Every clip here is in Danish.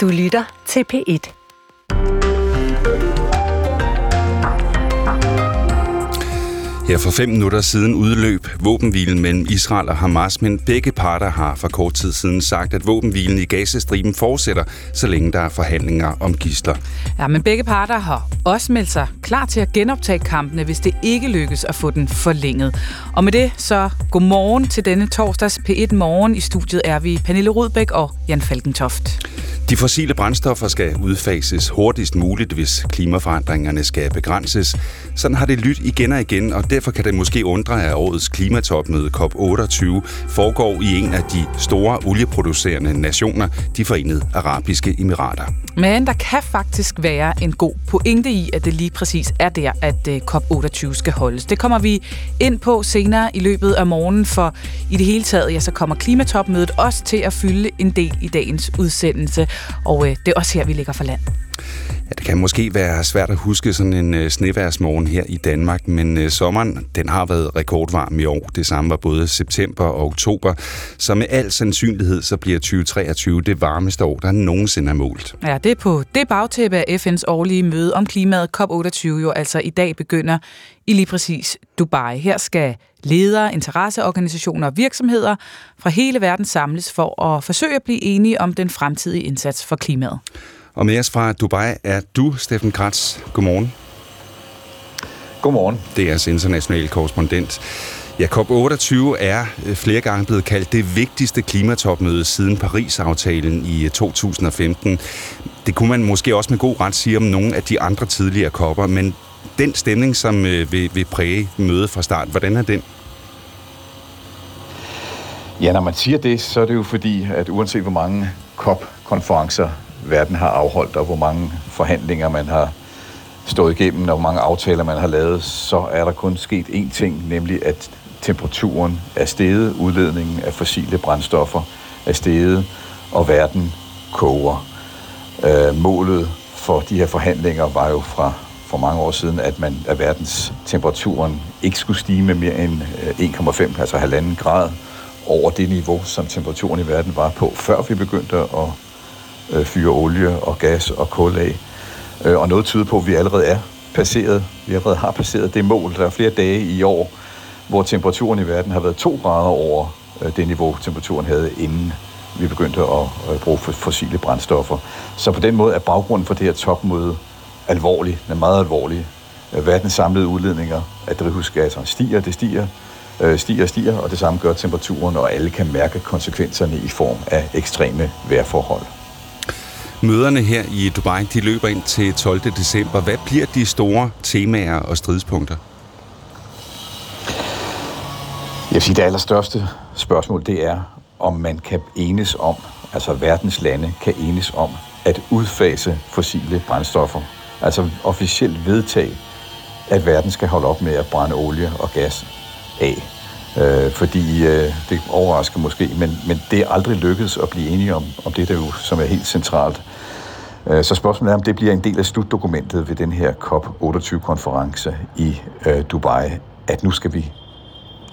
Du lytter til P1. Her for fem minutter siden udløb våbenhvilen mellem Israel og Hamas, men begge parter har for kort tid siden sagt, at våbenhvilen i Gazastriben fortsætter, så længe der er forhandlinger om gisler. Ja, men begge parter har også meldt sig klar til at genoptage kampene, hvis det ikke lykkes at få den forlænget. Og med det så godmorgen til denne torsdags P1 Morgen. I studiet er vi Pernille Rudbæk og Jan Falkentoft. De fossile brændstoffer skal udfases hurtigst muligt, hvis klimaforandringerne skal begrænses. Sådan har det lyttet igen og igen, og derfor kan det måske undre, at årets klimatopmøde COP28 foregår i en af de store olieproducerende nationer, de forenede arabiske emirater. Men der kan faktisk være en god pointe i, at det lige præcis er der, at øh, COP28 skal holdes. Det kommer vi ind på senere i løbet af morgenen, for i det hele taget, ja, så kommer klimatopmødet også til at fylde en del i dagens udsendelse. Og øh, det er også her, vi ligger for land. Ja, det kan måske være svært at huske sådan en øh, sneværsmorgen her i Danmark, men øh, sommeren den har været rekordvarm i år. Det samme var både september og oktober. Så med al sandsynlighed så bliver 2023 det varmeste år, der nogensinde er målt. Ja, det er på det bagtæppe af FN's årlige møde om klimaet COP28 jo altså i dag begynder i lige præcis Dubai. Her skal ledere, interesseorganisationer og virksomheder fra hele verden samles for at forsøge at blive enige om den fremtidige indsats for klimaet. Og med os fra Dubai er du, Steffen Kratz. Godmorgen. Godmorgen. Det er jeres internationale korrespondent. Ja, COP28 er øh, flere gange blevet kaldt det vigtigste klimatopmøde siden Paris-aftalen i 2015. Øh, det kunne man måske også med god ret sige om nogle af de andre tidligere kopper, men den stemning, som øh, vil, vil præge mødet fra start, hvordan er den? Ja, når man siger det, så er det jo fordi, at uanset hvor mange COP-konferencer verden har afholdt, og hvor mange forhandlinger man har stået igennem, og hvor mange aftaler man har lavet, så er der kun sket én ting, nemlig at temperaturen er steget, udledningen af fossile brændstoffer er steget, og verden koger. Øh, målet for de her forhandlinger var jo fra for mange år siden, at, man, at verdens temperaturen ikke skulle stige med mere end øh, 1,5, altså halvanden grad over det niveau, som temperaturen i verden var på, før vi begyndte at øh, fyre olie og gas og kul af. Øh, og noget tyder på, at vi allerede er passeret, vi allerede har passeret det mål. Der er flere dage i år, hvor temperaturen i verden har været 2 grader over øh, det niveau, temperaturen havde inden vi begyndte at bruge fossile brændstoffer. Så på den måde er baggrunden for det her topmøde alvorlig, den er meget alvorlig. Øh, verdens samlede udledninger af drivhusgasser stiger, det stiger, øh, stiger og stiger, og det samme gør temperaturen, og alle kan mærke konsekvenserne i form af ekstreme vejrforhold. Møderne her i Dubai, de løber ind til 12. december. Hvad bliver de store temaer og stridspunkter? Jeg vil sige, det allerstørste spørgsmål, det er, om man kan enes om, altså verdens lande kan enes om, at udfase fossile brændstoffer. Altså officielt vedtage, at verden skal holde op med at brænde olie og gas af. Øh, fordi øh, det overrasker måske, men, men det er aldrig lykkedes at blive enige om, om det, der jo, som er helt centralt. Øh, så spørgsmålet er, om det bliver en del af slutdokumentet ved den her COP28-konference i øh, Dubai, at nu skal vi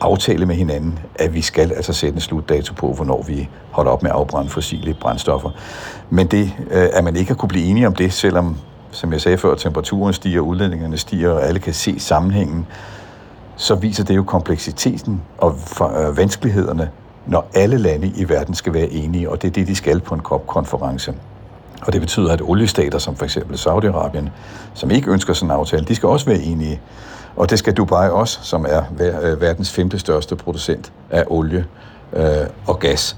aftale med hinanden, at vi skal altså sætte en slutdato på, hvornår vi holder op med at afbrænde fossile brændstoffer. Men det, øh, at man ikke har kunne blive enige om det, selvom, som jeg sagde før, temperaturen stiger, udledningerne stiger, og alle kan se sammenhængen, så viser det jo kompleksiteten og øh, vanskelighederne, når alle lande i verden skal være enige, og det er det, de skal på en COP-konference. Og det betyder, at oliestater som for eksempel Saudi-Arabien, som ikke ønsker sådan en aftale, de skal også være enige. Og det skal Dubai også, som er øh, verdens femte største producent af olie øh, og gas.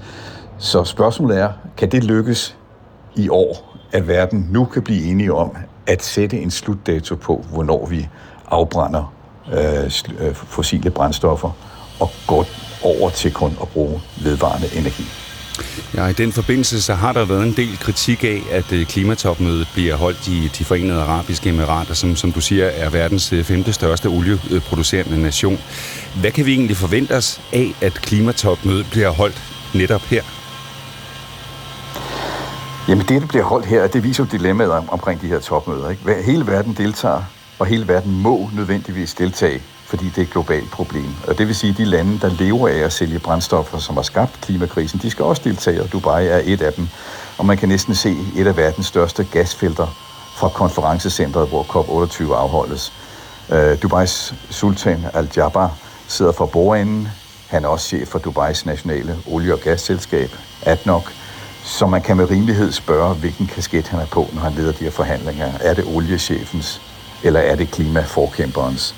Så spørgsmålet er, kan det lykkes i år, at verden nu kan blive enige om at sætte en slutdato på, hvornår vi afbrænder øh, øh, fossile brændstoffer og går over til kun at bruge vedvarende energi. Ja, i den forbindelse så har der været en del kritik af, at øh, klimatopmødet bliver holdt i de forenede arabiske emirater, som, som du siger er verdens øh, femte største olieproducerende nation. Hvad kan vi egentlig forvente os af, at klimatopmødet bliver holdt netop her? Jamen det, der bliver holdt her, det viser jo dilemmaet om, omkring de her topmøder. Ikke? Hele verden deltager, og hele verden må nødvendigvis deltage fordi det er et globalt problem. Og det vil sige, at de lande, der lever af at sælge brændstoffer, som har skabt klimakrisen, de skal også deltage, og Dubai er et af dem. og man kan næsten se et af verdens største gasfelter fra konferencecentret, hvor COP28 afholdes. Øh, Dubais sultan Al-Jabbar sidder for bordenden. Han er også chef for Dubais nationale olie- og gasselskab, ADNOC. Så man kan med rimelighed spørge, hvilken kasket han er på, når han leder de her forhandlinger. Er det oliechefens, eller er det klimaforkæmperens?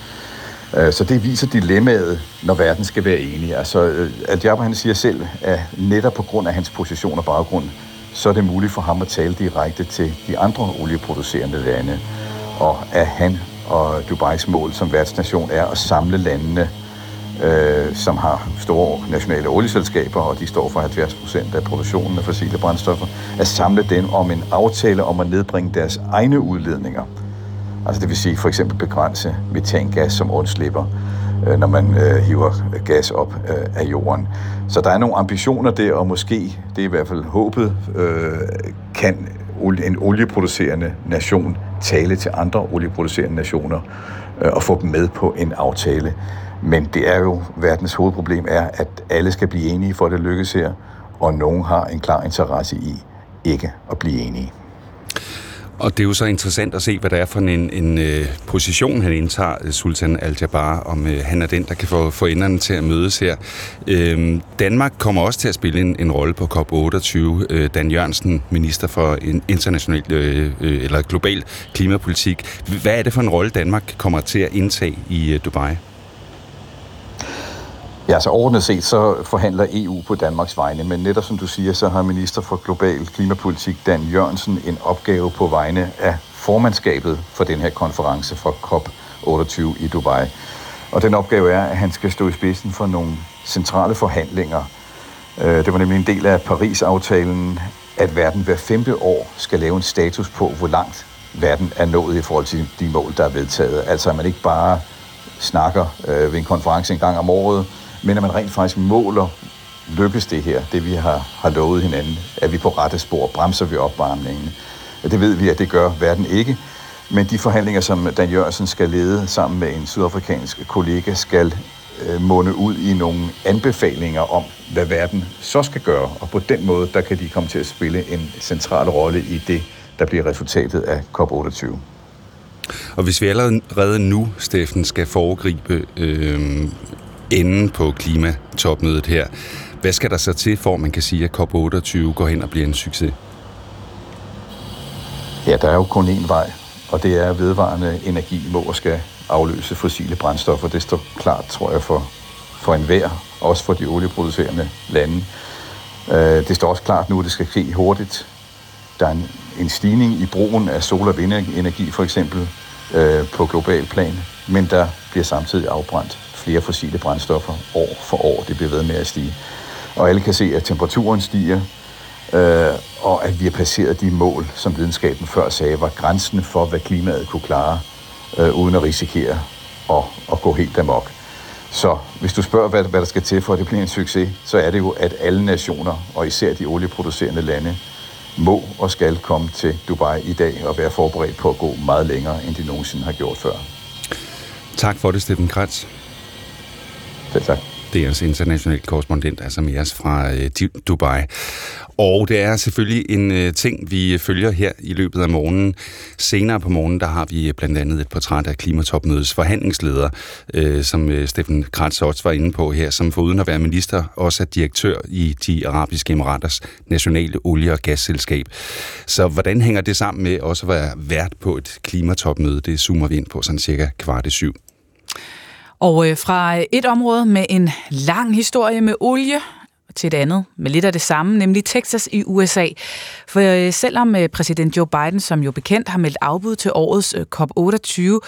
Øh, så det viser dilemmaet, når verden skal være enige. Altså, øh, Al-Jabbar han siger selv, at netop på grund af hans position og baggrund, så er det muligt for ham at tale direkte til de andre olieproducerende lande. Og at han og Dubais mål som værtsnation er at samle landene, øh, som har store nationale olieselskaber, og de står for 70 procent af produktionen af fossile brændstoffer, at samle dem om en aftale om at nedbringe deres egne udledninger. Altså det vil sige for eksempel begrænse metangas, som undslipper, øh, når man øh, hiver gas op øh, af jorden. Så der er nogle ambitioner der, og måske, det er i hvert fald håbet, øh, kan en olieproducerende nation tale til andre olieproducerende nationer øh, og få dem med på en aftale. Men det er jo, verdens hovedproblem er, at alle skal blive enige for at det lykkes her, og nogen har en klar interesse i ikke at blive enige. Og det er jo så interessant at se, hvad der er for en, en, en øh, position, han indtager, øh, Sultan Al-Jabbar, om øh, han er den, der kan få, få enderne til at mødes her. Øh, Danmark kommer også til at spille en, en rolle på COP28. Øh, Dan Jørgensen, minister for en international øh, øh, eller global klimapolitik. Hvad er det for en rolle, Danmark kommer til at indtage i øh, Dubai? Ja, så overordnet set så forhandler EU på Danmarks vegne, men netop som du siger, så har minister for global klimapolitik Dan Jørgensen en opgave på vegne af formandskabet for den her konference for COP28 i Dubai. Og den opgave er, at han skal stå i spidsen for nogle centrale forhandlinger. Øh, det var nemlig en del af Paris-aftalen, at verden hver femte år skal lave en status på, hvor langt verden er nået i forhold til de mål, der er vedtaget. Altså at man ikke bare snakker øh, ved en konference en gang om året, men at man rent faktisk måler, lykkes det her, det vi har, har lovet hinanden, er vi på rette spor, bremser vi opvarmningen. Det ved vi, at det gør verden ikke. Men de forhandlinger, som Dan Jørgensen skal lede sammen med en sydafrikansk kollega, skal øh, munde ud i nogle anbefalinger om, hvad verden så skal gøre. Og på den måde, der kan de komme til at spille en central rolle i det, der bliver resultatet af COP28. Og hvis vi allerede nu, Steffen, skal foregribe øh, enden på klimatopmødet her. Hvad skal der så til, for man kan sige, at COP28 går hen og bliver en succes? Ja, der er jo kun én vej, og det er vedvarende energi må skal afløse fossile brændstoffer. Det står klart, tror jeg, for, for enhver, også for de olieproducerende lande. Øh, det står også klart nu, at det skal ske hurtigt. Der er en, en stigning i brugen af sol- og vindenergi, for eksempel, øh, på global plan, men der bliver samtidig afbrændt flere fossile brændstoffer år for år. Det bliver ved med at stige. Og alle kan se, at temperaturen stiger, øh, og at vi har passeret de mål, som videnskaben før sagde, var grænsen for, hvad klimaet kunne klare, øh, uden at risikere at, at gå helt amok. Så hvis du spørger, hvad, hvad der skal til for, at det bliver en succes, så er det jo, at alle nationer, og især de olieproducerende lande, må og skal komme til Dubai i dag og være forberedt på at gå meget længere, end de nogensinde har gjort før. Tak for det, Steffen Kratz. Selv tak. Det er altså international korrespondent, altså med os fra øh, Dubai. Og det er selvfølgelig en øh, ting, vi følger her i løbet af morgenen. Senere på morgenen, der har vi øh, blandt andet et portræt af klimatopmødets forhandlingsleder, øh, som øh, Steffen Kratz også var inde på her, som foruden at være minister, også er direktør i de arabiske emiraters nationale olie- og gasselskab. Så hvordan hænger det sammen med også at være vært på et klimatopmøde? Det zoomer vi ind på sådan cirka kvart i syv. Og øh, fra et område med en lang historie med olie til et andet med lidt af det samme, nemlig Texas i USA. For øh, selvom øh, præsident Joe Biden, som jo bekendt har meldt afbud til årets øh, COP28,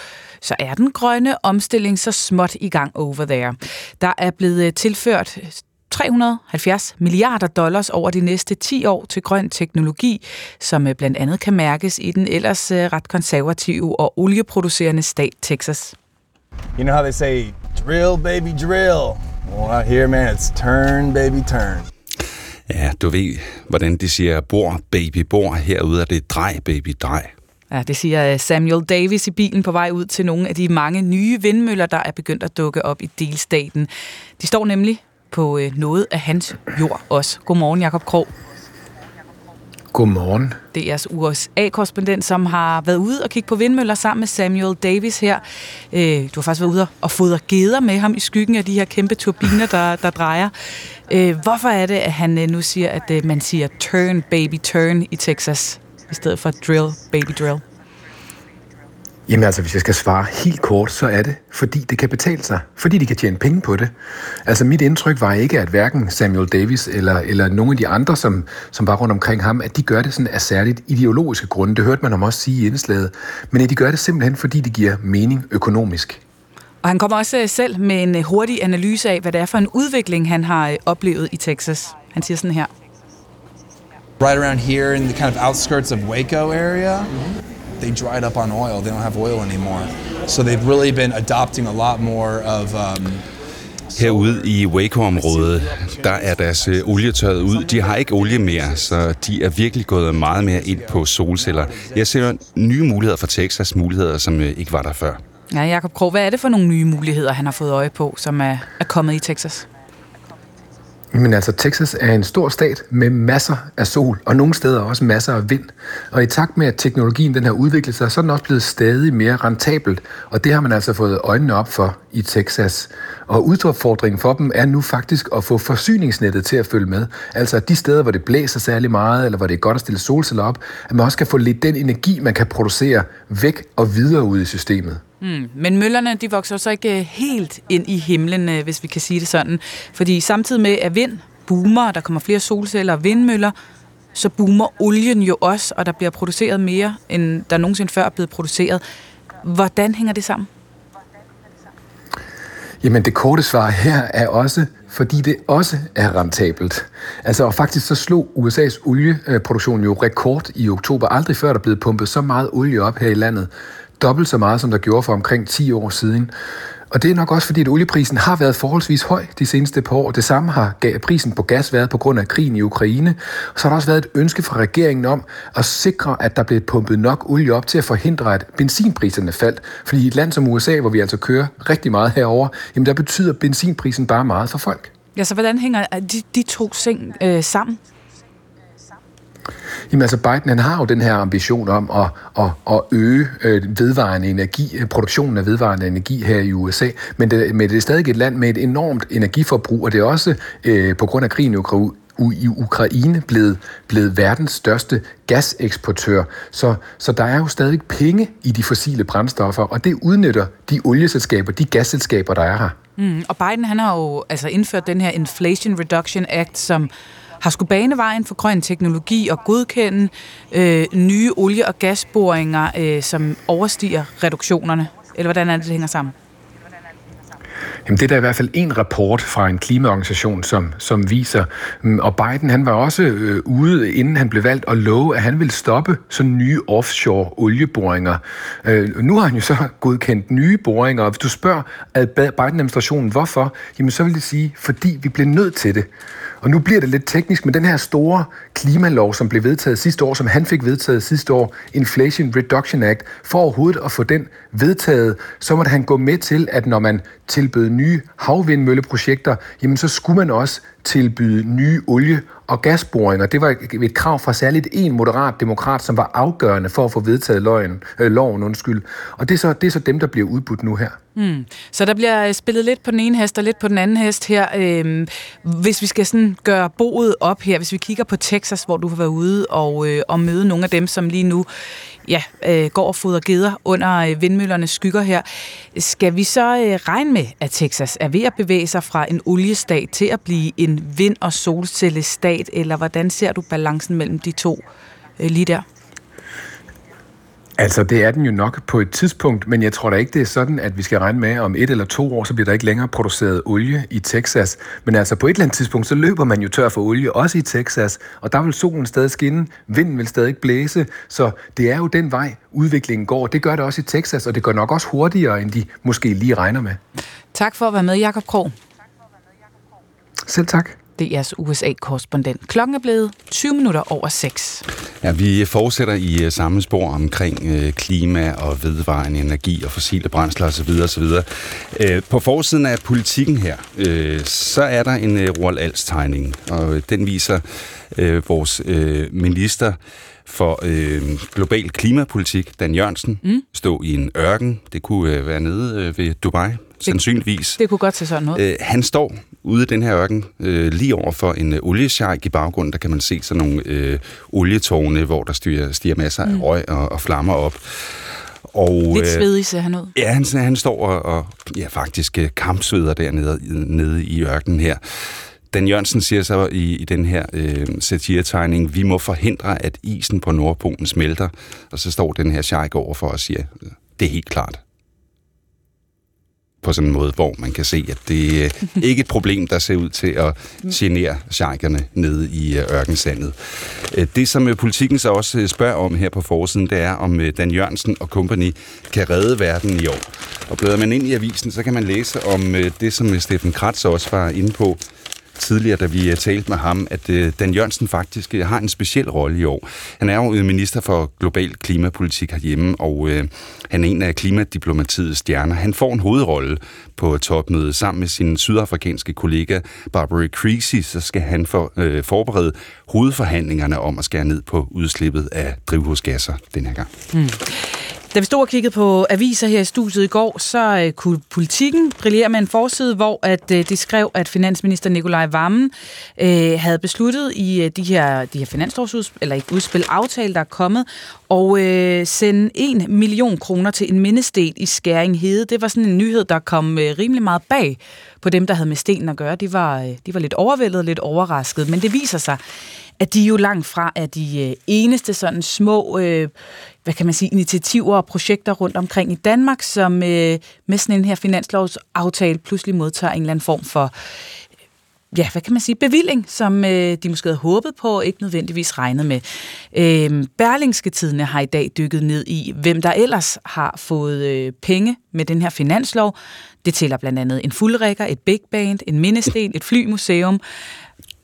så er den grønne omstilling så småt i gang over there. Der er blevet øh, tilført øh, 370 milliarder dollars over de næste 10 år til grøn teknologi, som øh, blandt andet kan mærkes i den ellers ret konservative og olieproducerende stat Texas. You know how they say, drill baby drill? Well, out here, man, it's turn baby turn. Ja, du ved, hvordan de siger, bor baby bor. Herude er det drej baby drej. Ja, det siger øh, Samuel Davis i bilen på vej ud til nogle af de mange nye vindmøller, der er begyndt at dukke op i delstaten. De står nemlig på øh, noget af hans jord også. Godmorgen, Jakob Krog. Godmorgen. DR's USA-korrespondent, som har været ude og kigge på vindmøller sammen med Samuel Davis her. Øh, du har faktisk været ude og fodre geder med ham i skyggen af de her kæmpe turbiner, der, der drejer. Øh, hvorfor er det, at han øh, nu siger, at man siger turn, baby, turn i Texas, i stedet for drill, baby, drill? Jamen altså, hvis jeg skal svare helt kort, så er det, fordi det kan betale sig. Fordi de kan tjene penge på det. Altså mit indtryk var ikke, at hverken Samuel Davis eller, eller nogle af de andre, som, som var rundt omkring ham, at de gør det sådan af særligt ideologiske grunde. Det hørte man om også sige i indslaget. Men at de gør det simpelthen, fordi det giver mening økonomisk. Og han kommer også selv med en hurtig analyse af, hvad det er for en udvikling, han har øh, oplevet i Texas. Han siger sådan her. Right around here in the kind of outskirts of Waco area, they dried up on oil. They don't have oil anymore. So they've really been adopting a lot more of um, Herude i Waco-området, der er deres øh, olie tørret ud. De har ikke olie mere, så de er virkelig gået meget mere ind på solceller. Jeg ser nye muligheder for Texas, muligheder, som øh, ikke var der før. Ja, Jacob Krog, hvad er det for nogle nye muligheder, han har fået øje på, som er, er kommet i Texas? Men altså, Texas er en stor stat med masser af sol, og nogle steder også masser af vind. Og i takt med, at teknologien den har udviklet sig, så er den også blevet stadig mere rentabelt. Og det har man altså fået øjnene op for i Texas. Og udfordringen for dem er nu faktisk at få forsyningsnettet til at følge med. Altså de steder, hvor det blæser særlig meget, eller hvor det er godt at stille solceller op, at man også kan få lidt den energi, man kan producere væk og videre ud i systemet. Mm. Men møllerne, de vokser så ikke øh, helt ind i himlen, øh, hvis vi kan sige det sådan. Fordi samtidig med, at vind boomer, der kommer flere solceller og vindmøller, så boomer olien jo også, og der bliver produceret mere, end der nogensinde før er blevet produceret. Hvordan hænger det sammen? Jamen det korte svar her er også, fordi det også er rentabelt. Altså og faktisk så slog USA's olieproduktion jo rekord i oktober. Aldrig før der blevet pumpet så meget olie op her i landet dobbelt så meget, som der gjorde for omkring 10 år siden. Og det er nok også fordi, at olieprisen har været forholdsvis høj de seneste par år. Det samme har prisen på gas været på grund af krigen i Ukraine. Og så har der også været et ønske fra regeringen om at sikre, at der blev pumpet nok olie op til at forhindre, at benzinpriserne faldt. Fordi i et land som USA, hvor vi altså kører rigtig meget herover, jamen der betyder benzinprisen bare meget for folk. Ja, så hvordan hænger de, de to ting øh, sammen? Jamen altså Biden han har jo den her ambition om at, at, at øge øh, vedvarende energi, øh, produktionen af vedvarende energi her i USA, men det, men det er stadig et land med et enormt energiforbrug, og det er også øh, på grund af krigen i Ukraine i Ukraine blevet, blevet verdens største gaseksportør. Så, så der er jo stadig penge i de fossile brændstoffer, og det udnytter de olieselskaber, de gasselskaber, der er her. Mm, og Biden han har jo altså indført den her Inflation Reduction Act, som har skulle bane vejen for grøn teknologi og godkende øh, nye olie- og gasboringer, øh, som overstiger reduktionerne? Eller hvordan er det, det hænger sammen? Jamen, det er der i hvert fald en rapport fra en klimaorganisation, som, som viser, mm, og Biden han var også øh, ude, inden han blev valgt, og love, at han ville stoppe sådan nye offshore olieboringer. Øh, nu har han jo så godkendt nye boringer, og hvis du spørger Biden-administrationen hvorfor, jamen så vil det sige, fordi vi bliver nødt til det. Og nu bliver det lidt teknisk, men den her store klimalov, som blev vedtaget sidste år, som han fik vedtaget sidste år, Inflation Reduction Act, for overhovedet at få den vedtaget, så måtte han gå med til, at når man tilbød nye havvindmølleprojekter, jamen så skulle man også tilbyde nye olie- og gasboringer. Det var et krav fra særligt en moderat demokrat, som var afgørende for at få vedtaget loven. Øh, loven undskyld. Og det er, så, det er så dem, der bliver udbudt nu her. Mm. Så der bliver øh, spillet lidt på den ene hest og lidt på den anden hest her. Øhm, hvis vi skal sådan gøre boet op her, hvis vi kigger på Texas, hvor du har været ude og, øh, og møde nogle af dem, som lige nu ja, øh, går og fodrer geder under øh, vindmøllernes skygger her. Skal vi så øh, regne med, at Texas er ved at bevæge sig fra en oliestat til at blive en vind- og solcellestat, eller hvordan ser du balancen mellem de to øh, lige der? Altså, det er den jo nok på et tidspunkt, men jeg tror da ikke, det er sådan, at vi skal regne med, om et eller to år, så bliver der ikke længere produceret olie i Texas. Men altså, på et eller andet tidspunkt, så løber man jo tør for olie, også i Texas, og der vil solen stadig skinne, vinden vil stadig blæse, så det er jo den vej, udviklingen går. Det gør det også i Texas, og det går nok også hurtigere, end de måske lige regner med. Tak for at være med, Jakob Krog. Selv tak. DR's USA-korrespondent. Klokken er blevet 20 minutter over 6. Ja, vi fortsætter i øh, samme spor omkring øh, klima og vedvarende energi og fossile brændsler osv. osv. Øh, på forsiden af politikken her, øh, så er der en øh, Roald Als-tegning, og den viser øh, vores øh, minister for øh, global klimapolitik, Dan Jørgensen, mm. stå i en ørken. Det kunne øh, være nede øh, ved Dubai, sandsynligvis. Det kunne godt se sådan ud. Øh, han står ude i den her ørken, øh, lige over for en øh, oliesjejk i baggrunden. Der kan man se sådan nogle øh, olietårne, hvor der stiger, stiger masser af mm. røg og, og flammer op. Og, Lidt svedig ser han ud. Ja, han, han står og, og ja, faktisk øh, kampsveder dernede nede i ørkenen her. Dan Jørgensen siger så i, i den her øh, satiretegning, vi må forhindre, at isen på Nordpolen smelter. Og så står den her sheik over for og siger, det er helt klart. På sådan en måde, hvor man kan se, at det er ikke et problem, der ser ud til at genere sheikerne nede i øh, ørkensandet. Øh, det, som øh, politikken så også spørger om her på forsiden, det er, om Dan Jørgensen og company kan redde verden i år. Og bladrer man ind i avisen, så kan man læse om det, som Steffen Kratz også var inde på, tidligere, da vi øh, talte med ham, at øh, Dan Jørgensen faktisk øh, har en speciel rolle i år. Han er jo øh, minister for global klimapolitik herhjemme, og øh, han er en af klimadiplomatiets stjerner. Han får en hovedrolle på topmødet sammen med sin sydafrikanske kollega Barbara Creasy, så skal han for, øh, forberede hovedforhandlingerne om at skære ned på udslippet af drivhusgasser den her gang. Mm. Da vi stod og kiggede på aviser her i studiet i går, så øh, kunne politikken brillere med en forside, hvor at øh, de skrev, at finansminister Nikolaj Vammen øh, havde besluttet i øh, de her, de her finanslovsudspil, eller ikke udspil, aftale, der er kommet, og øh, sende 1 million kroner til en mindesten i Skæring Hede. Det var sådan en nyhed, der kom øh, rimelig meget bag på dem, der havde med stenen at gøre. De var, øh, de var lidt overvældet, lidt overrasket, men det viser sig, at de jo langt fra er de øh, eneste sådan små, øh, hvad kan man sige, initiativer og projekter rundt omkring i Danmark, som øh, med sådan en her finanslovsaftale pludselig modtager en eller anden form for ja, hvad kan man sige, bevilling, som øh, de måske havde håbet på, og ikke nødvendigvis regnet med. Øh, Berlingske Tidene har i dag dykket ned i, hvem der ellers har fået øh, penge med den her finanslov. Det tæller blandt andet en fuldrækker, et big band, en mindesten, et flymuseum.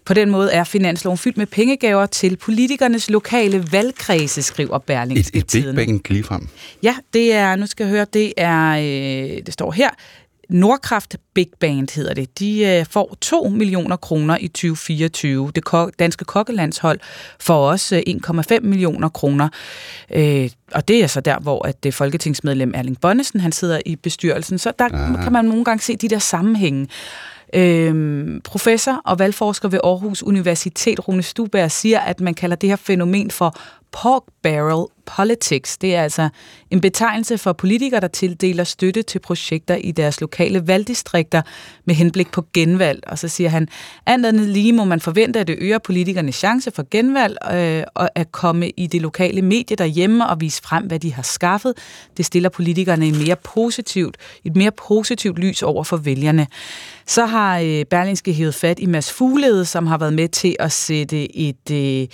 På den måde er finansloven fyldt med pengegaver til politikernes lokale valgkredse, skriver Berlingske Et, et big bang ligefrem? Ja, det er, nu skal jeg høre, det er, øh, det står her, Nordkraft Big Band hedder det. De øh, får 2 millioner kroner i 2024. Det ko- danske kokkelandshold får også 1,5 øh, millioner kroner. Øh, og det er så der, hvor at det folketingsmedlem Erling Bonnesen, han sidder i bestyrelsen. Så der Aha. kan man nogle gange se de der sammenhænge. Øhm, professor og valgforsker ved Aarhus Universitet, Rune Stuberg, siger, at man kalder det her fænomen for pork barrel politics. Det er altså en betegnelse for politikere, der tildeler støtte til projekter i deres lokale valgdistrikter med henblik på genvalg. Og så siger han, andet lige må man forvente, at det øger politikernes chance for genvalg øh, og at komme i det lokale medie derhjemme og vise frem, hvad de har skaffet. Det stiller politikerne i mere positivt, et mere positivt lys over for vælgerne. Så har øh, Berlingske hævet fat i Mads Fuglede, som har været med til at sætte et, øh,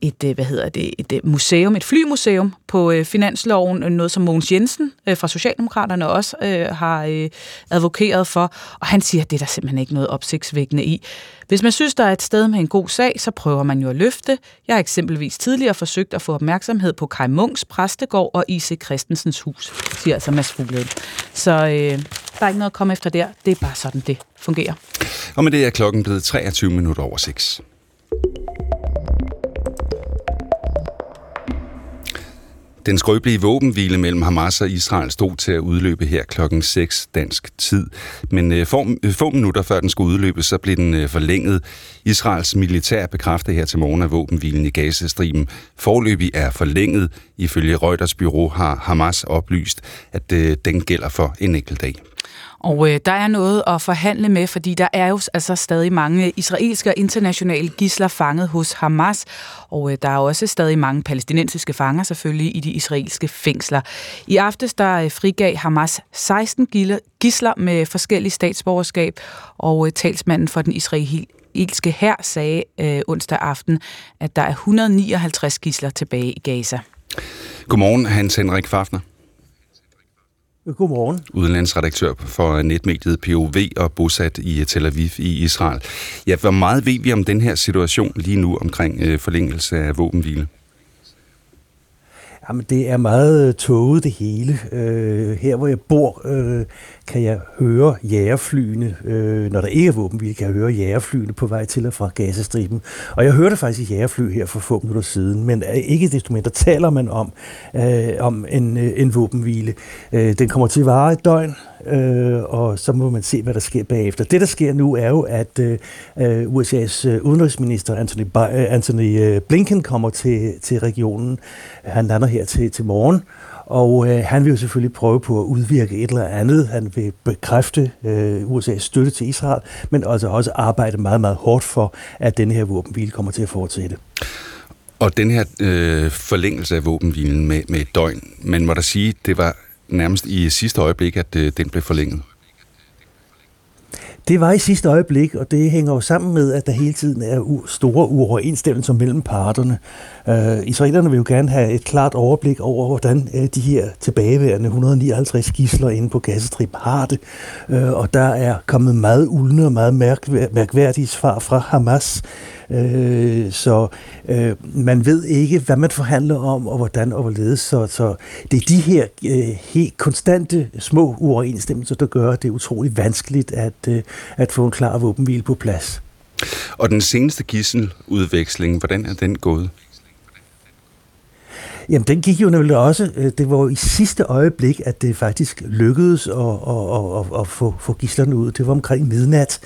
et, øh, hvad hedder det, et øh, museum, et flymuseum på øh, finansloven, noget som Mogens Jensen øh, fra Socialdemokraterne også øh, har øh, advokeret for, og han siger, at det er der simpelthen ikke noget opsigtsvækkende i. Hvis man synes, der er et sted med en god sag, så prøver man jo at løfte. Jeg har eksempelvis tidligere forsøgt at få opmærksomhed på Kai Munks præstegård og I.C. Christensens hus, siger altså Mads Fuglede. Så øh, der er ikke noget at komme efter der. Det er bare sådan, det fungerer. Og med det er klokken blevet 23 minutter over 6. Den skrøbelige våbenhvile mellem Hamas og Israel stod til at udløbe her klokken 6 dansk tid. Men øh, få, øh, få minutter før den skulle udløbe, så blev den øh, forlænget. Israels militær bekræftede her til morgen, at våbenhvilen i Gazastriben forløbig er forlænget. Ifølge Reuters bureau har Hamas oplyst, at den gælder for en enkelt dag. Og øh, der er noget at forhandle med, fordi der er jo altså stadig mange israelske og internationale gisler fanget hos Hamas, og øh, der er også stadig mange palæstinensiske fanger selvfølgelig i de israelske fængsler. I aftes der øh, frigav Hamas 16 gisler med forskellige statsborgerskab, og øh, talsmanden for den israelske hær sagde øh, onsdag aften, at der er 159 gisler tilbage i Gaza. Godmorgen, Hans Henrik Fafner. Godmorgen. Udenlandsredaktør for netmediet POV og bosat i Tel Aviv i Israel. Ja, hvor meget ved vi om den her situation lige nu omkring øh, forlængelse af våbenhvile? Jamen, det er meget øh, tåget det hele. Øh, her hvor jeg bor, øh, kan jeg høre jægerflyene. Øh, når der ikke er våbenhvile, kan jeg høre jægerflyene på vej til og fra Gazastriben. Og jeg hørte faktisk jægerfly her for få minutter siden, men øh, ikke desto mindre taler man om, øh, om en, øh, en våbenhvile. Øh, den kommer til at vare et døgn, øh, og så må man se, hvad der sker bagefter. Det, der sker nu, er jo, at øh, USA's øh, udenrigsminister Anthony, øh, Anthony Blinken kommer til, til regionen. Han lander her til, til morgen, og øh, han vil jo selvfølgelig prøve på at udvirke et eller andet. Han vil bekræfte øh, USA's støtte til Israel, men altså også arbejde meget, meget hårdt for, at den her våbenhvile kommer til at fortsætte. Og den her øh, forlængelse af våbenhvilen med, med et døgn, man må da sige, det var nærmest i sidste øjeblik, at øh, den blev forlænget. Det var i sidste øjeblik, og det hænger jo sammen med, at der hele tiden er store uoverensstemmelser mellem parterne. Øh, israelerne vil jo gerne have et klart overblik over, hvordan øh, de her tilbageværende 159 gisler inde på Gazastrip har det. Øh, og der er kommet meget uldne og meget mærkværdige svar fra Hamas. Øh, så øh, man ved ikke, hvad man forhandler om, og hvordan og hvorledes. Så, så det er de her øh, helt konstante små uoverensstemmelser, der gør det utrolig vanskeligt at, øh, at få en klar våbenhvile på plads. Og den seneste gisseludveksling, hvordan er den gået? Jamen, den gik jo nemlig også. Øh, det var jo i sidste øjeblik, at det faktisk lykkedes at, at, at, at få, få gislerne ud. Det var omkring midnat,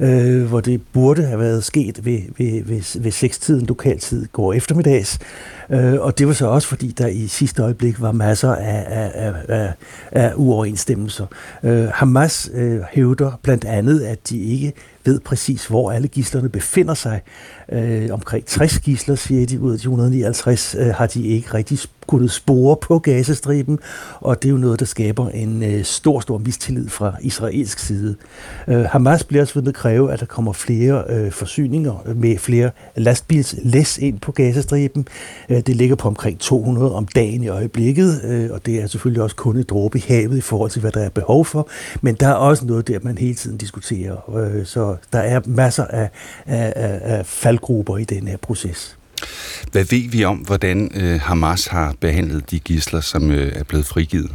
øh, hvor det burde have været sket ved, ved, ved, ved sekstiden lokaltid går eftermiddags. Øh, og det var så også, fordi der i sidste øjeblik var masser af, af, af, af uoverensstemmelser. Øh, Hamas øh, hævder blandt andet, at de ikke ved præcis, hvor alle gislerne befinder sig. Øh, omkring 60 gisler, siger de, ud af de 159, øh, har de ikke rigtig kunnet spore på gazastriben, og det er jo noget, der skaber en øh, stor, stor mistillid fra israelsk side. Øh, Hamas bliver også ved at kræve, at der kommer flere øh, forsyninger med flere lastbilslæs ind på gazastriben. Øh, det ligger på omkring 200 om dagen i øjeblikket, øh, og det er selvfølgelig også kun et dråbe i havet i forhold til, hvad der er behov for, men der er også noget der, man hele tiden diskuterer. Øh, så der er masser af, af, af, af faldgrupper i den her proces. Hvad ved vi om, hvordan øh, Hamas har behandlet de gisler, som øh, er blevet frigivet?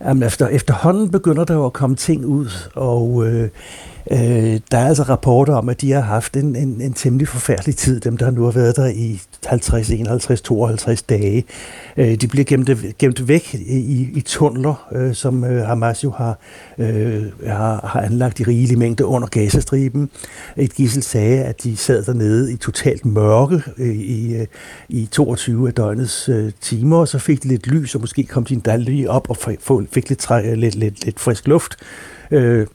Jamen efter, efterhånden begynder der jo at komme ting ud, og øh, Øh, der er altså rapporter om, at de har haft en, en, en temmelig forfærdelig tid, dem der nu har været der i 50, 51, 52 dage. Øh, de bliver gemt, gemt væk i, i tunneler, øh, som øh, Hamas jo har, øh, har, har anlagt i rigelige mængder under Gazastriben. Et gissel sagde, at de sad dernede i totalt mørke øh, i, øh, i 22 af døgnets øh, timer, og så fik de lidt lys, og måske kom de en lige op og fik lidt, træ, lidt, lidt, lidt frisk luft. Øh,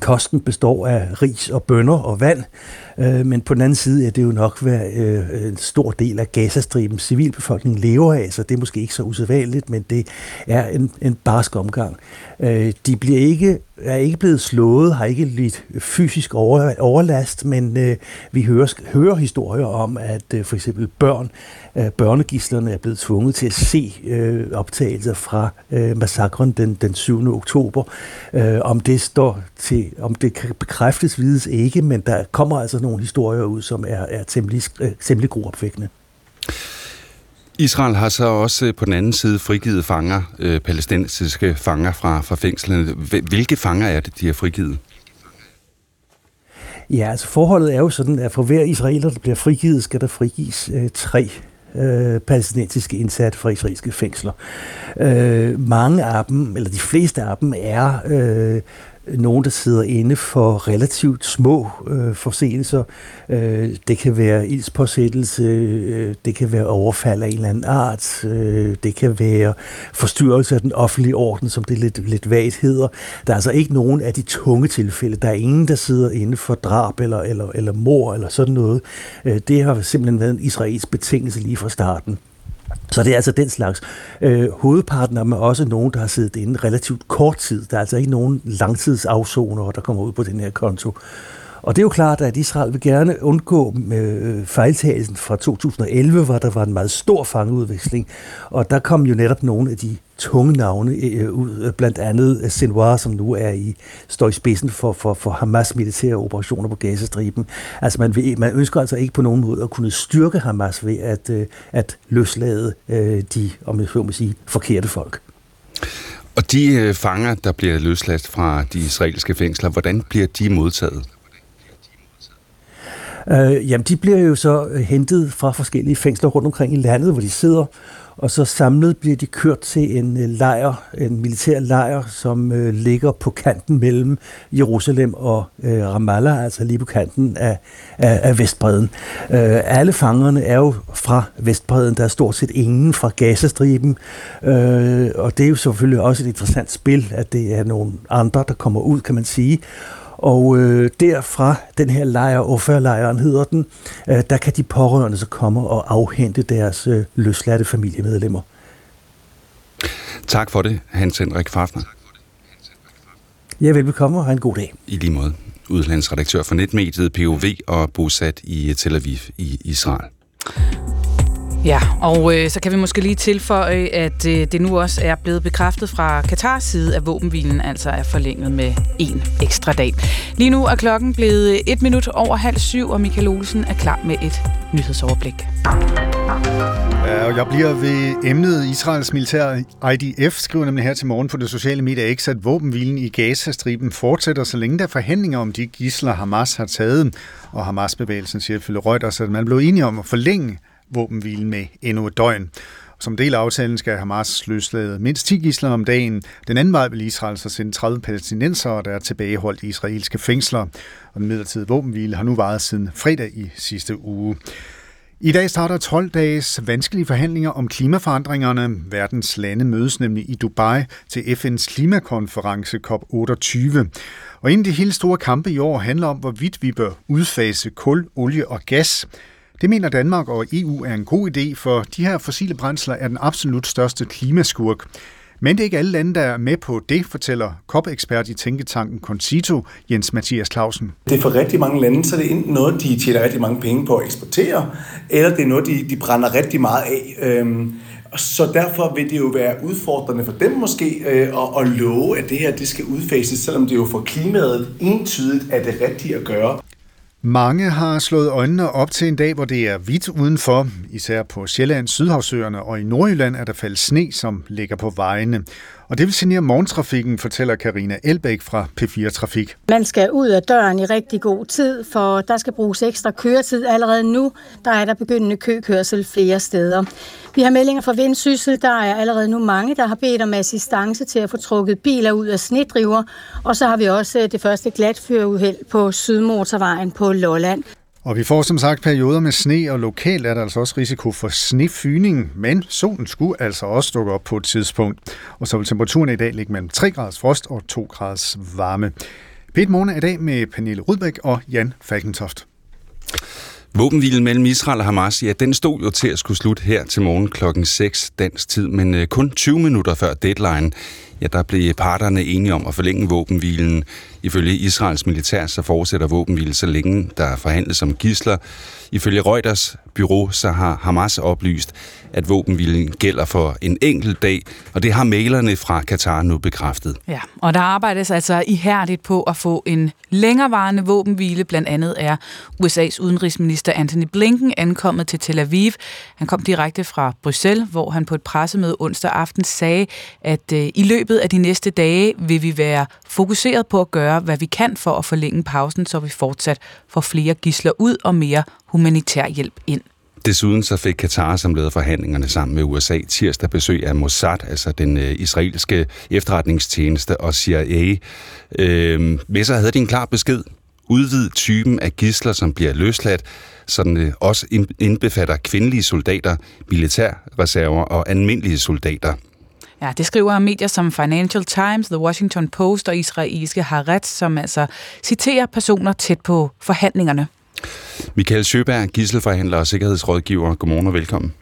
Kosten består af ris og bønner og vand, øh, men på den anden side er det jo nok, hvad øh, en stor del af Gazastribens civilbefolkning lever af, så det er måske ikke så usædvanligt, men det er en, en barsk omgang. Øh, de bliver ikke, er ikke blevet slået, har ikke lidt fysisk over, overlast, men øh, vi hører, hører historier om, at øh, for eksempel børn, øh, børnegislerne er blevet tvunget til at se øh, optagelser fra øh, massakren den, den 7. oktober. Øh, om det står til, om det kan bekræftes, vides ikke, men der kommer altså nogle historier ud, som er, er temmelig, øh, temmelig gruopvækkende. Israel har så også på den anden side frigivet fanger, øh, palæstinensiske fanger fra, fra fængslerne. Hvilke fanger er det, de har frigivet? Ja, altså forholdet er jo sådan, at for hver israeler, der bliver frigivet, skal der frigives øh, tre øh, palæstinensiske indsatte fra israelske fængsler. Øh, mange af dem, eller de fleste af dem, er øh, nogen, der sidder inde for relativt små øh, forseelser. Øh, det kan være ildspåsættelse, øh, det kan være overfald af en eller anden art, øh, det kan være forstyrrelse af den offentlige orden, som det lidt, lidt vagt hedder. Der er altså ikke nogen af de tunge tilfælde. Der er ingen, der sidder inde for drab eller, eller, eller mor eller sådan noget. Øh, det har simpelthen været en israelsk betingelse lige fra starten. Så det er altså den slags. Øh, hovedparten er også nogen, der har siddet inde relativt kort tid. Der er altså ikke nogen langtidsafsoner, der kommer ud på den her konto. Og det er jo klart, at Israel vil gerne undgå øh, fejltagelsen fra 2011, hvor der var en meget stor fangeudveksling. Og der kom jo netop nogle af de tunge navne øh, ud, øh, blandt andet Sinwar, som nu er i, står i spidsen for, for, for Hamas militære operationer på Gazastriben. Altså man, vil, man ønsker altså ikke på nogen måde at kunne styrke Hamas ved at, øh, at løslade øh, de, om jeg så må sige, forkerte folk. Og de øh, fanger, der bliver løsladt fra de israelske fængsler, hvordan bliver de modtaget? Øh, jamen, de bliver jo så øh, hentet fra forskellige fængsler rundt omkring i landet, hvor de sidder, og så samlet bliver de kørt til en øh, lejr, en militær lejr, som øh, ligger på kanten mellem Jerusalem og øh, Ramallah, altså lige på kanten af, af, af Vestbreden. Øh, alle fangerne er jo fra Vestbreden, der er stort set ingen fra Gazastriben, øh, og det er jo selvfølgelig også et interessant spil, at det er nogle andre, der kommer ud, kan man sige. Og øh, derfra, den her lejr, Offer-lejren hedder den, øh, der kan de pårørende så komme og afhente deres øh, løsladte familiemedlemmer. Tak for det, Hans Henrik Fafner. Ja, velbekomme og have en god dag. I lige måde. Udlandsredaktør for netmediet POV og bosat i Tel Aviv i Israel. Ja, og øh, så kan vi måske lige tilføje, at øh, det nu også er blevet bekræftet fra Katars side, at våbenhvilen altså er forlænget med en ekstra dag. Lige nu er klokken blevet øh, et minut over halv syv, og Michael Olsen er klar med et nyhedsoverblik. Ja, og jeg bliver ved emnet Israels militær IDF, skriver nemlig her til morgen på det sociale medie X, at våbenhvilen i Gaza-striben fortsætter, så længe der er forhandlinger om de gisler, Hamas har taget. Og Hamas-bevægelsen siger ifølge Reuters, at man blev enige om at forlænge våbenhvilen med endnu et døgn. Som del af aftalen skal Hamas løslade mindst 10 gisler om dagen. Den anden vej vil Israel så sende 30 palæstinensere, der er tilbageholdt i israelske fængsler. Og den midlertidige våbenhvile har nu varet siden fredag i sidste uge. I dag starter 12 dages vanskelige forhandlinger om klimaforandringerne. Verdens lande mødes nemlig i Dubai til FN's klimakonference COP28. Og en af de helt store kampe i år handler om, hvorvidt vi bør udfase kul, olie og gas. Det mener Danmark og EU er en god idé, for de her fossile brændsler er den absolut største klimaskurk. Men det er ikke alle lande, der er med på det, fortæller COP-ekspert i tænketanken Concito, Jens Mathias Clausen. Det er for rigtig mange lande, så det er enten noget, de tjener rigtig mange penge på at eksportere, eller det er noget, de, de brænder rigtig meget af. Øhm, så derfor vil det jo være udfordrende for dem måske øh, at, at love, at det her det skal udfases, selvom det jo for klimaet entydigt er det rigtige at gøre. Mange har slået øjnene op til en dag, hvor det er hvidt udenfor. Især på Sjælland, Sydhavsøerne og i Nordjylland er der faldet sne, som ligger på vejene. Og det vil signere morgentrafikken, fortæller Karina Elbæk fra P4 Trafik. Man skal ud af døren i rigtig god tid, for der skal bruges ekstra køretid allerede nu. Der er der begyndende køkørsel flere steder. Vi har meldinger fra Vendsyssel. Der er allerede nu mange, der har bedt om assistance til at få trukket biler ud af snedriver. Og så har vi også øh, det første glatføruheld på Sydmotorvejen på Lolland. Og vi får som sagt perioder med sne, og lokalt er der altså også risiko for snefyning, men solen skulle altså også dukke op på et tidspunkt. Og så vil temperaturen i dag ligge mellem 3 graders frost og 2 graders varme. Pete Morgen er i dag med Pernille Rudbæk og Jan Falkentoft. Våbenhvilen mellem Israel og Hamas, ja, den stod jo til at skulle slutte her til morgen klokken 6 dansk tid, men øh, kun 20 minutter før deadline, ja, der blev parterne enige om at forlænge våbenhvilen. Ifølge Israels militær, så fortsætter våbenhvilen så længe der forhandles om gisler. Ifølge Reuters byrå, så har Hamas oplyst, at våbenvilden gælder for en enkelt dag, og det har mailerne fra Katar nu bekræftet. Ja, og der arbejdes altså ihærdigt på at få en længerevarende våbenhvile. Blandt andet er USA's udenrigsminister Anthony Blinken ankommet til Tel Aviv. Han kom direkte fra Bruxelles, hvor han på et pressemøde onsdag aften sagde, at øh, i løbet af de næste dage vil vi være fokuseret på at gøre, hvad vi kan for at forlænge pausen, så vi fortsat får flere gisler ud og mere humanitær hjælp ind. Desuden så fik Katar, som lavede forhandlingerne sammen med USA, tirsdag besøg af Mossad, altså den øh, israelske efterretningstjeneste og CIA. Øh, med sig havde de en klar besked. Udvid typen af gisler, som bliver løsladt, så den øh, også indbefatter kvindelige soldater, militærreserver og almindelige soldater. Ja, det skriver medier som Financial Times, The Washington Post og israelske Haaretz, som altså citerer personer tæt på forhandlingerne. Michael Sjøberg, gisselforhandler og sikkerhedsrådgiver. Godmorgen og velkommen.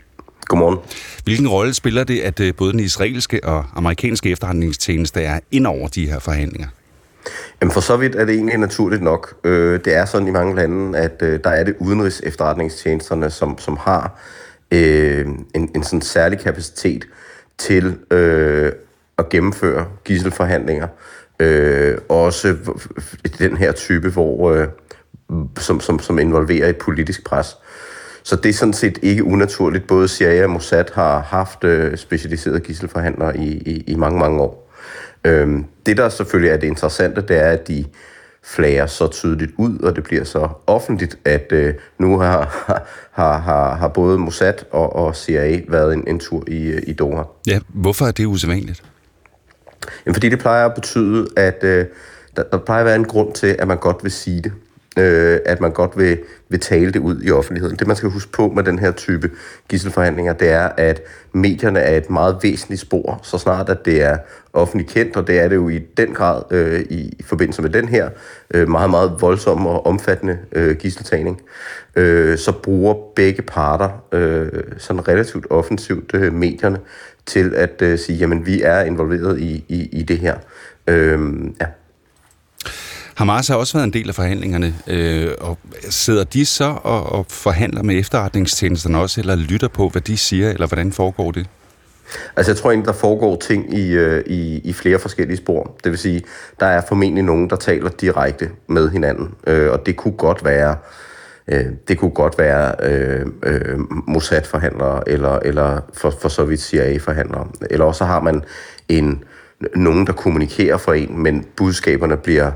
Godmorgen. Hvilken rolle spiller det, at øh, både den israelske og amerikanske efterretningstjeneste er ind over de her forhandlinger? Jamen for så vidt er det egentlig naturligt nok. Øh, det er sådan i mange lande, at øh, der er det udenrigs efterretningstjenesterne, som, som har øh, en, en sådan særlig kapacitet til øh, at gennemføre gisselforhandlinger. Øh, også den her type, hvor, øh, som, som, som involverer et politisk pres. Så det er sådan set ikke unaturligt. Både CIA og Mossad har haft øh, specialiserede gisselforhandlere i, i, i mange, mange år. Øhm, det, der selvfølgelig er det interessante, det er, at de flager så tydeligt ud, og det bliver så offentligt, at øh, nu har, har, har, har både Mossad og, og CIA været en, en tur i, øh, i Doha. Ja, hvorfor er det usædvanligt? Jamen, fordi det plejer at betyde, at øh, der, der plejer at være en grund til, at man godt vil sige det øh, at man godt vil, vil tale det ud i offentligheden. Det, man skal huske på med den her type gisselforhandlinger, det er, at medierne er et meget væsentligt spor, så snart at det er offentligt kendt, og det er det jo i den grad øh, i forbindelse med den her øh, meget, meget voldsomme og omfattende øh, gisseltagning, øh, så bruger begge parter øh, sådan relativt offensivt øh, medierne til at øh, sige, jamen vi er involveret i, i, i det her. Øh, ja. Hamas har også været en del af forhandlingerne, øh, og sidder de så og, og forhandler med efterretningstjenesterne også, eller lytter på, hvad de siger, eller hvordan foregår det? Altså jeg tror egentlig, der foregår ting i, øh, i, i flere forskellige spor. Det vil sige, der er formentlig nogen, der taler direkte med hinanden, øh, og det kunne godt være øh, det kunne godt være øh, øh, Mossad-forhandlere, eller, eller for, for så vidt CIA-forhandlere. Eller også har man en, nogen, der kommunikerer for en, men budskaberne bliver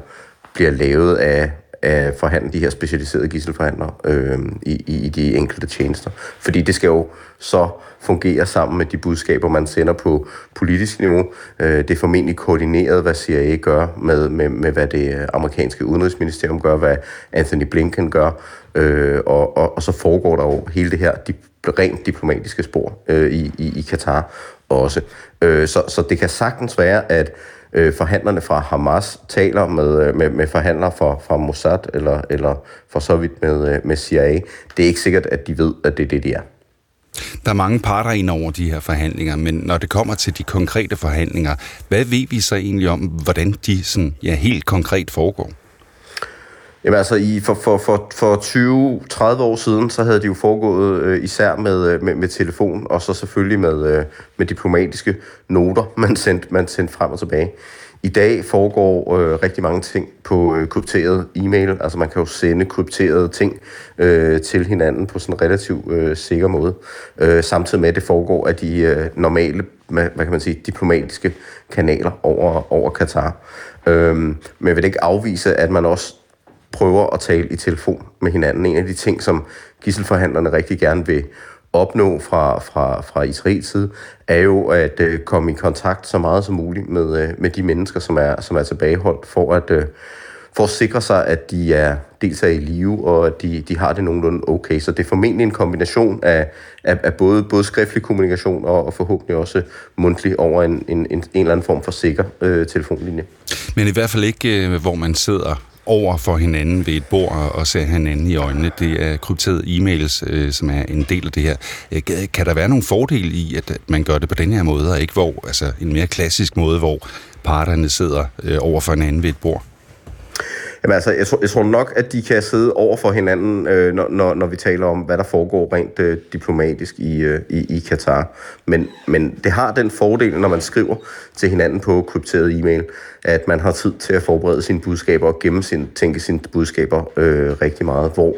bliver lavet af, af forhandle, de her specialiserede gisselforhandlere øh, i, i de enkelte tjenester. Fordi det skal jo så fungere sammen med de budskaber, man sender på politisk niveau. Øh, det er formentlig koordineret, hvad CIA gør med, med, med, hvad det amerikanske udenrigsministerium gør, hvad Anthony Blinken gør, øh, og, og, og så foregår der jo hele det her de, rent diplomatiske spor øh, i, i, i Katar også. Øh, så, så det kan sagtens være, at øh, forhandlerne fra Hamas taler med, øh, med, med forhandlere fra, fra Mossad eller, eller for så vidt med, øh, med CIA. Det er ikke sikkert, at de ved, at det er det, de er. Der er mange parter ind over de her forhandlinger, men når det kommer til de konkrete forhandlinger, hvad ved vi så egentlig om, hvordan de sådan, ja, helt konkret foregår? Jamen altså, i, for, for, for, for 20-30 år siden, så havde det jo foregået øh, især med, øh, med, med telefon, og så selvfølgelig med, øh, med diplomatiske noter, man sendte, man sendt frem og tilbage. I dag foregår øh, rigtig mange ting på øh, krypteret e-mail. Altså man kan jo sende krypterede ting øh, til hinanden på sådan en relativt øh, sikker måde. Øh, samtidig med, at det foregår af de øh, normale, hvad, hvad kan man sige, diplomatiske kanaler over, over Katar. Øh, men jeg vil ikke afvise, at man også prøver at tale i telefon med hinanden. En af de ting, som gisselforhandlerne rigtig gerne vil opnå fra, fra, fra Israels side, er jo at øh, komme i kontakt så meget som muligt med, øh, med de mennesker, som er, som er tilbageholdt, for at, øh, for at sikre sig, at de er dels er i live, og at de, de har det nogenlunde okay. Så det er formentlig en kombination af, af, af både, både skriftlig kommunikation og, og forhåbentlig også mundtlig over en, en, en, en eller anden form for sikker øh, telefonlinje. Men i hvert fald ikke, øh, hvor man sidder over for hinanden ved et bord og ser hinanden i øjnene. Det er krypterede e-mails, øh, som er en del af det her. Øh, kan der være nogle fordele i, at man gør det på den her måde, og ikke hvor, altså en mere klassisk måde, hvor parterne sidder øh, over for hinanden ved et bord? Jamen altså, jeg tror, jeg tror nok, at de kan sidde over for hinanden, øh, når, når, når vi taler om, hvad der foregår rent øh, diplomatisk i, øh, i, i Katar. Men, men det har den fordel, når man skriver til hinanden på krypteret e-mail, at man har tid til at forberede sine budskaber og gemme sin, tænke sine budskaber øh, rigtig meget, hvor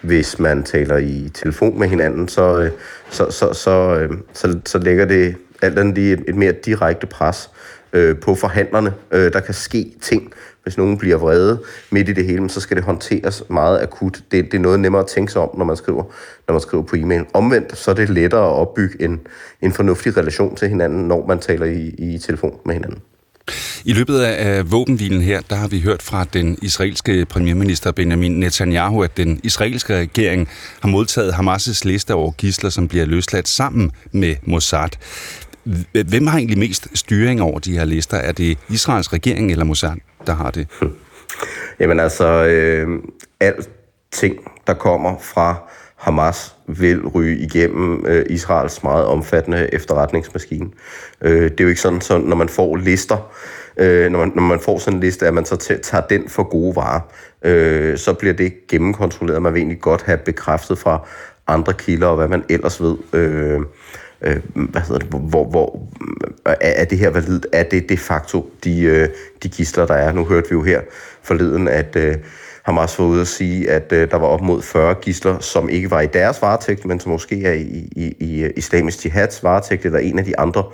hvis man taler i telefon med hinanden, så, øh, så, så, så, øh, så, så lægger det alt andet lige et, et mere direkte pres øh, på forhandlerne. Øh, der kan ske ting, hvis nogen bliver vrede midt i det hele, så skal det håndteres meget akut. Det, det er noget nemmere at tænke sig om, når man skriver, når man skriver på e-mail. Omvendt, så er det lettere at opbygge en, en fornuftig relation til hinanden, når man taler i, i telefon med hinanden. I løbet af våbenhvilen her, der har vi hørt fra den israelske premierminister Benjamin Netanyahu, at den israelske regering har modtaget Hamas' liste over gisler, som bliver løsladt sammen med Mossad. Hvem har egentlig mest styring over de her lister? Er det Israels regering eller Mossad, der har det? Hm. Jamen altså, øh, alt ting, der kommer fra Hamas, vil ryge igennem øh, Israels meget omfattende efterretningsmaskine. Øh, det er jo ikke sådan, så når man får lister, øh, når, man, når man får sådan en liste, at man så tager den for gode varer, øh, så bliver det gennemkontrolleret. Man vil egentlig godt have bekræftet fra andre kilder og hvad man ellers ved. Øh, øh, hvad hedder det, hvor, hvor er, er det her validt? Er det de facto de, øh, de gisler, der er? Nu hørte vi jo her forleden, at øh, Hamas var ude at sige, at øh, der var op mod 40 gisler, som ikke var i deres varetægt, men som måske er i, i, i øh, islamisk jihads varetægt, eller en af de andre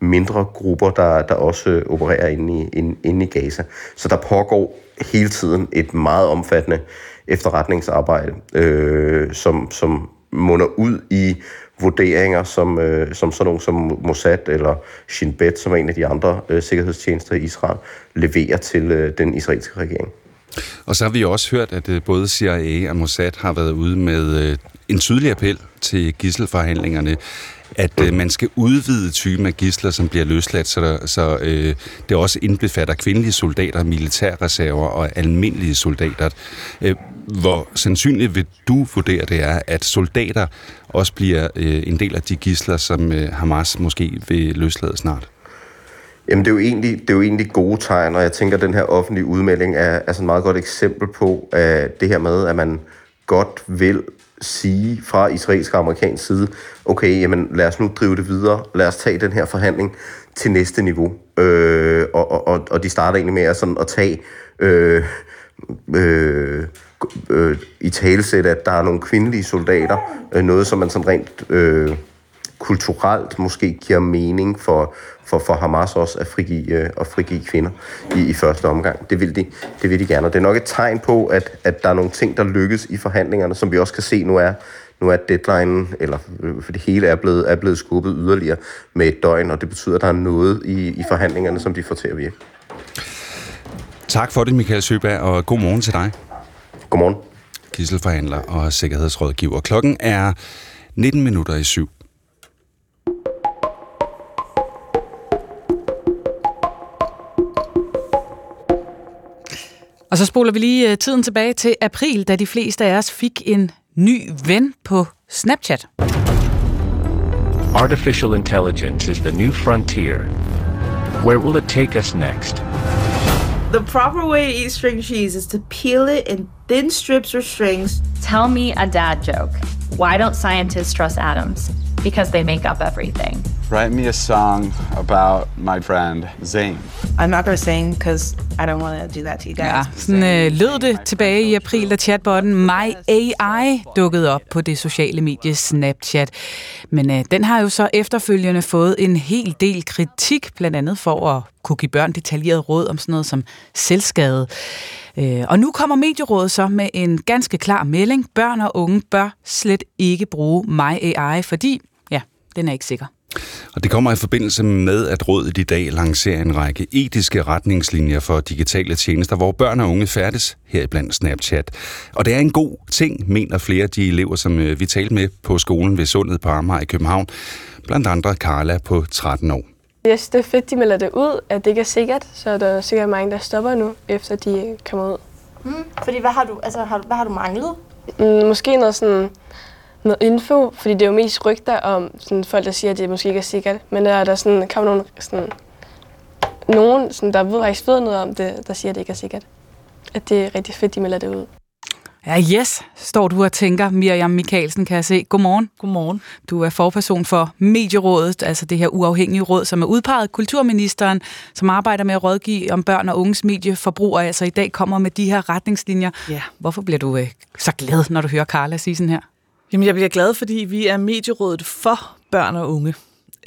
mindre grupper, der, der også øh, opererer inde i, inde, inde i Gaza. Så der pågår hele tiden et meget omfattende efterretningsarbejde, øh, som, som munder ud i vurderinger, som, øh, som sådan nogle som Mossad eller Shin Bet, som er en af de andre øh, sikkerhedstjenester i Israel, leverer til øh, den israelske regering. Og så har vi også hørt, at øh, både CIA og Mossad har været ude med øh, en tydelig appel til gisselforhandlingerne, at øh, man skal udvide typen af gisler, som bliver løsladt, så, der, så øh, det også indbefatter kvindelige soldater, militærreserver og almindelige soldater. Øh, hvor sandsynligt vil du vurdere det er, at soldater også bliver øh, en del af de gisler, som øh, Hamas måske vil løslade snart? Jamen, det er, jo egentlig, det er jo egentlig gode tegn, og jeg tænker, at den her offentlige udmelding er, er sådan et meget godt eksempel på at det her med, at man godt vil sige fra israelsk og amerikansk side, okay, jamen lad os nu drive det videre, lad os tage den her forhandling til næste niveau. Øh, og, og, og de starter egentlig med at, sådan, at tage øh, øh, øh, i talesæt, at der er nogle kvindelige soldater, øh, noget som man sådan rent øh, kulturelt måske giver mening for, for, for Hamas også at frigive, øh, at frigive kvinder i, i første omgang. Det vil, de, det vil de gerne. Og det er nok et tegn på, at, at der er nogle ting, der lykkes i forhandlingerne, som vi også kan se nu er, nu er deadline, eller øh, for det hele er blevet, er blevet skubbet yderligere med et døgn, og det betyder, at der er noget i, i forhandlingerne, som de får til at virke. Tak for det, Michael Søberg, og god morgen til dig. Godmorgen. Gisselforhandler og sikkerhedsrådgiver. Klokken er 19 minutter i syv. Så spoler vi lige øh, tiden tilbage til april, da de fleste af os fik en ny ven på Snapchat. Artificial intelligence is the new frontier. Where will it take us next? The proper way to eat string cheese is to peel it in thin strips or strings. Tell me a dad joke. Why don't scientists trust atoms? Because they make up everything. Write me a song about my friend Zane. I'm not gonna sing because I don't want to do that to you guys. Ja, sådan øh, lød det tilbage i april, da chatbotten My AI dukkede op på det sociale medie Snapchat. Men øh, den har jo så efterfølgende fået en hel del kritik, blandt andet for at kunne give børn detaljeret råd om sådan noget som selvskade. Øh, og nu kommer Medierådet så med en ganske klar melding. Børn og unge bør slet ikke bruge My AI, fordi den er ikke sikker. Og det kommer i forbindelse med, at rådet i dag lancerer en række etiske retningslinjer for digitale tjenester, hvor børn og unge færdes heriblandt Snapchat. Og det er en god ting, mener flere af de elever, som øh, vi talte med på skolen ved Sundet på Amager i København. Blandt andre Carla på 13 år. Jeg synes, det er fedt, de melder det ud, at det ikke er sikkert, så der er sikkert mange, der stopper nu, efter de kommer ud. Mm, fordi hvad har du, altså, har, hvad har du manglet? Mm, måske noget sådan noget info, fordi det er jo mest rygter om sådan, folk, der siger, at det måske ikke er sikkert. Men der er der sådan, kommer nogle, sådan, nogen, sådan, der ved, faktisk ved noget om det, der siger, at det ikke er sikkert. At det er rigtig fedt, de melder det ud. Ja, yes, står du og tænker. Miriam Mikkelsen kan jeg se. Godmorgen. Godmorgen. Du er forperson for Medierådet, altså det her uafhængige råd, som er udpeget kulturministeren, som arbejder med at rådgive om børn og unges medieforbrug, og altså i dag kommer med de her retningslinjer. Ja. Hvorfor bliver du øh, så glad, når du hører Carla sige sådan her? Jamen, jeg bliver glad, fordi vi er Medierådet for børn og unge.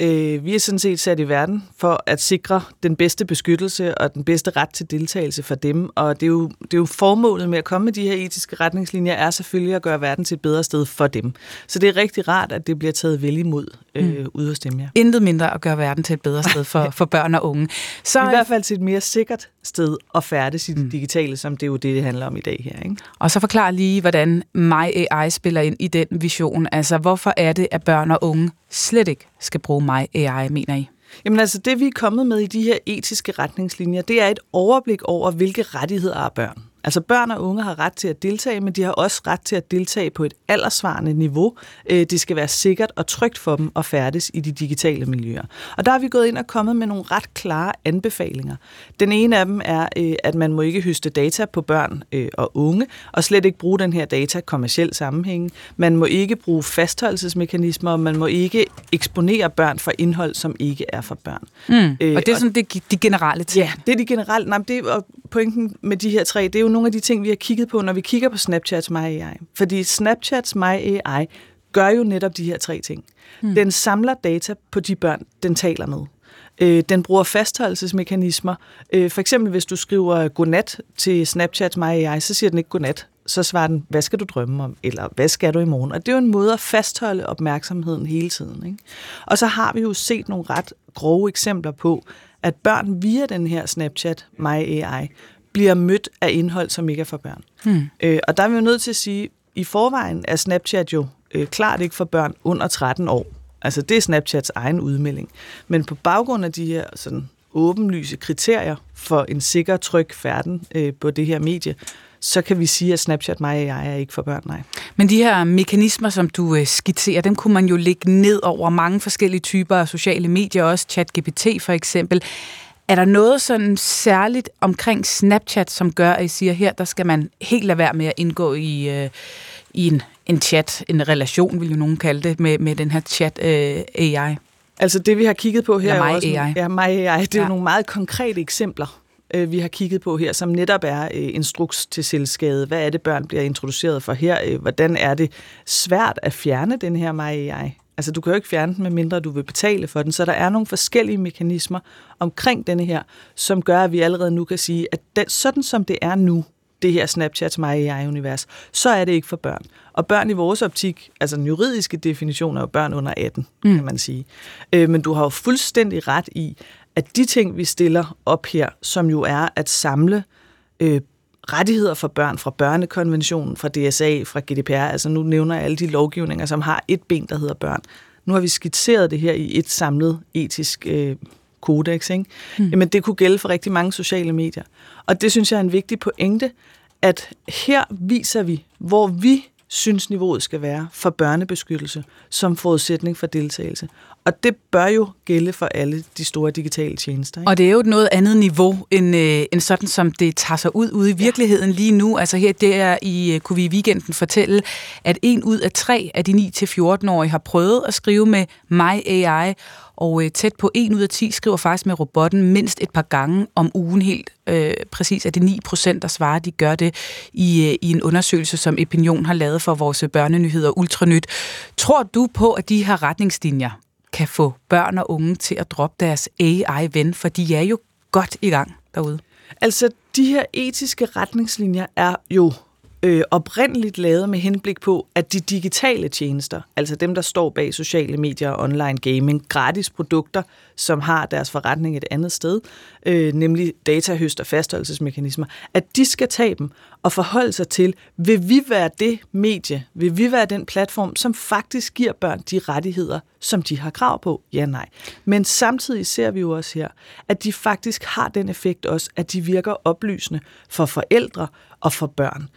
Øh, vi er sådan set sat i verden for at sikre den bedste beskyttelse og den bedste ret til deltagelse for dem. Og det er, jo, det er jo formålet med at komme med de her etiske retningslinjer, er selvfølgelig at gøre verden til et bedre sted for dem. Så det er rigtig rart, at det bliver taget vel imod øh, mm. ude hos dem, ja. Intet mindre at gøre verden til et bedre sted for, for børn og unge. Så, I hvert fald til et mere sikkert sted at færdes i det digitale, som det er jo det, det handler om i dag her. Ikke? Og så forklar lige, hvordan My AI spiller ind i den vision. Altså, hvorfor er det, at børn og unge slet ikke skal bruge My AI, mener I? Jamen altså, det vi er kommet med i de her etiske retningslinjer, det er et overblik over, hvilke rettigheder har børn. Altså børn og unge har ret til at deltage, men de har også ret til at deltage på et aldersvarende niveau. Øh, det skal være sikkert og trygt for dem at færdes i de digitale miljøer. Og der har vi gået ind og kommet med nogle ret klare anbefalinger. Den ene af dem er, øh, at man må ikke høste data på børn øh, og unge, og slet ikke bruge den her data kommersielt sammenhæng. Man må ikke bruge fastholdelsesmekanismer, og man må ikke eksponere børn for indhold, som ikke er for børn. Mm. Og det er sådan det, de generelle ting. Ja, det er de generelle. Nej, det er, pointen med de her tre, det er jo nogle af de ting, vi har kigget på, når vi kigger på Snapchats My AI. Fordi Snapchats My AI gør jo netop de her tre ting. Mm. Den samler data på de børn, den taler med. Øh, den bruger fastholdelsesmekanismer. Øh, for eksempel, hvis du skriver godnat til Snapchat My AI, så siger den ikke godnat. Så svarer den, hvad skal du drømme om? Eller hvad skal du i morgen? Og det er jo en måde at fastholde opmærksomheden hele tiden. Ikke? Og så har vi jo set nogle ret grove eksempler på, at børn via den her Snapchat My AI bliver mødt af indhold, som ikke er for børn. Hmm. Øh, og der er vi jo nødt til at sige, at i forvejen er Snapchat jo øh, klart ikke for børn under 13 år. Altså det er Snapchats egen udmelding. Men på baggrund af de her sådan åbenlyse kriterier for en sikker, tryg færden øh, på det her medie, så kan vi sige, at Snapchat mig og jeg er ikke for børn, nej. Men de her mekanismer, som du øh, skitserer, dem kunne man jo lægge ned over mange forskellige typer af sociale medier, også ChatGPT for eksempel. Er der noget sådan særligt omkring Snapchat, som gør, at I siger, her der skal man helt lade være med at indgå i, øh, i en, en chat, en relation, vil jo nogen kalde det, med, med den her chat øh, AI? Altså det, vi har kigget på her... Eller er også, AI. Ja, My AI. Det er Ja. jo nogle meget konkrete eksempler, øh, vi har kigget på her, som netop er øh, instruks til selvskade. Hvad er det, børn bliver introduceret for her? Øh, Hvordan er det svært at fjerne den her My AI? Altså, du kan jo ikke fjerne den, medmindre du vil betale for den. Så der er nogle forskellige mekanismer omkring denne her, som gør, at vi allerede nu kan sige, at den, sådan som det er nu, det her Snapchat My AI-univers, så er det ikke for børn. Og børn i vores optik, altså den juridiske definition er jo børn under 18, mm. kan man sige. Øh, men du har jo fuldstændig ret i, at de ting, vi stiller op her, som jo er at samle øh, rettigheder for børn fra børnekonventionen, fra DSA, fra GDPR, altså nu nævner jeg alle de lovgivninger, som har et ben, der hedder børn. Nu har vi skitseret det her i et samlet etisk øh, kodex, ikke? Mm. Jamen det kunne gælde for rigtig mange sociale medier. Og det synes jeg er en vigtig pointe, at her viser vi, hvor vi synes niveauet skal være for børnebeskyttelse som forudsætning for deltagelse. Og det bør jo gælde for alle de store digitale tjenester. Ikke? Og det er jo et noget andet niveau, end, øh, end sådan, som det tager sig ud ude i virkeligheden lige nu. Altså her, det er i, øh, kunne vi i weekenden fortælle, at en ud af tre af de 9-14-årige har prøvet at skrive med My AI, og øh, tæt på 1 ud af 10 skriver faktisk med robotten mindst et par gange om ugen. Helt øh, præcis er det 9 procent, der svarer, de gør det i, øh, i en undersøgelse, som Opinion har lavet for vores øh, børnenyheder Ultranyt. Tror du på, at de her retningslinjer kan få børn og unge til at droppe deres AI-ven, for de er jo godt i gang derude. Altså, de her etiske retningslinjer er jo øh, oprindeligt lavet med henblik på, at de digitale tjenester, altså dem, der står bag sociale medier og online gaming, gratis produkter, som har deres forretning et andet sted, øh, nemlig datahøst og fastholdelsesmekanismer, at de skal tage dem og forholde sig til, vil vi være det medie, vil vi være den platform, som faktisk giver børn de rettigheder, som de har krav på? Ja, nej. Men samtidig ser vi jo også her, at de faktisk har den effekt også, at de virker oplysende for forældre og for børn.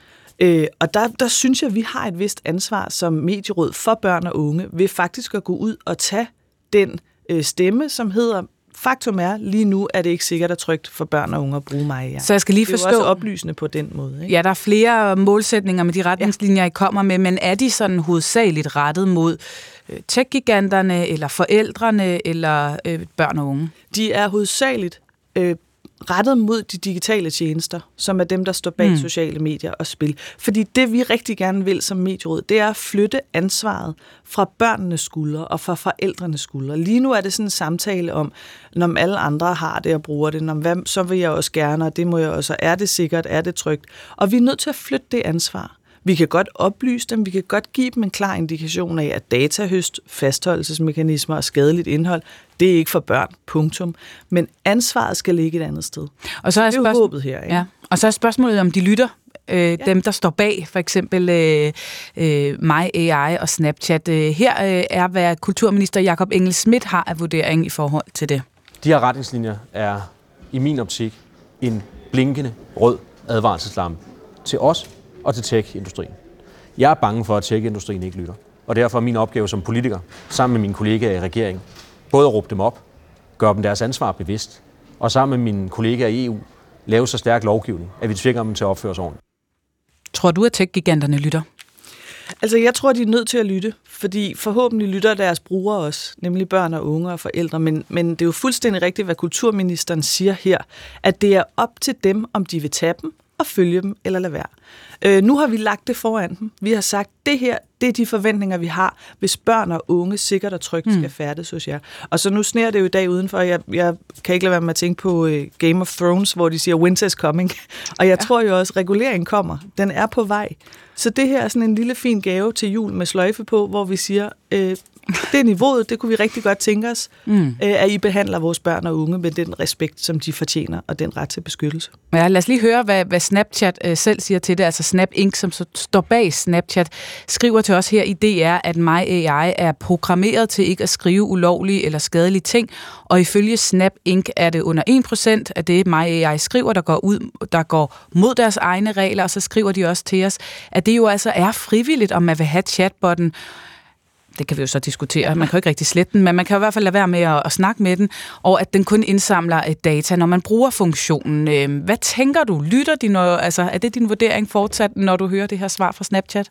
Øh, og der, der synes jeg, at vi har et vist ansvar som medieråd for børn og unge ved faktisk at gå ud og tage den øh, stemme, som hedder, faktum er, lige nu er det ikke sikkert og trygt for børn og unge at bruge mig. Ja. Så jeg skal lige det er forstå- jo også oplysende på den måde. Ikke? Ja, der er flere målsætninger med de retningslinjer, I kommer med, men er de sådan hovedsageligt rettet mod øh, tech-giganterne, eller forældrene, eller øh, børn og unge? De er hovedsageligt øh, rettet mod de digitale tjenester, som er dem, der står bag Mm. sociale medier og spil. Fordi det, vi rigtig gerne vil som medieråd, det er at flytte ansvaret fra børnenes skuldre og fra forældrenes skuldre. Lige nu er det sådan en samtale om, når alle andre har det og bruger det, når, hvad, så vil jeg også gerne, og det må jeg også. Er det sikkert? Er det trygt? Og vi er nødt til at flytte det ansvar. Vi kan godt oplyse dem, vi kan godt give dem en klar indikation af, at datahøst, fastholdelsesmekanismer og skadeligt indhold, det er ikke for børn, punktum. Men ansvaret skal ligge et andet sted. Og så er, det er spørgsmål- håbet her. Ikke? Ja. Og så er spørgsmålet, om de lytter. Øh, ja. Dem, der står bag, for eksempel øh, øh, My AI og Snapchat. Øh, her øh, er, hvad kulturminister Jakob Engel Schmidt har af vurdering i forhold til det. De her retningslinjer er i min optik en blinkende rød advarselslampe til os og til tech-industrien. Jeg er bange for, at tech-industrien ikke lytter. Og derfor er min opgave som politiker, sammen med mine kollegaer i regeringen, både at råbe dem op, gøre dem deres ansvar bevidst, og sammen med mine kollegaer i EU, lave så stærk lovgivning, at vi tvinger dem til at opføre sig ordentligt. Tror du, at tech-giganterne lytter? Altså, jeg tror, de er nødt til at lytte, fordi forhåbentlig lytter deres brugere også, nemlig børn og unge og forældre. Men, men det er jo fuldstændig rigtigt, hvad kulturministeren siger her, at det er op til dem, om de vil tage dem og følge dem eller lade være. Øh, nu har vi lagt det foran dem. Vi har sagt, det her, det er de forventninger, vi har, hvis børn og unge sikkert og trygt mm. skal færdes hos jer. Og så nu sner det jo i dag udenfor. Jeg, jeg kan ikke lade være med at tænke på uh, Game of Thrones, hvor de siger, winter is coming. Og jeg ja. tror jo også, at reguleringen kommer. Den er på vej. Så det her er sådan en lille fin gave til jul med sløjfe på, hvor vi siger, øh, det er niveauet, det kunne vi rigtig godt tænke os, mm. Øh, at I behandler vores børn og unge med den respekt, som de fortjener, og den ret til beskyttelse. Ja, lad os lige høre, hvad, hvad Snapchat øh, selv siger til det. Altså Snap Inc., som så står bag Snapchat, skriver til os her i DR, at MyAI er programmeret til ikke at skrive ulovlige eller skadelige ting, og ifølge Snap Inc. er det under 1% af det, MyAI skriver, der går, ud, der går mod deres egne regler, og så skriver de også til os, at det jo altså er frivilligt, om man vil have chatbotten, det kan vi jo så diskutere, man kan jo ikke rigtig slette den, men man kan jo i hvert fald lade være med at, at snakke med den, og at den kun indsamler et data, når man bruger funktionen. Øhm, hvad tænker du? Lytter de, når, altså, er det din vurdering fortsat, når du hører det her svar fra Snapchat?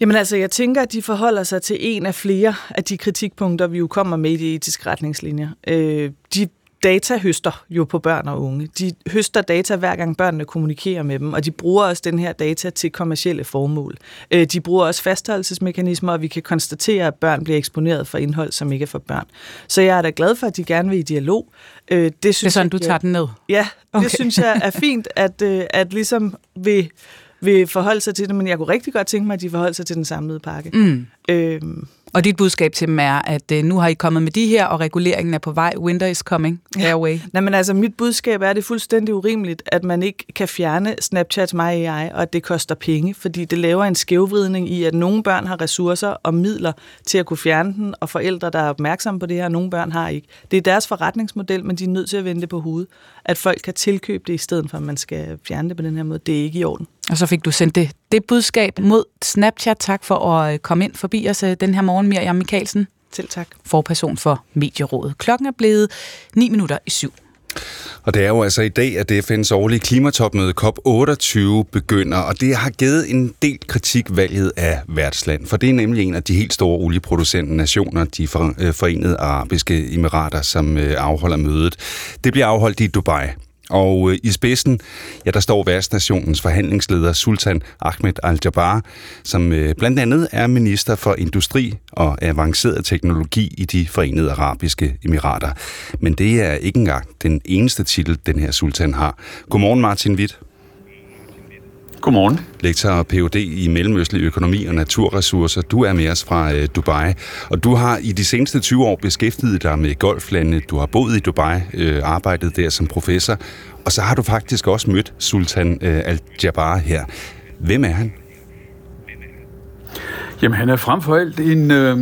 Jamen altså, jeg tænker, at de forholder sig til en af flere af de kritikpunkter, vi jo kommer med i de etiske retningslinjer. Øh, de data høster jo på børn og unge. De høster data hver gang børnene kommunikerer med dem, og de bruger også den her data til kommercielle formål. Øh, de bruger også fastholdelsesmekanismer, og vi kan konstatere, at børn bliver eksponeret for indhold, som ikke er for børn. Så jeg er da glad for, at de gerne vil i dialog. Øh, det, synes det er sådan, jeg, du tager den ned? Ja, okay. det synes jeg er fint, at, øh, at ligesom vil vil forholde sig til det, men jeg kunne rigtig godt tænke mig, at de forholder sig til den samlede pakke. Mm. Øhm, og dit budskab til dem er, at øh, nu har I kommet med de her, og reguleringen er på vej. Winter is coming. Airway. Nej, men altså, mit budskab er, at det er fuldstændig urimeligt, at man ikke kan fjerne Snapchat My AI, og at det koster penge, fordi det laver en skævvridning i, at nogle børn har ressourcer og midler til at kunne fjerne den, og forældre, der er opmærksomme på det her, og nogle børn har ikke. Det er deres forretningsmodel, men de er nødt til at vende det på hovedet. At folk kan tilkøbe det, i stedet for at man skal fjerne det på den her måde. Det er ikke i orden. Og så fik du sendt det, det budskab mod Snapchat. Tak for at øh, komme ind forbi os øh, den her morgen, Miriam Michaelsen. Selv tak. Forperson for Medierådet. Klokken er blevet 9 minutter i syv. Og det er jo altså i dag, at FN's årlige klimatopmøde COP28 begynder, og det har givet en del kritik valget af værtsland, for det er nemlig en af de helt store olieproducentnationer, nationer, de øh, forenede arabiske emirater, som afholder mødet. Det bliver afholdt i Dubai. Og øh, i spidsen, ja, der står værtsnationens forhandlingsleder Sultan Ahmed Al-Jabbar, som øh, blandt andet er minister for industri og avanceret teknologi i de forenede arabiske emirater. Men det er ikke engang den eneste titel, den her sultan har. Godmorgen, Martin Witt. Godmorgen. Lektor og Ph.D. i Mellemøstlig Økonomi og Naturressourcer. Du er med os fra øh, Dubai, og du har i de seneste 20 år beskæftiget dig med golflandene. Du har boet i Dubai, øh, arbejdet der som professor, og så har du faktisk også mødt Sultan øh, Al-Jabbar her. Hvem er han? Jamen, han er frem for alt en, øh,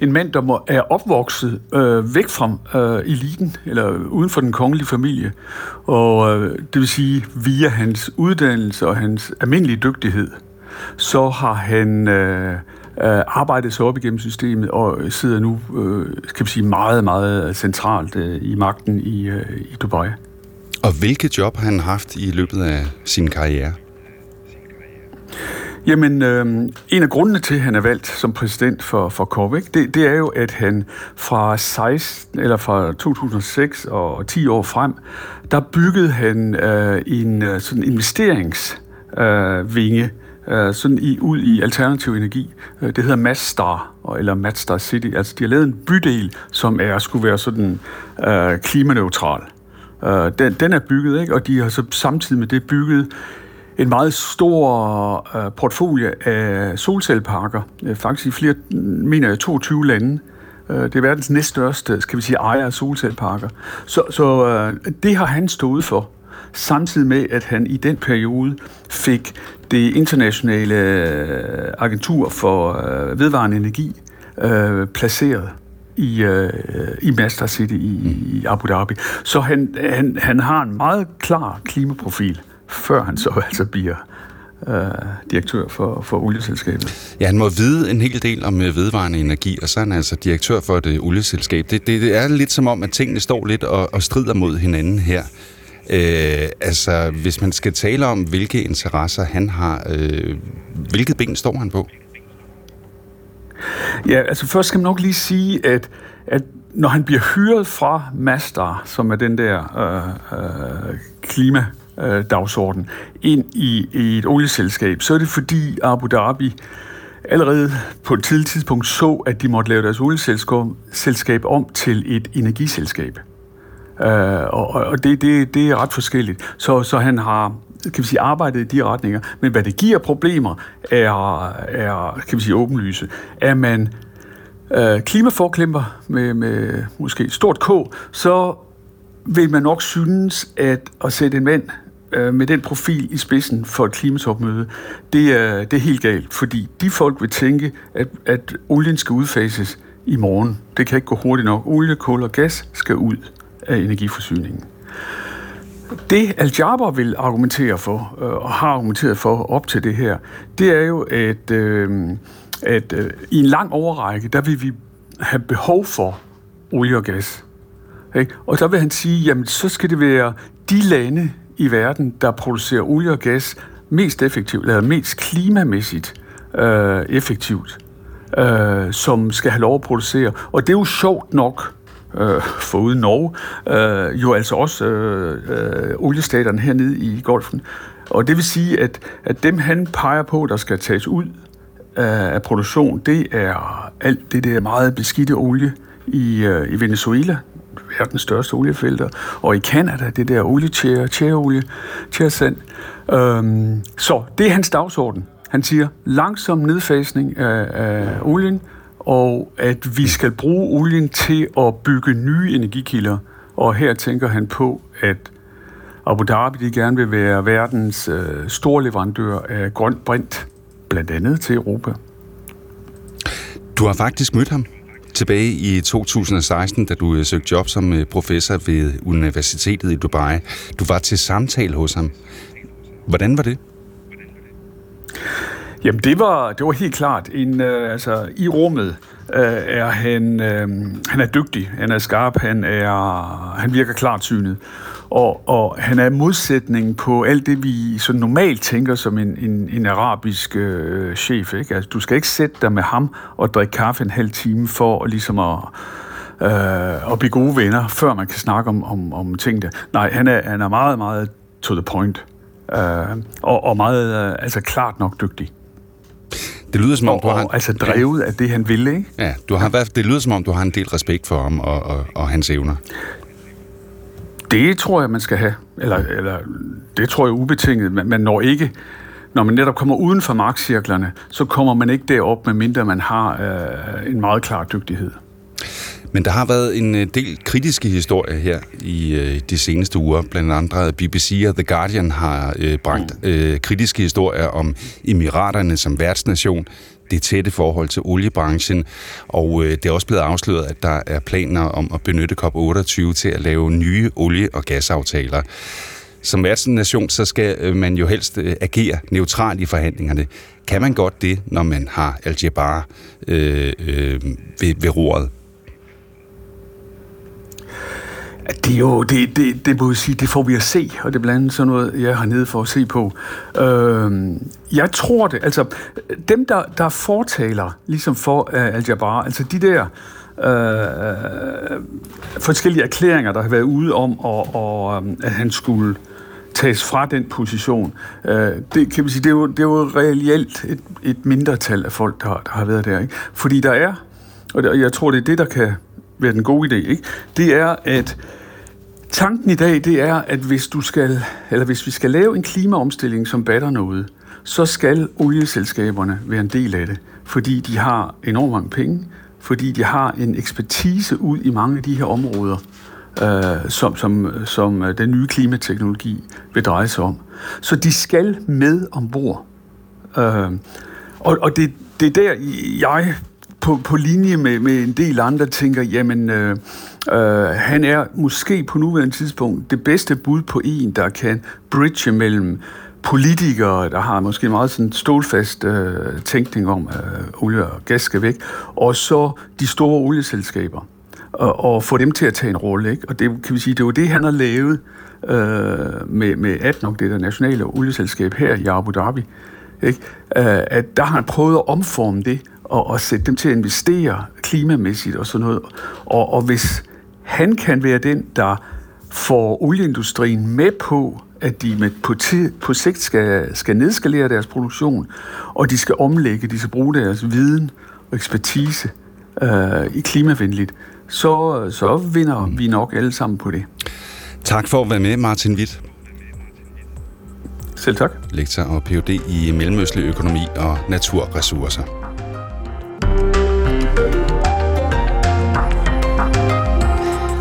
en mand, der må, er opvokset øh, væk fra øh, eliten, eller uden for den kongelige familie. Og øh, det vil sige, via hans uddannelse og hans almindelige dygtighed, så har han øh, øh, arbejdet sig op igennem systemet og sidder nu, øh, skal vi sige, meget, meget centralt øh, i magten i, øh, i Dubai. Og hvilket job har han haft i løbet af sin karriere? Jamen, øh, en af grundene til, at han er valgt som præsident for, for COP, det, det er jo, at han fra 16, eller fra 2006 og 10 år frem, der byggede han øh, en øh, sådan investeringsvinge, øh, øh, sådan i, ud i alternativ energi. Øh, det hedder Madstar, eller Madstar City. Altså, de har lavet en bydel, som er skulle være sådan øh, klimaneutral. Øh, den, den er bygget, ikke? og de har så samtidig med det bygget en meget stor øh, portfolio af solcelleparker, øh, faktisk i flere, mener jeg, 22 lande. Øh, det er verdens næststørste, skal vi sige, ejer af solcelleparker. Så, så øh, det har han stået for, samtidig med, at han i den periode fik det internationale øh, agentur for øh, vedvarende energi øh, placeret i, øh, i Master City i, i Abu Dhabi. Så han, han, han har en meget klar klimaprofil før han så altså bliver øh, direktør for, for olieselskabet. Ja, han må vide en hel del om øh, vedvarende energi, og så er han altså direktør for et øh, olieselskab. Det, det, det er lidt som om, at tingene står lidt og, og strider mod hinanden her. Øh, altså, hvis man skal tale om, hvilke interesser han har, øh, hvilket ben står han på? Ja, altså først skal man nok lige sige, at, at når han bliver hyret fra Mastar, som er den der øh, øh, klima øh, dagsorden, ind i, i et olieselskab, så er det fordi Abu Dhabi allerede på et tidligt tidspunkt så, at de måtte lave deres olieselskab om til et energiselskab. Øh, og og det, det, det er ret forskelligt. Så, så han har kan vi sige, arbejdet i de retninger. Men hvad det giver problemer, er, er kan vi sige, åbenlyse. Er man øh, klimaforklemper med, med måske stort K, så vil man nok synes, at at sætte en mand øh, med den profil i spidsen for et klimatopmøde, det er, det er helt galt, fordi de folk vil tænke, at, at olien skal udfases i morgen. Det kan ikke gå hurtigt nok. Olie, kul og gas skal ud af energiforsyningen. Det Al-Jaber vil argumentere for, øh, og har argumenteret for op til det her, det er jo, at, øh, at øh, i en lang overrække, der vil vi have behov for olie og gas. Ikke? Og der vil han sige, jamen så skal det være de lande i verden, der producerer olie og gas mest effektivt, eller mest klimamæssigt øh, effektivt, øh, som skal have lov at producere. Og det er jo sjovt nok, øh, foruden Norge, øh, jo altså også øh, øh, oliestaterne hernede i Golfen. Og det vil sige, at, at dem han peger på, der skal tages ud af, af produktion, det er alt det der meget beskidte olie i, øh, i Venezuela, verdens største oliefelter, og i Kanada, det der olietjære, tjæreolie, tjæresand. Øhm, så det er hans dagsorden. Han siger langsom nedfasning af, af olien, og at vi skal bruge olien til at bygge nye energikilder. Og her tænker han på, at Abu Dhabi de gerne vil være verdens øh, store leverandør af grønt brint, blandt andet til Europa. Du har faktisk mødt ham tilbage i 2016, da du øh, søgte job som øh, professor ved Universitetet i Dubai. Du var til samtale hos ham. Hvordan var det? Jamen det var, det var helt klart. En, øh, altså, I rummet øh, er han, øh, han er dygtig, han er skarp, han, er, han virker klart synet. Og, og han er modsætningen på alt det, vi så normalt tænker som en, en, en arabisk øh, chef. Ikke? Altså, du skal ikke sætte dig med ham og drikke kaffe en halv time for ligesom at, øh, at blive gode venner, før man kan snakke om, om, om tingene. Nej, han er, han er meget, meget to the point. Øh, og, og meget, øh, altså klart nok dygtig. Det lyder som om, du har... Og, altså drevet af det, han ville, ikke? Ja, du har, det lyder som om, du har en del respekt for ham og, og, og hans evner. Det tror jeg, man skal have. Eller, eller det tror jeg ubetinget. Man, man når ikke... Når man netop kommer uden for markcirklerne, så kommer man ikke derop, medmindre man har øh, en meget klar dygtighed. Men der har været en øh, del kritiske historier her i øh, de seneste uger. Blandt andet BBC og The Guardian har øh, bragt øh, kritiske historier om Emiraterne som værtsnation, det tætte forhold til oliebranchen, og øh, det er også blevet afsløret, at der er planer om at benytte COP28 til at lave nye olie- og gasaftaler. Som værtsnation, så skal øh, man jo helst øh, agere neutralt i forhandlingerne. Kan man godt det, når man har Al-Jabbar øh, øh, ved, ved roret? Det er jo, det, det, det må jeg sige, det får vi at se, og det er blandt andet sådan noget, jeg har nede for at se på. Øh, jeg tror det, altså dem, der, der fortaler ligesom for øh, uh, Al-Jabbar, altså de der øh, forskellige erklæringer, der har været ude om, og, og, øhm, at han skulle tages fra den position. Øh, det, kan vi sige, det, er jo, det er jo reelt et, et mindretal af folk, der, der har været der. Ikke? Fordi der er, og, det, og jeg tror, det er det, der kan være den gode idé, ikke? det er, at tanken i dag, det er, at hvis, du skal, eller hvis vi skal lave en klimaomstilling, som batter noget, så skal olieselskaberne være en del af det, fordi de har enormt mange penge, fordi de har en ekspertise ud i mange af de her områder, øh, som, som, som øh, den nye klimateknologi vil dreje sig om. Så de skal med ombord. Øh, og og det, det er der, jeg på, på linje med, med en del andre tænker, jamen, øh, øh, han er måske på nuværende tidspunkt det bedste bud på en, der kan bridge mellem politikere, der har måske meget sådan stålfast øh, tænkning om, at øh, olie og gas skal væk, og så de store olieselskaber, og, og få dem til at tage en rolle. Ikke? Og det kan vi sige, det var det, han har lavet øh, med, med ADNOC, det der nationale olieselskab her i Abu Dhabi. Ikke? Øh, at der har han prøvet at omforme det, og, og sætte dem til at investere klimamæssigt og sådan noget. Og, og hvis han kan være den, der får olieindustrien med på, at de med, på, ti, på sigt skal, skal nedskalere deres produktion, og de skal omlægge, de skal bruge deres viden og ekspertise øh, i klimavenligt, så, så vinder vi nok alle sammen på det. Tak for at være med, Martin Witt. Selv tak. Lektor og Ph.D. i Mellemøstlig Økonomi og Naturressourcer.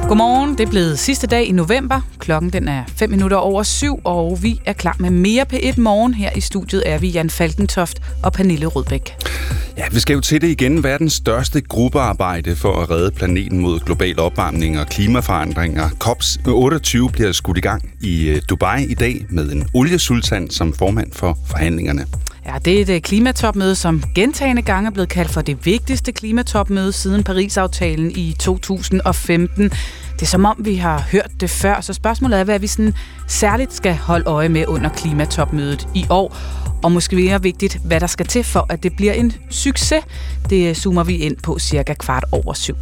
Godmorgen, det er blevet sidste dag i november. Klokken den er 5 minutter over syv, og vi er klar med mere P1 Morgen. Her i studiet er vi Jan Falkentoft og Pernille Rødbæk. Ja, vi skal jo til det igen. Verdens største gruppearbejde for at redde planeten mod global opvarmning og klimaforandringer. COP28 bliver skudt i gang i øh, Dubai i dag med en oliesultan som formand for forhandlingerne. Ja, det er et øh, klimatopmøde, som gentagende gange er blevet kaldt for det vigtigste klimatopmøde siden Paris-aftalen i 2015. Det er som om, vi har hørt det før, så spørgsmålet er, hvad vi sådan særligt skal holde øje med under klimatopmødet i år. Og måske mere vigtigt, hvad der skal til for, at det bliver en succes. Det zoomer vi ind på cirka kvart over syv.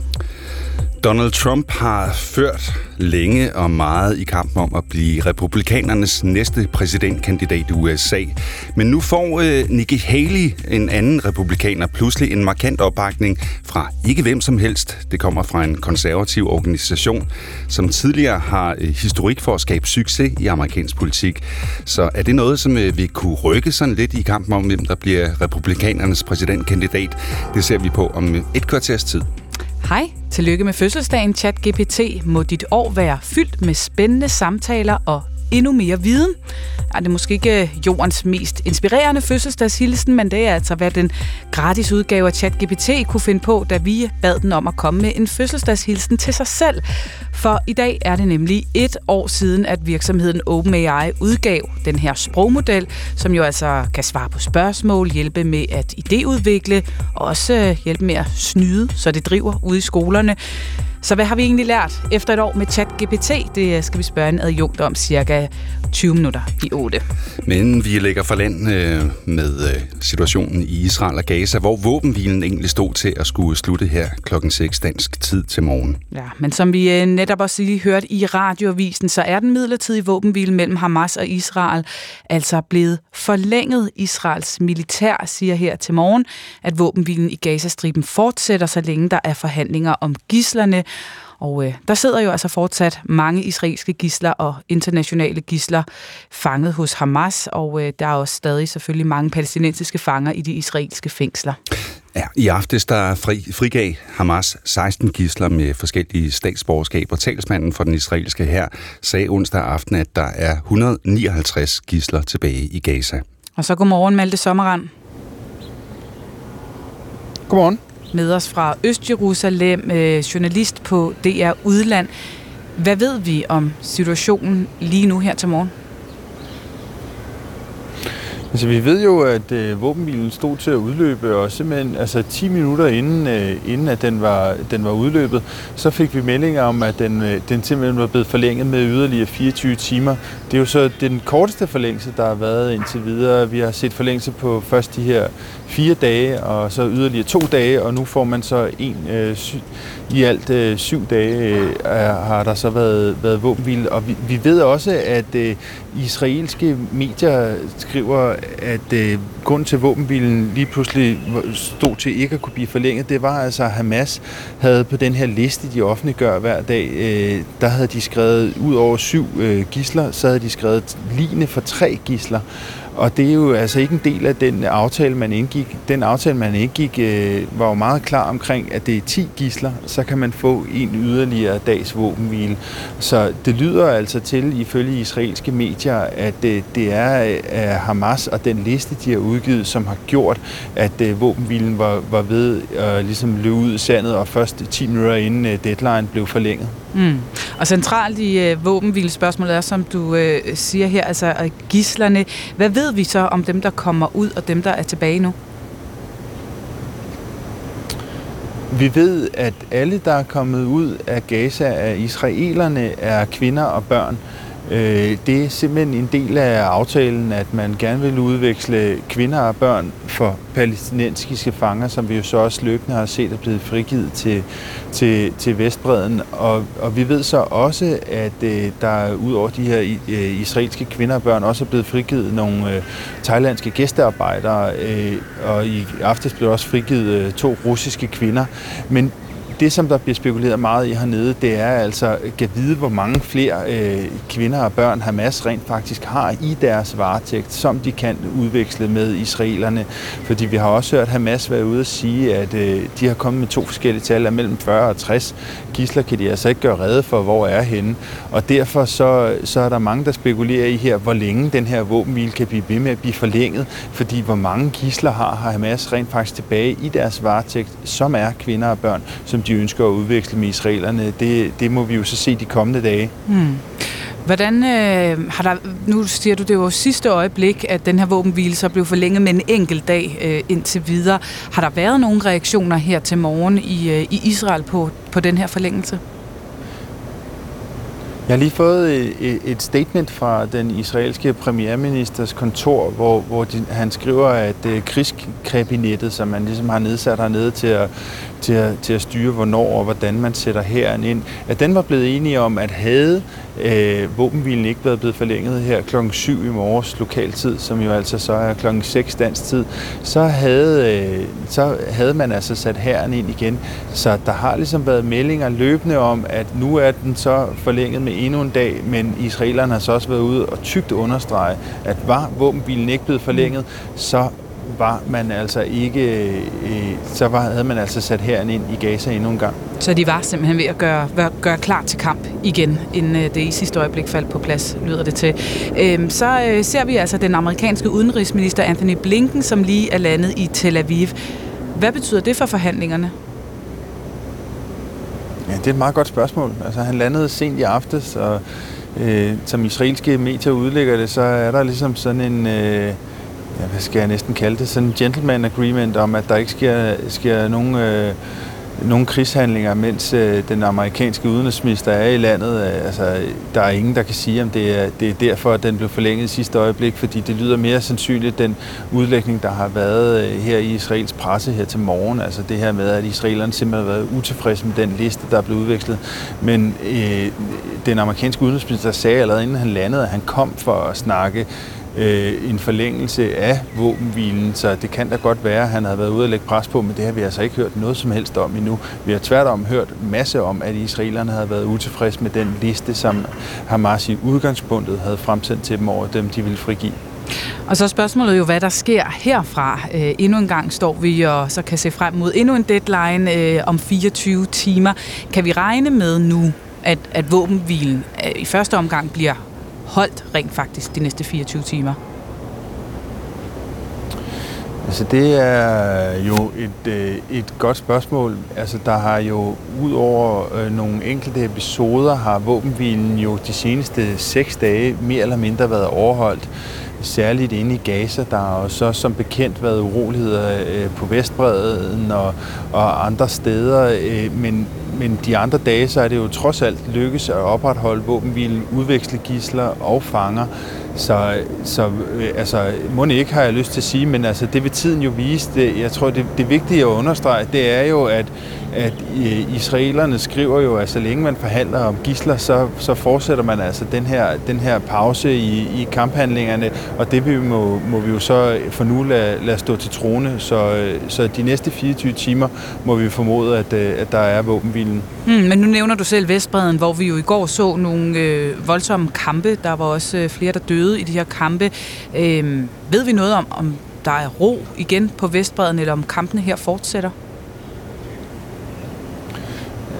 Donald Trump har ført længe og meget i kampen om at blive republikanernes næste præsidentkandidat i USA. Men nu får øh, Nikki Haley, en anden republikaner, pludselig en markant opbakning fra ikke hvem som helst. Det kommer fra en konservativ organisation, som tidligere har øh, historik for at skabe succes i amerikansk politik. Så er det noget, som øh, vi kunne rykke sådan lidt i kampen om, hvem der bliver republikanernes præsidentkandidat? Det ser vi på om øh, et kvarters tid. Hej, tillykke med fødselsdagen ChatGPT. Må dit år være fyldt med spændende samtaler og endnu mere viden. Ja, det måske ikke øh, jordens mest inspirerende fødselsdagshilsen, men det er altså, hvad den gratis udgave af ChatGPT kunne finde på, da vi bad den om at komme med en fødselsdagshilsen til sig selv. For i dag er det nemlig et år siden, at virksomheden OpenAI udgav den her sprogmodel, som jo altså kan svare på spørgsmål, hjælpe med at idéudvikle og også øh, hjælpe med at snyde, så det driver ude i skolerne. Så hvad har vi egentlig lært efter et år med ChatGPT? Det skal vi spørge en adjunkt om cirka 20 minutter i 8. Men vi lægger for land øh, med øh, situationen i Israel og Gaza, hvor våbenhvilen egentlig stod til at skulle slutte her klokken 6 dansk tid til morgen. Ja, men som vi øh, netop også lige hørte i radioavisen, så er den midlertidige våbenhvile mellem Hamas og Israel altså blevet forlænget. Israels militær siger her til morgen, at våbenhvilen i Gazastriben fortsætter, så længe der er forhandlinger om gislerne. Og øh, der sidder jo altså fortsat mange israelske gisler og internationale gisler fanget hos Hamas, og øh, der er også stadig selvfølgelig mange palæstinensiske fanger i de israelske fængsler. Ja, i aftes der fri, frigav Hamas 16 gisler med forskellige statsborgerskaber. Talsmanden for den israelske her sagde onsdag aften, at der er 159 gisler tilbage i Gaza. Og så godmorgen, Malte Sommerand. Godmorgen med os fra Østjerusalem, øh, journalist på DR Udland. Hvad ved vi om situationen lige nu her til morgen? Altså, vi ved jo, at øh, våbenbilen stod til at udløbe, og simpelthen altså, 10 minutter inden, øh, inden at den var, den var udløbet, så fik vi meldinger om, at den, øh, den simpelthen var blevet forlænget med yderligere 24 timer. Det er jo så den korteste forlængelse, der har været indtil videre. Vi har set forlængelse på først de her fire dage, og så yderligere to dage, og nu får man så en øh, i alt øh, syv dage øh, har der så været, været våbenhvile. Og vi, vi ved også, at øh, israelske medier skriver, at øh, grunden til våbenhvilen lige pludselig stod til ikke at kunne blive forlænget, det var altså, at Hamas havde på den her liste, de offentliggør hver dag, øh, der havde de skrevet, ud over syv øh, gisler, så havde de skrevet line for tre gisler. Og det er jo altså ikke en del af den aftale, man indgik. Den aftale, man indgik, øh, var jo meget klar omkring, at det er 10 gisler, så kan man få en yderligere dags våbenhvile. Så det lyder altså til, ifølge israelske medier, at øh, det er øh, Hamas og den liste, de har udgivet, som har gjort, at øh, våbenhvilen var, var ved at ligesom løbe ud i sandet, og først 10 minutter inden øh, deadline blev forlænget. Mm. Og centralt i øh, våbenhvilespørgsmålet er, som du øh, siger her, altså øh, gislerne. Hvad ved vi så om dem, der kommer ud, og dem, der er tilbage nu? Vi ved, at alle, der er kommet ud af Gaza af israelerne, er kvinder og børn. Øh, Øh, det er simpelthen en del af aftalen, at man gerne vil udveksle kvinder og børn for palæstinensiske fanger, som vi jo så også løbende har set er blevet frigivet til, til, til Vestbreden. Og, og vi ved så også, at øh, der ud over de her øh, israelske kvinder og børn også er blevet frigivet nogle øh, thailandske gæstearbejdere, øh, og i aftes blev også frigivet øh, to russiske kvinder. Men det, som der bliver spekuleret meget i hernede, det er altså at vide, hvor mange flere øh, kvinder og børn Hamas rent faktisk har i deres varetægt, som de kan udveksle med israelerne. Fordi vi har også hørt Hamas være ude og sige, at øh, de har kommet med to forskellige tal af mellem 40 og 60 gisler, kan de altså ikke gøre redde for, hvor er henne. Og derfor så, så er der mange, der spekulerer i her, hvor længe den her våbenhvile kan blive ved med at blive forlænget, fordi hvor mange gisler har, har Hamas rent faktisk tilbage i deres varetægt, som er kvinder og børn, som de ønsker at udveksle med israelerne. Det, det må vi jo så se de kommende dage. Hmm. Hvordan øh, har der, nu siger du, det var sidste øjeblik, at den her våbenhvile så blev forlænget med en enkelt dag øh, indtil videre. Har der været nogle reaktioner her til morgen i, øh, i Israel på, på den her forlængelse? Jeg har lige fået et, et statement fra den israelske premierministers kontor, hvor, hvor de, han skriver, at øh, krigskabinettet, som man ligesom har nedsat hernede til at, til, at, til at styre, hvornår og hvordan man sætter herren ind, at den var blevet enige om, at havde øh, våbenhvilen ikke været blevet forlænget her klokken 7 i morges lokaltid, som jo altså så er klokken 6 dansk tid, så havde, øh, så havde man altså sat herren ind igen. Så der har ligesom været meldinger løbende om, at nu er den så forlænget med endnu en dag, men israelerne har så også været ude og tygt understrege, at var våbenhvilen ikke blevet forlænget, så var man altså ikke, øh, så var, havde man altså sat herren ind i Gaza endnu en gang. Så de var simpelthen ved at gøre, gøre klar til kamp igen, inden øh, det i sidste øjeblik faldt på plads, lyder det til. Øhm, så øh, ser vi altså den amerikanske udenrigsminister Anthony Blinken, som lige er landet i Tel Aviv. Hvad betyder det for forhandlingerne? Ja, det er et meget godt spørgsmål. Altså, han landede sent i aftes, og øh, som israelske medier udlægger det, så er der ligesom sådan en... Øh, ja, hvad skal jeg næsten kalde det, sådan en gentleman agreement om, at der ikke sker, sker nogen, øh, nogen krigshandlinger, mens øh, den amerikanske udenrigsminister er i landet. Øh, altså, der er ingen, der kan sige, om det er, det er derfor, at den blev forlænget i sidste øjeblik, fordi det lyder mere sandsynligt, den udlægning, der har været øh, her i Israels presse her til morgen. Altså det her med, at israelerne simpelthen har været utilfredse med den liste, der er blevet udvekslet. Men øh, den amerikanske udenrigsminister sagde allerede, inden han landede, at han kom for at snakke øh, en forlængelse af våbenhvilen, så det kan da godt være, at han havde været ude at lægge pres på, men det har vi altså ikke hørt noget som helst om endnu. Vi har tværtom hørt masse om, at israelerne havde været utilfredse med den liste, som Hamas i udgangspunktet havde fremsendt til dem over dem, de ville frigive. Og så er spørgsmålet jo, hvad der sker herfra. Øh, endnu en gang står vi og så kan se frem mod endnu en deadline øh, om 24 timer. Kan vi regne med nu, at, at våbenhvilen øh, i første omgang bliver holdt rent faktisk de næste 24 timer? Altså det er jo et, øh, et godt spørgsmål. Altså der har jo ud over øh, nogle enkelte episoder, har våbenhvilen jo de seneste seks dage mere eller mindre været overholdt. Særligt inde i Gaza, der har så som bekendt været uroligheder øh, på Vestbreden og, og andre steder. Øh, men men de andre dage, så er det jo trods alt lykkes at opretholde våbenhvilen, udveksle gisler og fanger. Så, så øh, altså, må ikke har jeg lyst til at sige, men altså, det vil tiden jo vise. Det, jeg tror, det, det vigtige at understrege, det er jo, at, at øh, israelerne skriver jo, at så længe man forhandler om gisler, så, så fortsætter man altså den her, den her pause i, i kamphandlingerne, og det vi må, må vi jo så for nu lade, lade stå til trone. Så, øh, så de næste 24 timer må vi formode, at, at der er våbenhvilen. Hmm, men nu nævner du selv Vestbreden, hvor vi jo i går så nogle øh, voldsomme kampe. Der var også øh, flere, der døde i de her kampe. Øh, ved vi noget om, om der er ro igen på Vestbreden, eller om kampene her fortsætter?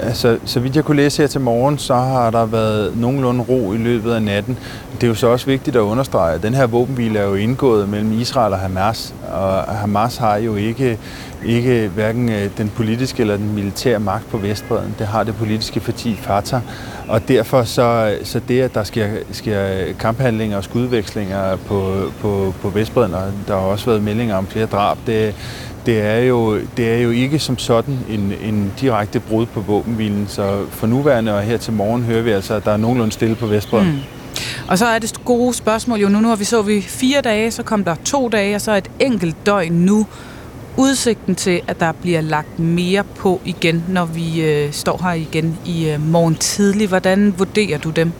Altså, så vidt jeg kunne læse her til morgen, så har der været nogenlunde ro i løbet af natten. Det er jo så også vigtigt at understrege, at den her våbenhvile er jo indgået mellem Israel og Hamas, og Hamas har jo ikke ikke hverken øh, den politiske eller den militære magt på Vestbreden. Det har det politiske parti Fatah. Og derfor så, øh, så det, at der sker, sker øh, kamphandlinger og skudvekslinger på, på, på Vestbreden, og der har også været meldinger om flere drab, det, det er, jo, det er jo ikke som sådan en, en direkte brud på våbenhvilen. Så for nuværende og her til morgen hører vi altså, at der er nogenlunde stille på Vestbreden. Mm. Og så er det gode spørgsmål jo nu, nu har vi så vi fire dage, så kom der to dage, og så et enkelt døgn nu. Udsigten til, at der bliver lagt mere på igen, når vi øh, står her igen i øh, morgen tidlig. Hvordan vurderer du dem?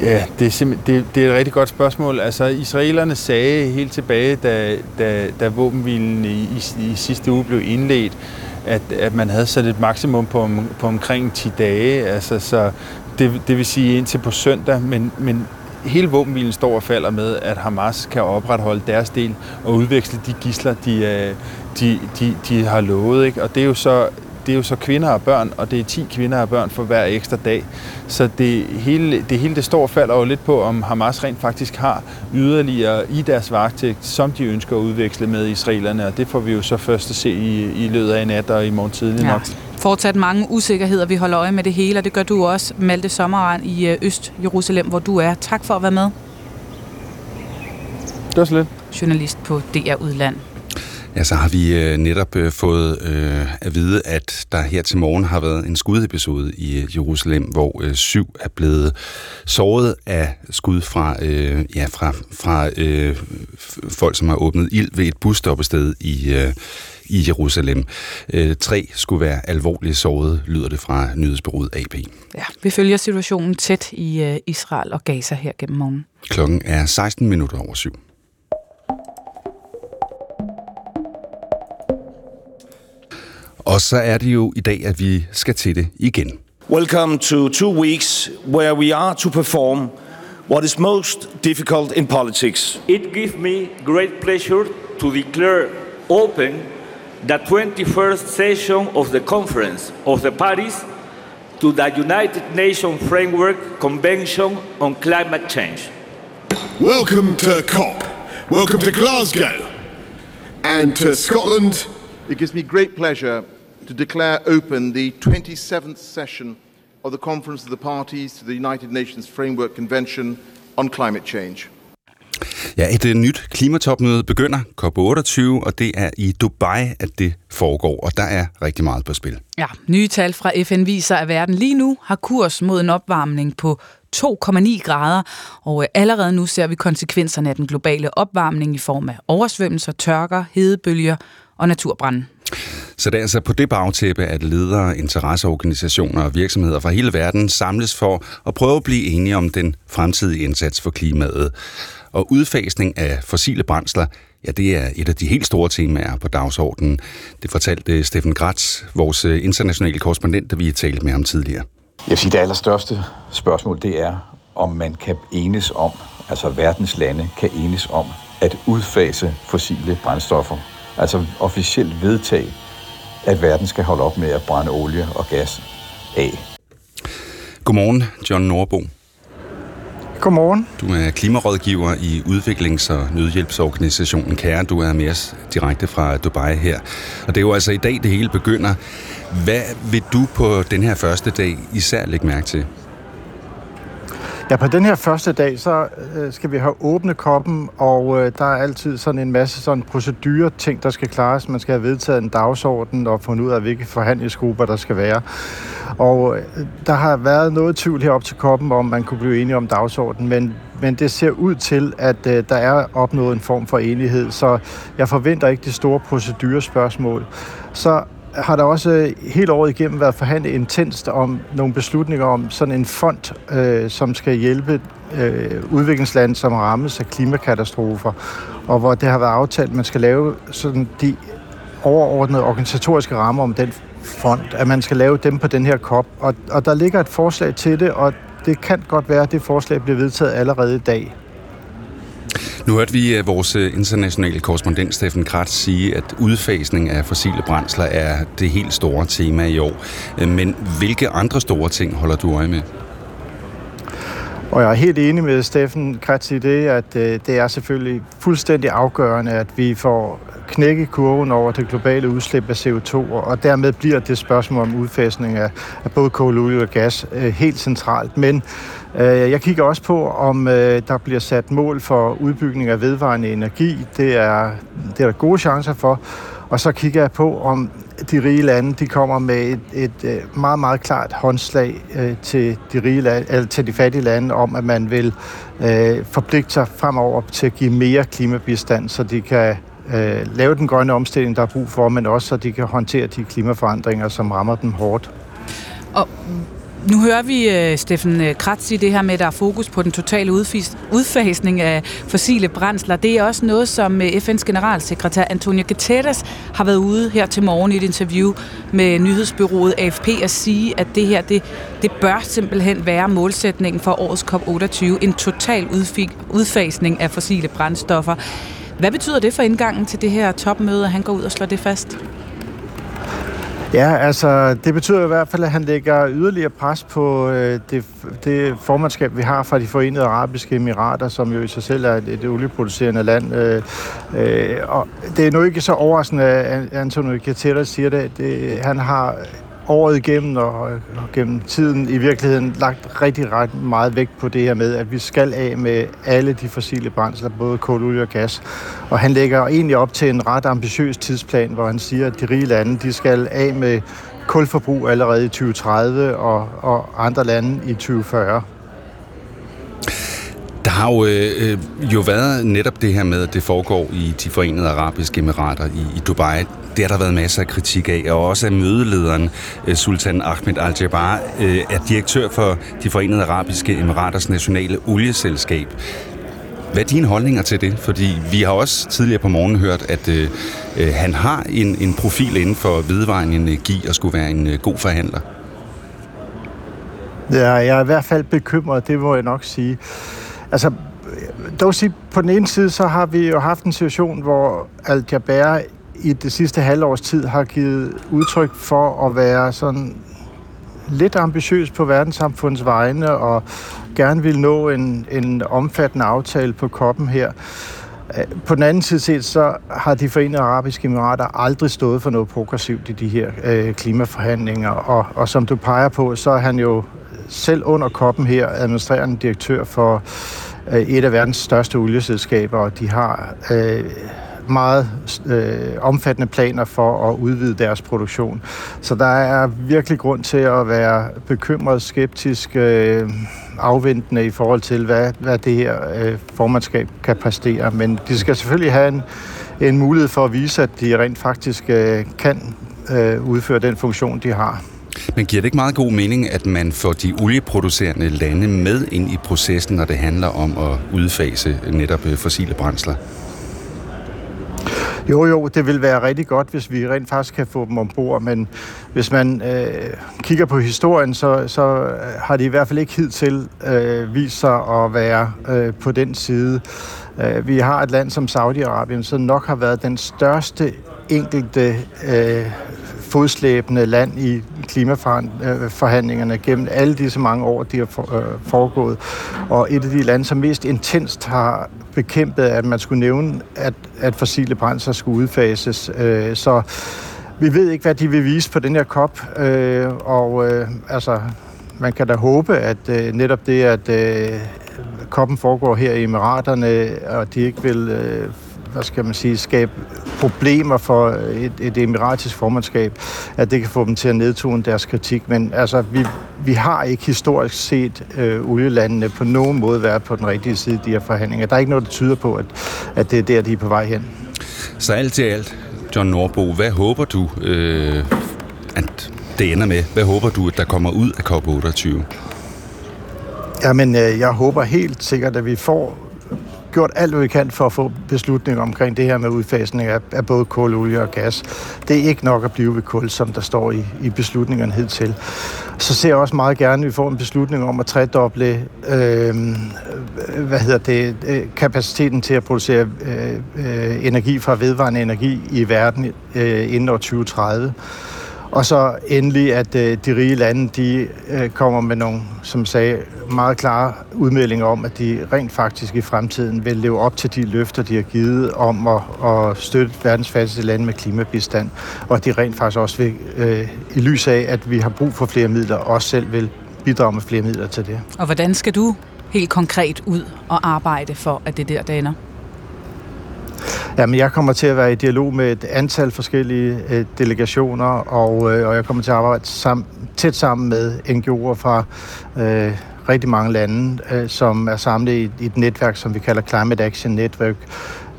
Ja, det er, det, det er et rigtig godt spørgsmål. Altså, israelerne sagde helt tilbage, da, da, da våbenhvilen i, i, i sidste uge blev indledt, at, at man havde sat et maksimum på, på omkring 10 dage. Altså, så det, det vil sige indtil på søndag, men, men hele våbenhvilen står og falder med, at Hamas kan opretholde deres del og udveksle de gisler, de, øh, de, de, de har lovet. Ikke? Og det er jo så det er jo så kvinder og børn, og det er 10 kvinder og børn for hver ekstra dag. Så det hele det, hele det står og falder jo lidt på, om Hamas rent faktisk har yderligere i deres varetægt, som de ønsker at udveksle med israelerne, og det får vi jo så først at se i, i løbet af nat og i morgen tidlig nok. Ja. Fortsat mange usikkerheder. Vi holder øje med det hele, og det gør du også, Malte Sommerand i øh, Øst-Jerusalem, hvor du er. Tak for at være med. Det var så lidt. Journalist på DR Udland. Ja, så har vi øh, netop øh, fået øh, at vide, at der her til morgen har været en skudepisode i øh, Jerusalem, hvor øh, syv er blevet såret af skud fra, øh, ja, fra, fra øh, folk, som har åbnet ild ved et busstoppested i, øh, i Jerusalem. Øh, tre skulle være alvorligt såret, lyder det fra nyhedsbureauet AP. Ja, vi følger situationen tæt i øh, Israel og Gaza her gennem morgen. Klokken er 16 minutter over syv. Og så er det jo i dag, at vi skal til det igen. Welcome to two weeks where we are to perform what is most difficult in politics. It gives me great pleasure to declare open the 21st session of the Conference of the Paris to the United Nations Framework Convention on Climate Change. Welcome to COP. Welcome to Glasgow. And to Scotland. It gives me great pleasure to declare open the 27th session of the Conference of the Parties to the United Nations Framework Convention on Climate Change. Ja, et uh, nyt klimatopmøde begynder, COP28, og det er i Dubai, at det foregår, og der er rigtig meget på spil. Ja, nye tal fra FN viser, at verden lige nu har kurs mod en opvarmning på 2,9 grader, og øh, allerede nu ser vi konsekvenserne af den globale opvarmning i form af oversvømmelser, tørker, hedebølger og naturbrænde. Så det er altså på det bagtæppe, at ledere, interesseorganisationer og virksomheder fra hele verden samles for at prøve at blive enige om den fremtidige indsats for klimaet. Og udfasning af fossile brændsler, ja, det er et af de helt store temaer på dagsordenen. Det fortalte Steffen Gratz, vores internationale korrespondent, der vi talte med ham tidligere. Jeg vil sige, det allerstørste spørgsmål, det er, om man kan enes om, altså verdens lande kan enes om, at udfase fossile brændstoffer. Altså officielt vedtage, at verden skal holde op med at brænde olie og gas af. Godmorgen, John Nordbo. Godmorgen. Du er klimarådgiver i udviklings- og nødhjælpsorganisationen Kære. Du er med os direkte fra Dubai her. Og det er jo altså i dag, det hele begynder. Hvad vil du på den her første dag især lægge mærke til? Ja, på den her første dag, så øh, skal vi have åbne koppen, og øh, der er altid sådan en masse sådan procedure ting, der skal klares. Man skal have vedtaget en dagsorden og fundet ud af, hvilke forhandlingsgrupper der skal være. Og øh, der har været noget tvivl herop til koppen, om man kunne blive enige om dagsordenen, men, men det ser ud til, at øh, der er opnået en form for enighed, så jeg forventer ikke de store procedurespørgsmål. Så har der også helt året igennem været forhandlet intenst om nogle beslutninger om sådan en fond, øh, som skal hjælpe øh, udviklingslande, som rammes af klimakatastrofer, og hvor det har været aftalt, at man skal lave sådan de overordnede organisatoriske rammer om den fond, at man skal lave dem på den her kop. Og, og der ligger et forslag til det, og det kan godt være, at det forslag bliver vedtaget allerede i dag. Nu hørte vi øh, vores øh, internationale korrespondent Steffen Kratz sige, at udfasning af fossile brændsler er det helt store tema i år. Øh, men hvilke andre store ting holder du øje med? Og jeg er helt enig med Steffen Kratz i det, at det er selvfølgelig fuldstændig afgørende, at vi får knække kurven over det globale udslip af CO2, og dermed bliver det spørgsmål om udfasning af, af både kul, olie og gas øh, helt centralt. Men øh, jeg kigger også på, om øh, der bliver sat mål for udbygning af vedvarende energi. Det er, det er der gode chancer for. Og så kigger jeg på, om de rige lande de kommer med et, et, øh, meget, meget klart håndslag øh, til, de rige lande, eller til de fattige lande om, at man vil øh, forpligte sig fremover til at give mere klimabistand, så de kan øh, lave den grønne omstilling, der er brug for, men også så de kan håndtere de klimaforandringer, som rammer dem hårdt. Og nu hører vi øh, Steffen øh, Kratz i det her med, at der er fokus på den totale udfasning af fossile brændsler. Det er også noget, som øh, FN's generalsekretær Antonio Guterres har været ude her til morgen i et interview med nyhedsbyrået AFP at sige, at det her det, det bør simpelthen være målsætningen for årets COP28, en total udfasning af fossile brændstoffer. Hvad betyder det for indgangen til det her topmøde, at han går ud og slår det fast? Ja, altså det betyder i hvert fald, at han lægger yderligere pres på øh, det, det formandskab, vi har fra de forenede arabiske emirater, som jo i sig selv er et, et olieproducerende land. Øh, øh, og det er nu ikke så overraskende, at Antonio Guterres siger det. det. Han har året igennem og, og gennem tiden i virkeligheden lagt rigtig ret meget vægt på det her med, at vi skal af med alle de fossile brændsler, både kul, olie og gas. Og han lægger egentlig op til en ret ambitiøs tidsplan, hvor han siger, at de rige lande de skal af med kulforbrug allerede i 2030 og, og andre lande i 2040. Der har jo, øh, øh, jo været netop det her med, at det foregår i de forenede arabiske emirater i, i Dubai. Det har der været masser af kritik af, og også af mødelederen øh, Sultan Ahmed Al-Jabbar øh, er direktør for de forenede arabiske emiraters nationale olieselskab. Hvad er dine holdninger til det? Fordi vi har også tidligere på morgen hørt, at øh, øh, han har en, en profil inden for vedvarende energi og skulle være en øh, god forhandler. Ja, jeg er i hvert fald bekymret, det må jeg nok sige. Altså, dog sige, på den ene side, så har vi jo haft en situation, hvor Al-Jaber i det sidste halvårs tid har givet udtryk for at være sådan lidt ambitiøs på verdenssamfundets vegne og gerne vil nå en, en omfattende aftale på koppen her. På den anden side set, så har de forenede arabiske emirater aldrig stået for noget progressivt i de her øh, klimaforhandlinger, og, og som du peger på, så er han jo selv under koppen her administrerende direktør for øh, et af verdens største olieselskaber, og de har øh, meget øh, omfattende planer for at udvide deres produktion. Så der er virkelig grund til at være bekymret, skeptisk, øh, afventende i forhold til, hvad, hvad det her øh, formandskab kan præstere. Men de skal selvfølgelig have en, en mulighed for at vise, at de rent faktisk øh, kan øh, udføre den funktion, de har. Men giver det ikke meget god mening, at man får de olieproducerende lande med ind i processen, når det handler om at udfase netop øh, fossile brændsler? Jo, jo, det vil være rigtig godt, hvis vi rent faktisk kan få dem ombord, men hvis man øh, kigger på historien, så, så øh, har de i hvert fald ikke hidtil øh, vist sig at være øh, på den side. Øh, vi har et land som Saudi-Arabien, som nok har været den største enkelte øh, fodslæbende land i klimaforhandlingerne gennem alle disse mange år, de har øh, foregået. Og et af de lande, som mest intenst har bekæmpet, at man skulle nævne, at, at fossile brændsler skulle udfases. Øh, så vi ved ikke, hvad de vil vise på den her COP, øh, og altså, man kan da håbe, at netop det, at koppen foregår her i Emiraterne, og de ikke vil hvad skal man sige, skabe problemer for et, et emiratisk formandskab, at det kan få dem til at nedtone deres kritik. Men altså, vi, vi har ikke historisk set øh, olielandene på nogen måde været på den rigtige side af de her forhandlinger. Der er ikke noget, der tyder på, at, at det er der, de er på vej hen. Så alt til alt, John Norbo, hvad håber du, øh, at det ender med? Hvad håber du, at der kommer ud af COP28? Jamen, øh, jeg håber helt sikkert, at vi får gjort alt, hvad vi kan for at få beslutninger omkring det her med udfasning af, af både kul, olie og gas. Det er ikke nok at blive ved kul, som der står i, i beslutningerne hidtil. Så ser jeg også meget gerne, at vi får en beslutning om at tredoble øh, hvad hedder det, øh, kapaciteten til at producere øh, øh, energi fra vedvarende energi i verden øh, inden år 2030. Og så endelig, at øh, de rige lande, de øh, kommer med nogle, som sagde, meget klare udmeldinger om, at de rent faktisk i fremtiden vil leve op til de løfter, de har givet om at, at støtte verdens fattigste lande med klimabistand. Og at de rent faktisk også vil, øh, i lys af, at vi har brug for flere midler, også selv vil bidrage med flere midler til det. Og hvordan skal du helt konkret ud og arbejde for, at det der, der ender? Jamen, jeg kommer til at være i dialog med et antal forskellige øh, delegationer, og, øh, og jeg kommer til at arbejde sammen, tæt sammen med NGO'er fra øh, rigtig mange lande, øh, som er samlet i, i et netværk, som vi kalder Climate Action Network,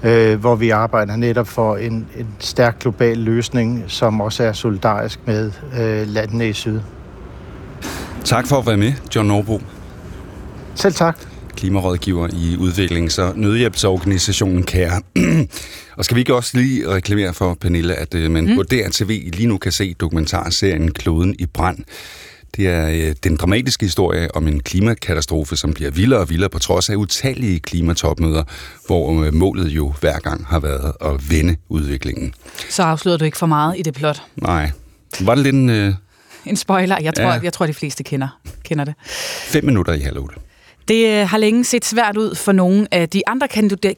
øh, hvor vi arbejder netop for en, en stærk global løsning, som også er solidarisk med øh, landene i syd. Tak for at være med, John Norbo. Selv tak klimarådgiver i udviklings- og nødhjælpsorganisationen CARE. og skal vi ikke også lige reklamere for, Pernille, at øh, man mm. på DRTV lige nu kan se dokumentarserien Kloden i brand. Det er øh, den dramatiske historie om en klimakatastrofe, som bliver vildere og vildere på trods af utallige klimatopmøder, hvor øh, målet jo hver gang har været at vende udviklingen. Så afslører du ikke for meget i det plot? Nej. Var det lidt en... Øh... En spoiler. Jeg tror, ja. jeg tror, de fleste kender, kender det. Fem minutter i halv otte. Det øh, har længe set svært ud for nogle af de andre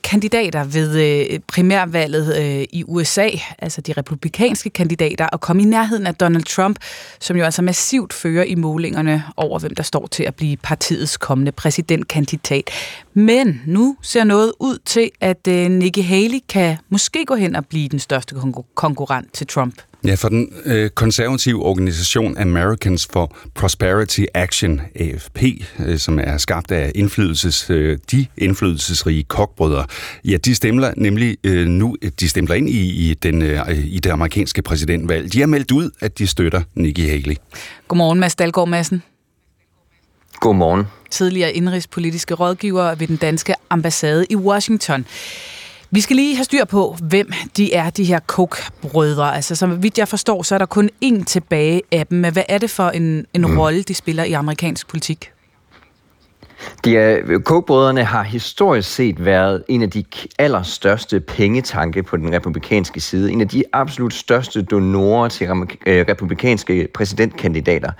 kandidater ved øh, primærvalget øh, i USA, altså de republikanske kandidater, at komme i nærheden af Donald Trump, som jo altså massivt fører i målingerne over, hvem der står til at blive partiets kommende præsidentkandidat. Men nu ser noget ud til, at Nikki Haley kan måske gå hen og blive den største konkurrent til Trump. Ja, for den øh, konservative organisation Americans for Prosperity Action, AFP, øh, som er skabt af indflydelses, øh, de indflydelsesrige kokbrødre, ja, de stemmer nemlig øh, nu, de stemmer ind i, i, den, øh, i det amerikanske præsidentvalg. De har meldt ud, at de støtter Nikki Haley. Godmorgen, Mads Dalgaard Madsen. Godmorgen. Tidligere indrigspolitiske rådgiver ved den danske ambassade i Washington. Vi skal lige have styr på, hvem de er, de her Koch-brødre. Altså, som vidt jeg forstår, så er der kun én tilbage af dem. Men hvad er det for en, en mm. rolle, de spiller i amerikansk politik? De er, øh, har historisk set været en af de allerstørste pengetanke på den republikanske side. En af de absolut største donorer til øh, republikanske præsidentkandidater.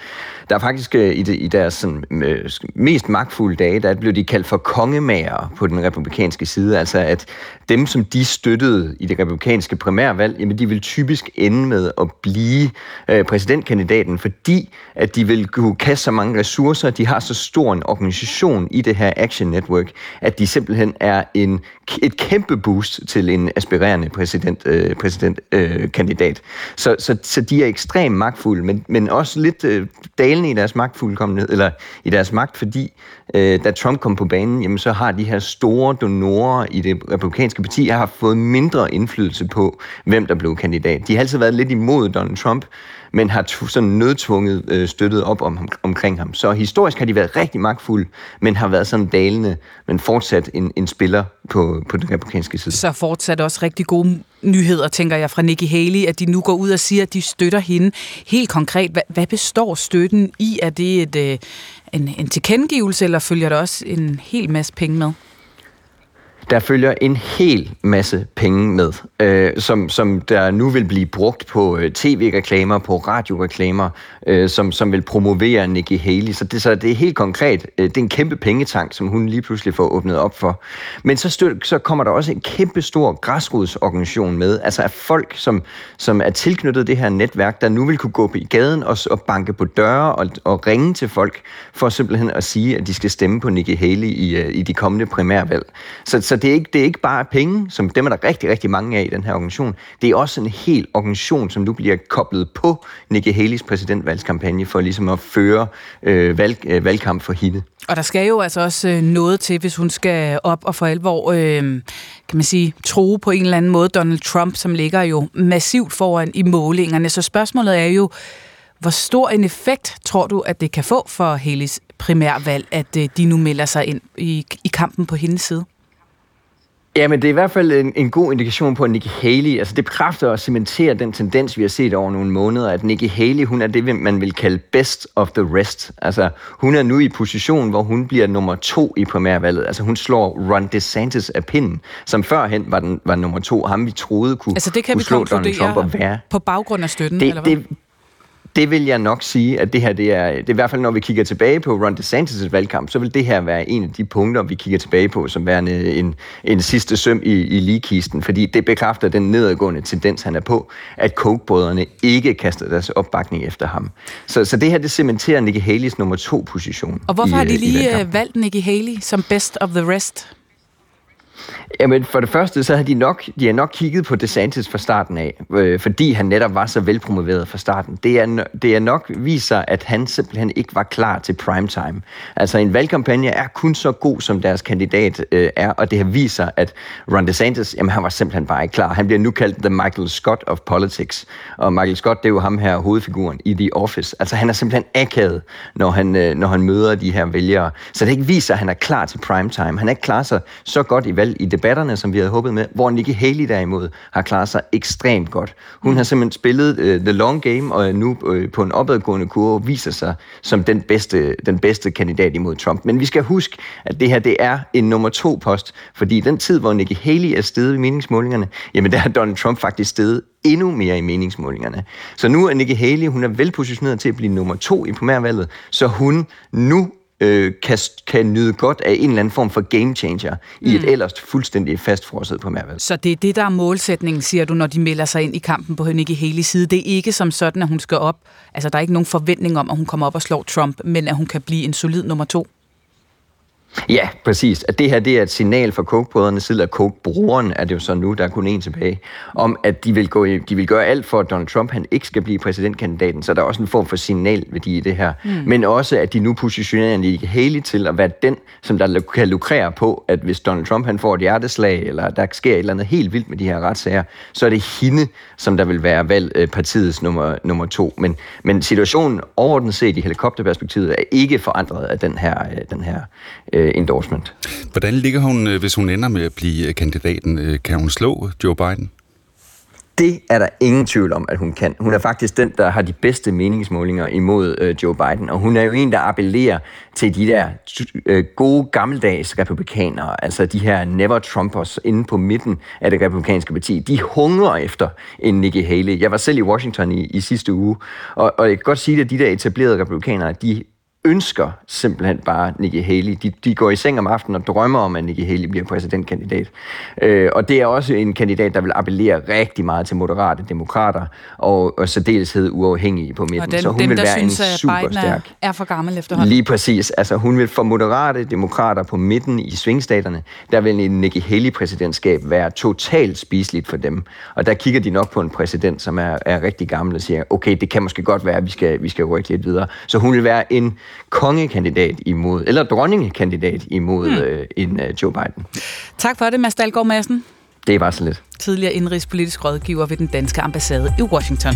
Der er faktisk øh, i, de, i deres sådan, øh, mest magtfulde dage, der blev de kaldt for kongemager på den republikanske side. Altså at dem, som de støttede i det republikanske primærvalg, jamen de vil typisk ende med at blive øh, præsidentkandidaten, fordi at de vil kunne kaste så mange ressourcer, de har så stor en organisation i det her Action Network, at de simpelthen er en, et kæmpe boost til en aspirerende præsident, øh, præsidentkandidat. Øh, så, så, så de er ekstremt magtfulde, men, men også lidt øh, dalende i deres magtfuldkommenhed, eller i deres magt, fordi øh, da Trump kom på banen, jamen, så har de her store donorer i det republikanske parti har fået mindre indflydelse på, hvem der blev kandidat. De har altid været lidt imod Donald Trump, men har sådan nødtvunget øh, støttet op om, omkring ham. Så historisk har de været rigtig magtfulde, men har været sådan dalende, men fortsat en, en spiller på, på den republikanske side. Så fortsat også rigtig gode nyheder, tænker jeg, fra Nikki Haley, at de nu går ud og siger, at de støtter hende. Helt konkret, hvad, hvad består støtten i? Er det et, øh, en, en tilkendegivelse, eller følger der også en hel masse penge med? Der følger en hel masse penge med, øh, som, som der nu vil blive brugt på øh, tv-reklamer, på radioreklamer, øh, som, som vil promovere Nikki Haley. Så det, så det er helt konkret. Øh, det er en kæmpe pengetank, som hun lige pludselig får åbnet op for. Men så, støt, så kommer der også en kæmpe stor græsrodsorganisation med, altså af folk, som, som er tilknyttet det her netværk, der nu vil kunne gå i gaden og, og banke på døre og, og ringe til folk, for simpelthen at sige, at de skal stemme på Nikki Haley i, øh, i de kommende primærvalg. Så, så det er, ikke, det er ikke bare penge, som dem er der rigtig, rigtig mange af i den her organisation. Det er også en hel organisation, som nu bliver koblet på Nikki Haley's præsidentvalgskampagne for ligesom at føre øh, valg, øh, valgkamp for hende. Og der skal jo altså også øh, noget til, hvis hun skal op og for alvor, øh, kan man sige, tro på en eller anden måde Donald Trump, som ligger jo massivt foran i målingerne. Så spørgsmålet er jo, hvor stor en effekt tror du, at det kan få for Haley's primærvalg, at øh, de nu melder sig ind i, i kampen på hendes side? Ja, men det er i hvert fald en, en god indikation på, at Nikki Haley, altså det bekræfter og cementerer den tendens, vi har set over nogle måneder, at Nikki Haley, hun er det, man vil kalde best of the rest. Altså, hun er nu i position, hvor hun bliver nummer to i primærvalget. Altså, hun slår Ron DeSantis af pinden, som førhen var, den, var nummer to, ham vi troede kunne, altså, det kan kunne vi slå Donald Trump og være. på baggrund af støtten, det, eller hvad? Det, det vil jeg nok sige, at det her, det er, det er i hvert fald, når vi kigger tilbage på Ron DeSantis' valgkamp, så vil det her være en af de punkter, vi kigger tilbage på, som værende en, en sidste søm i, i ligekisten, fordi det bekræfter den nedadgående tendens, han er på, at Koch-brødrene ikke kaster deres opbakning efter ham. Så, så det her, det cementerer Nikki Haley's nummer to position. Og hvorfor i, har de i lige øh, valgt Nikki Haley som best of the rest? Jamen, for det første, så har de nok, de har nok kigget på DeSantis fra starten af, øh, fordi han netop var så velpromoveret fra starten. Det er, det er nok viser, at han simpelthen ikke var klar til primetime. Altså, en valgkampagne er kun så god, som deres kandidat øh, er, og det har viser, at Ron DeSantis, jamen, han var simpelthen bare ikke klar. Han bliver nu kaldt The Michael Scott of Politics, og Michael Scott, det er jo ham her, hovedfiguren i The Office. Altså, han er simpelthen akavet, når han, øh, når han møder de her vælgere. Så det ikke viser, at han er klar til primetime. Han er ikke klar sig så godt i valg i debatterne, som vi havde håbet med, hvor Nikki Haley derimod har klaret sig ekstremt godt. Hun har simpelthen spillet uh, the long game, og er nu uh, på en opadgående kurve viser sig som den bedste, den bedste kandidat imod Trump. Men vi skal huske, at det her det er en nummer to post, fordi den tid, hvor Nikki Haley er steget i meningsmålingerne, jamen der har Donald Trump faktisk steget endnu mere i meningsmålingerne. Så nu er Nikki Haley, hun er velpositioneret til at blive nummer to i primærvalget, så hun nu øh, kan, kan nyde godt af en eller anden form for game changer mm. i et ellers fuldstændig fastfrosset primærvalg. Så det er det, der er målsætningen, siger du, når de melder sig ind i kampen på Nikki Haley's side. Det er ikke som sådan, at hun skal op. Altså, der er ikke nogen forventning om, at hun kommer op og slår Trump, men at hun kan blive en solid nummer to. Ja, præcis. At det her det er et signal fra Coke-brødrene side, af Coke-broren er det jo så nu, der er kun en tilbage, om at de vil, gå i, de vil gøre alt for, at Donald Trump han ikke skal blive præsidentkandidaten, så der er også en form for signalværdi i det her. Mm. Men også, at de nu positionerer Nikki Haley til at være den, som der kan lukrere på, at hvis Donald Trump han får et hjerteslag, eller der sker et eller andet helt vildt med de her retssager, så er det hende, som der vil være valg øh, partiets nummer, nummer to. Men, men situationen overordnet set i helikopterperspektivet er ikke forandret af den her, øh, den her øh, endorsement. Hvordan ligger hun, øh, hvis hun ender med at blive øh, kandidaten? Kan hun slå Joe Biden? Det er der ingen tvivl om, at hun kan. Hun er faktisk den, der har de bedste meningsmålinger imod øh, Joe Biden, og hun er jo en, der appellerer til de der øh, gode gammeldags republikanere, altså de her never-Trumpers inde på midten af det republikanske parti. De hungrer efter en Nikki Haley. Jeg var selv i Washington i, i sidste uge, og, og jeg kan godt sige, at de der etablerede republikanere, de ønsker simpelthen bare Nikki Haley. De, de går i seng om aftenen og drømmer om, at Nikki Haley bliver præsidentkandidat. Øh, og det er også en kandidat, der vil appellere rigtig meget til moderate demokrater og, og særdeleshed uafhængige på midten. Og den, så hun dem, vil der være synes, en super Biden er, stærk. er for gammel efterhånden. Lige præcis. Altså, hun vil for moderate demokrater på midten i svingstaterne, der vil en Nikki Haley-præsidentskab være totalt spiseligt for dem. Og der kigger de nok på en præsident, som er, er rigtig gammel og siger, okay, det kan måske godt være, at vi skal, vi skal rykke lidt videre. Så hun vil være en kongekandidat imod, eller dronningekandidat imod øh, en øh, Joe Biden. Tak for det, Mads Dahlgaard Madsen, Det var så lidt. tidligere indrigspolitisk rådgiver ved den danske ambassade i Washington.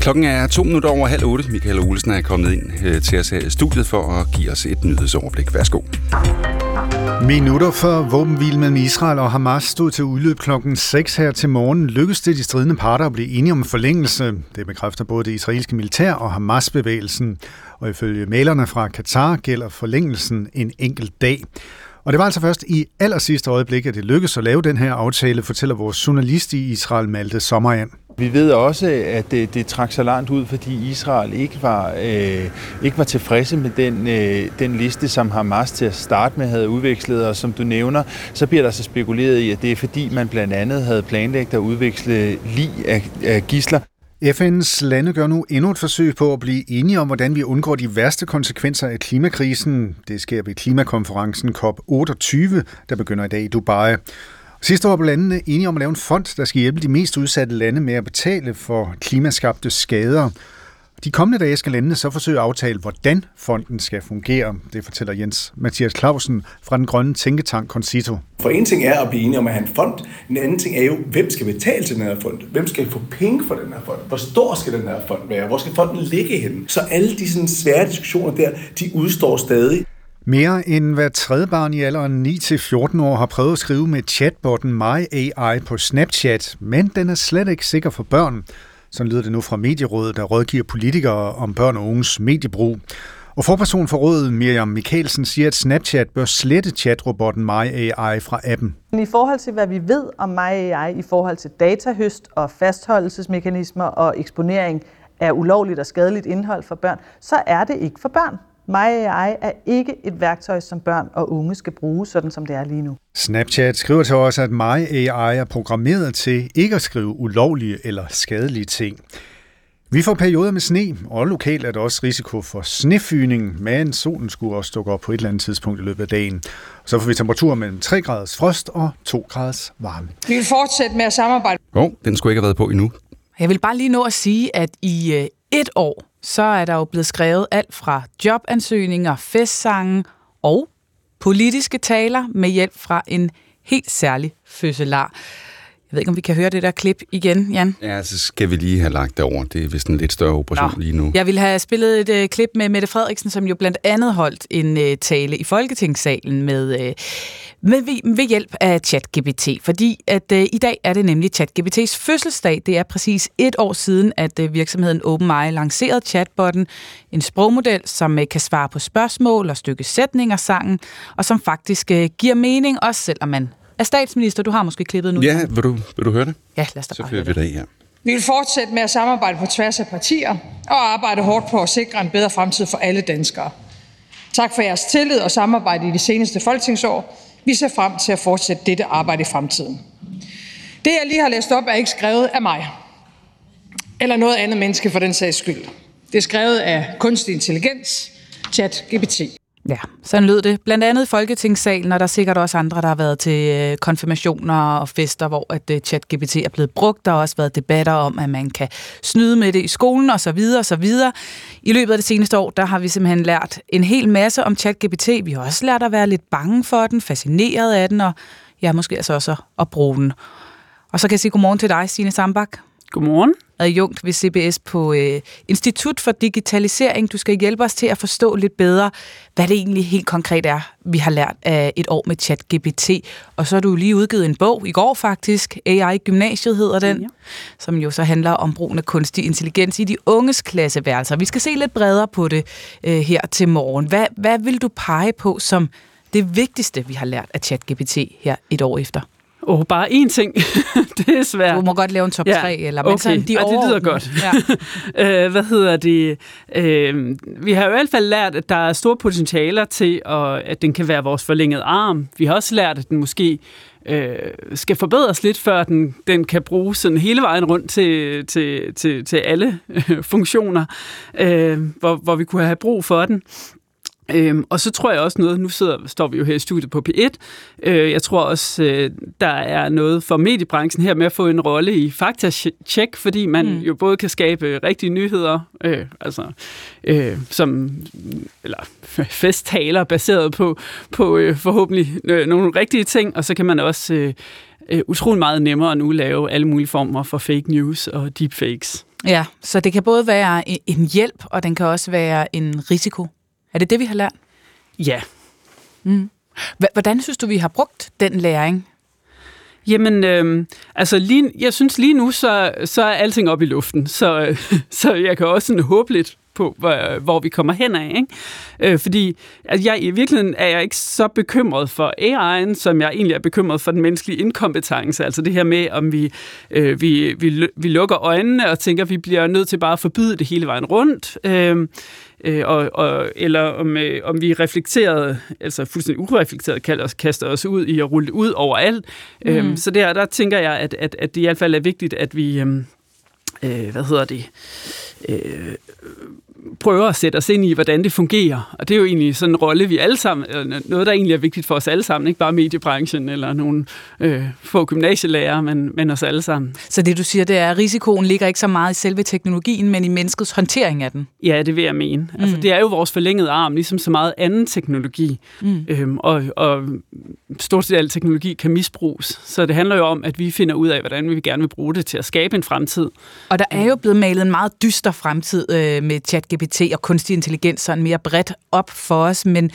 Klokken er to minutter over halv otte. Michael Olsen er kommet ind øh, til os her i studiet for at give os et nyhedsoverblik. Værsgo. Minutter før våbenhvile mellem Israel og Hamas stod til udløb klokken 6 her til morgen, lykkedes det de stridende parter at blive enige om en forlængelse. Det bekræfter både det israelske militær og Hamas-bevægelsen. Og ifølge malerne fra Katar gælder forlængelsen en enkelt dag. Og det var altså først i allersidste øjeblik, at det lykkedes at lave den her aftale, fortæller vores journalist i Israel, Malte Sommerand. Vi ved også, at det, det trak sig langt ud, fordi Israel ikke var, øh, ikke var tilfredse med den, øh, den liste, som Hamas til at starte med havde udvekslet. Og som du nævner, så bliver der så spekuleret i, at det er fordi, man blandt andet havde planlagt at udveksle lig af, af gisler. FN's lande gør nu endnu et forsøg på at blive enige om, hvordan vi undgår de værste konsekvenser af klimakrisen. Det sker ved klimakonferencen COP28, der begynder i dag i Dubai. Sidste år blev landene enige om at lave en fond, der skal hjælpe de mest udsatte lande med at betale for klimaskabte skader. De kommende dage skal landene så forsøge at aftale, hvordan fonden skal fungere. Det fortæller Jens Mathias Clausen fra den grønne tænketank Concito. For en ting er at blive enige om at have en fond, en anden ting er jo, hvem skal betale til den her fond? Hvem skal få penge for den her fond? Hvor stor skal den her fond være? Hvor skal fonden ligge henne? Så alle de sådan svære diskussioner der, de udstår stadig. Mere end hver tredje barn i alderen 9-14 år har prøvet at skrive med chatbotten MyAI på Snapchat, men den er slet ikke sikker for børn. Så lyder det nu fra Medierådet, der rådgiver politikere om børn og unges mediebrug. Og forperson for rådet, Miriam Mikkelsen, siger, at Snapchat bør slette chatrobotten MyAI fra appen. Men i forhold til, hvad vi ved om MyAI i forhold til datahøst og fastholdelsesmekanismer og eksponering er ulovligt og skadeligt indhold for børn, så er det ikke for børn. MyAI er ikke et værktøj, som børn og unge skal bruge, sådan som det er lige nu. Snapchat skriver til os, at MyAI er programmeret til ikke at skrive ulovlige eller skadelige ting. Vi får perioder med sne, og lokalt er der også risiko for snefyning, men solen skulle også dukke op på et eller andet tidspunkt i løbet af dagen. Så får vi temperaturer mellem 3 graders frost og 2 graders varme. Vi vil fortsætte med at samarbejde. Åh, oh, den skulle ikke have været på endnu. Jeg vil bare lige nå at sige, at i øh, et år, så er der jo blevet skrevet alt fra jobansøgninger, festsange og politiske taler med hjælp fra en helt særlig fødselar. Jeg ved ikke, om vi kan høre det der klip igen, Jan? Ja, så skal vi lige have lagt det over. Det er vist en lidt større operation Nå. lige nu. Jeg vil have spillet et uh, klip med Mette Frederiksen, som jo blandt andet holdt en uh, tale i Folketingssalen med, uh, med ved hjælp af ChatGPT. Fordi at uh, i dag er det nemlig ChatGPT's fødselsdag. Det er præcis et år siden, at uh, virksomheden OpenAI lancerede chatbotten. En sprogmodel, som uh, kan svare på spørgsmål og stykke sætninger sangen, og som faktisk uh, giver mening, også selvom man er statsminister. Du har måske klippet nu. Ja, vil du, vil du høre det? Ja, lad os da Så bare høre vi det. det her. Vi vil fortsætte med at samarbejde på tværs af partier og arbejde hårdt på at sikre en bedre fremtid for alle danskere. Tak for jeres tillid og samarbejde i de seneste folketingsår. Vi ser frem til at fortsætte dette arbejde i fremtiden. Det, jeg lige har læst op, er ikke skrevet af mig. Eller noget andet menneske for den sags skyld. Det er skrevet af kunstig intelligens, ChatGPT. Ja, sådan lød det. Blandt andet i Folketingssalen, og der er sikkert også andre, der har været til øh, konfirmationer og fester, hvor at øh, ChatGPT er blevet brugt. Der har også været debatter om, at man kan snyde med det i skolen og så videre og så videre. I løbet af det seneste år, der har vi simpelthen lært en hel masse om ChatGPT. Vi har også lært at være lidt bange for den, fascineret af den, og ja, måske altså også at bruge den. Og så kan jeg sige godmorgen til dig, Stine Sambak. Godmorgen. Adjunkt ved CBS på øh, Institut for Digitalisering. Du skal hjælpe os til at forstå lidt bedre, hvad det egentlig helt konkret er, vi har lært af et år med ChatGPT. Og så har du lige udgivet en bog i går faktisk, AI Gymnasiet hedder den, ja. som jo så handler om brugen af kunstig intelligens i de unges klasseværelser. Vi skal se lidt bredere på det øh, her til morgen. Hvad, hvad vil du pege på som det vigtigste, vi har lært af ChatGPT her et år efter? Åh, oh, bare én ting. det er svært. Du må godt lave en top 3, ja, eller men okay. sådan, de Ej, det lyder godt. Ja. øh, hvad hedder det? Øh, vi har jo i hvert fald lært, at der er store potentialer til, at, at den kan være vores forlængede arm. Vi har også lært, at den måske øh, skal forbedres lidt, før den, den kan bruges sådan hele vejen rundt til, til, til, til alle øh, funktioner, øh, hvor, hvor vi kunne have brug for den. Øhm, og så tror jeg også noget, nu sidder, står vi jo her i studiet på P1, øh, jeg tror også, øh, der er noget for mediebranchen her med at få en rolle i faktatjek, fordi man mm. jo både kan skabe rigtige nyheder, øh, altså øh, som, eller festtaler baseret på, på øh, forhåbentlig øh, nogle rigtige ting, og så kan man også øh, øh, utrolig meget nemmere nu lave alle mulige former for fake news og deepfakes. Ja, så det kan både være en- en hjælp, og den kan også være en risiko. Er det det, vi har lært? Ja. Mm. Hvordan synes du, vi har brugt den læring? Jamen, øh, altså lige, jeg synes lige nu, så, så er alting op i luften, så, så jeg kan også sådan håbe lidt på, hvor, hvor vi kommer hen af. Ikke? Øh, fordi altså, jeg, i virkeligheden er jeg ikke så bekymret for AI'en, som jeg egentlig er bekymret for den menneskelige inkompetence. Altså det her med, om vi, øh, vi, vi, vi lukker øjnene og tænker, at vi bliver nødt til bare at forbyde det hele vejen rundt. Øh, øh, og, og, eller om, øh, om vi reflekteret, altså fuldstændig ureflekteret, kalder os, kaster os ud i at rulle det ud overalt. Mm. Øhm, så der, der tænker jeg, at, at, at det i hvert fald er vigtigt, at vi, øhm, øh, hvad hedder det, øh, prøver at sætte os ind i, hvordan det fungerer. Og det er jo egentlig sådan en rolle, vi alle sammen, eller noget, der egentlig er vigtigt for os alle sammen, ikke bare mediebranchen eller nogle øh, få gymnasielærer, men, men os alle sammen. Så det, du siger, det er, at risikoen ligger ikke så meget i selve teknologien, men i menneskets håndtering af den. Ja, det vil jeg mene. Mm. Altså, det er jo vores forlængede arm, ligesom så meget anden teknologi. Mm. Øhm, og, og stort set al teknologi kan misbruges. Så det handler jo om, at vi finder ud af, hvordan vi gerne vil bruge det til at skabe en fremtid. Og der er jo blevet malet en meget dyster fremtid øh, med ChatGPT og kunstig intelligens sådan mere bredt op for os, men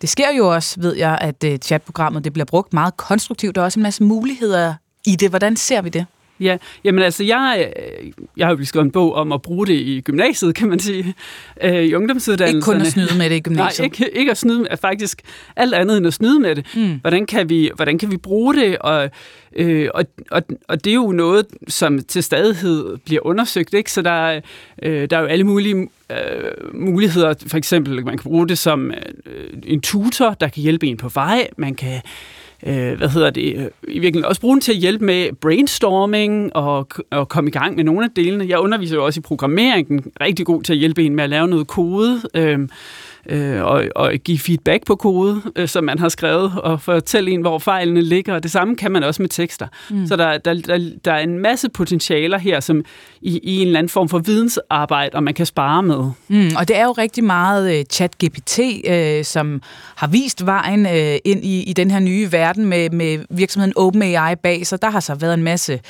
det sker jo også, ved jeg, at øh, chatprogrammet det bliver brugt meget konstruktivt. Der er også en masse muligheder i det. Hvordan ser vi det? Ja, jamen altså, jeg, øh, jeg har jo skrevet en bog om at bruge det i gymnasiet, kan man sige, øh, i ungdomsuddannelserne. Ikke kun at snyde med det i gymnasiet. Nej, ikke, ikke at snyde med, faktisk alt andet end at snyde med det. Mm. Hvordan, kan vi, hvordan kan vi bruge det? Og, øh, og, og, og det er jo noget, som til stadighed bliver undersøgt, ikke? Så der, øh, der er jo alle mulige øh, muligheder. For eksempel, man kan bruge det som øh, en tutor, der kan hjælpe en på vej. Man kan øh, hvad hedder det, øh, i virkeligheden også bruge den til at hjælpe med brainstorming og, og komme i gang med nogle af delene. Jeg underviser jo også i programmering, den er rigtig god til at hjælpe en med at lave noget kode. Øh, øh, og, og give feedback på kode, øh, som man har skrevet, og fortælle en, hvor fejlene ligger. Og det samme kan man også med tekster. Mm. Så der, der, der, der er en masse potentialer her, som i, i en eller anden form for vidensarbejde, og man kan spare med. Mm, og det er jo rigtig meget uh, chat-GPT, uh, som har vist vejen uh, ind i, i den her nye verden med, med virksomheden OpenAI bag, så der har så været en masse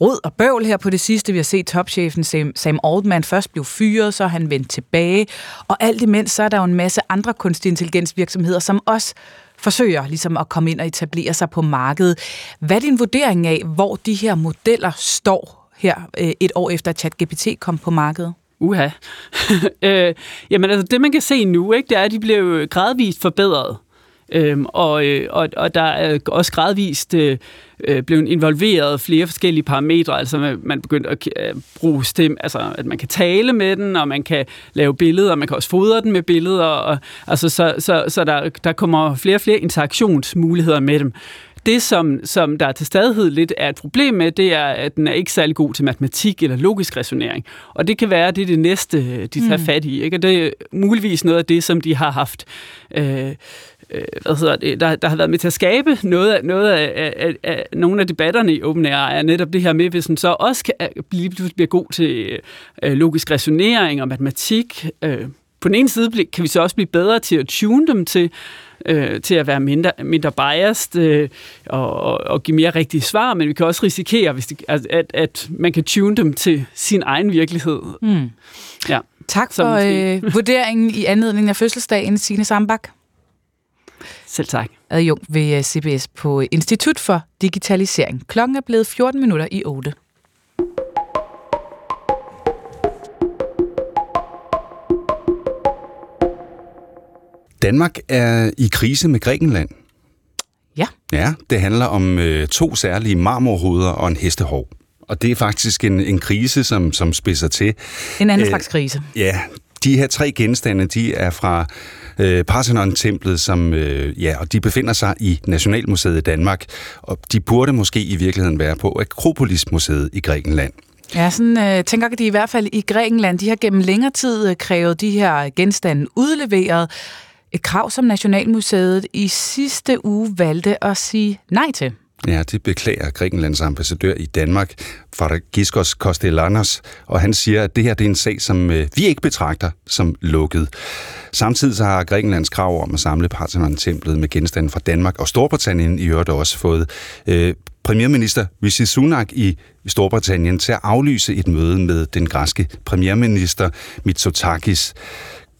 rod og bøvl her på det sidste. Vi har set topchefen Sam Altman først blev fyret, så han vendt tilbage. Og alt imens, så er der jo en masse andre kunstig intelligens virksomheder, som også forsøger ligesom at komme ind og etablere sig på markedet. Hvad er din vurdering af, hvor de her modeller står her øh, et år efter, at ChatGPT kom på markedet? Uha. øh, jamen altså, det man kan se nu, ikke, det er, at de bliver gradvist forbedret. Øhm, og, øh, og, og der er også gradvist øh, øh, blevet involveret flere forskellige parametre, altså man begyndte at øh, bruge stem, altså at man kan tale med den, og man kan lave billeder, og man kan også fodre den med billeder, og, altså så, så, så der, der kommer flere og flere interaktionsmuligheder med dem. Det, som, som der til stadighed lidt er et problem med, det er, at den er ikke særlig god til matematik eller logisk resonering. Og det kan være, at det er det næste, de tager mm. fat i. Ikke? Og det er muligvis noget af det, som de har haft... Øh, øh, hvad hedder det, der, der har været med til at skabe noget af, noget af, af, af nogle af debatterne i OpenAI, er netop det her med, hvis den så også kan blive, blive god til øh, logisk resonering og matematik. Øh, på den ene side kan vi så også blive bedre til at tune dem til, øh, til at være mindre, mindre biased øh, og, og, og give mere rigtige svar, men vi kan også risikere, hvis det, at, at, at man kan tune dem til sin egen virkelighed. Mm. Ja. Tak for øh, vurderingen i anledning af fødselsdagen, Signe Sambak. Selv tak. Adjunkt ved CBS på Institut for Digitalisering. Klokken er blevet 14 minutter i 8. Danmark er i krise med Grækenland. Ja. Ja, det handler om øh, to særlige marmorhoveder og en hestehov. Og det er faktisk en, en krise, som, som spidser til. En anden Æh, slags krise. Ja, de her tre genstande, de er fra øh, Parthenon-templet, som, øh, ja, og de befinder sig i Nationalmuseet i Danmark, og de burde måske i virkeligheden være på Akropolis-museet i Grækenland. Ja, sådan øh, tænker de i hvert fald i Grækenland. De har gennem længere tid øh, krævet de her genstande udleveret. Et krav, som Nationalmuseet i sidste uge valgte at sige nej til. Ja, det beklager Grækenlands ambassadør i Danmark, Faragiskos Kostellanos, og han siger, at det her det er en sag, som øh, vi ikke betragter som lukket. Samtidig så har Grækenlands krav om at samle Parthenon-templet med genstande fra Danmark og Storbritannien i øvrigt også fået øh, premierminister Rishi Sunak i Storbritannien til at aflyse et møde med den græske premierminister Mitsotakis.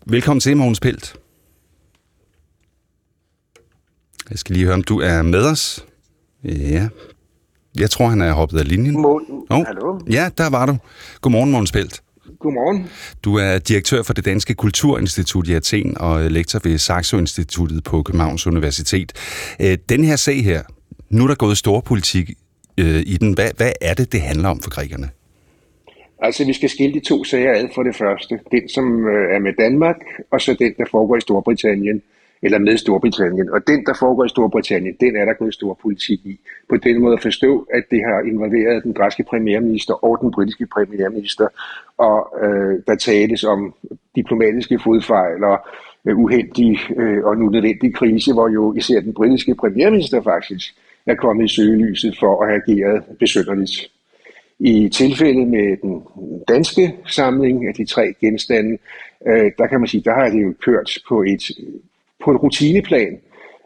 Velkommen til, Mogens Pelt. Jeg skal lige høre, om du er med os. Ja. Jeg tror, han er hoppet af linjen. Morgen. Oh. Hallo. Ja, der var du. Godmorgen, Måns Pelt. Godmorgen. Du er direktør for det Danske Kulturinstitut i Athen og lektor ved Saxo Instituttet på Københavns Universitet. Øh, den her sag her, nu er der gået stor politik øh, i den. Hvad, hvad er det, det handler om for grækerne? Altså, vi skal skille de to sager ad for det første. Den, som øh, er med Danmark, og så den, der foregår i Storbritannien eller med Storbritannien. Og den, der foregår i Storbritannien, den er der gået stor politik i. På den måde at forstå, at det har involveret den græske premierminister og den britiske premierminister, og øh, der tales om diplomatiske fodfejl og øh, uheldige øh, og nu nødvendige krise, hvor jo især den britiske premierminister faktisk er kommet i søgelyset for at have ageret besynderligt. I tilfældet med den danske samling af de tre genstande, øh, der kan man sige, der har det jo kørt på et på en rutineplan.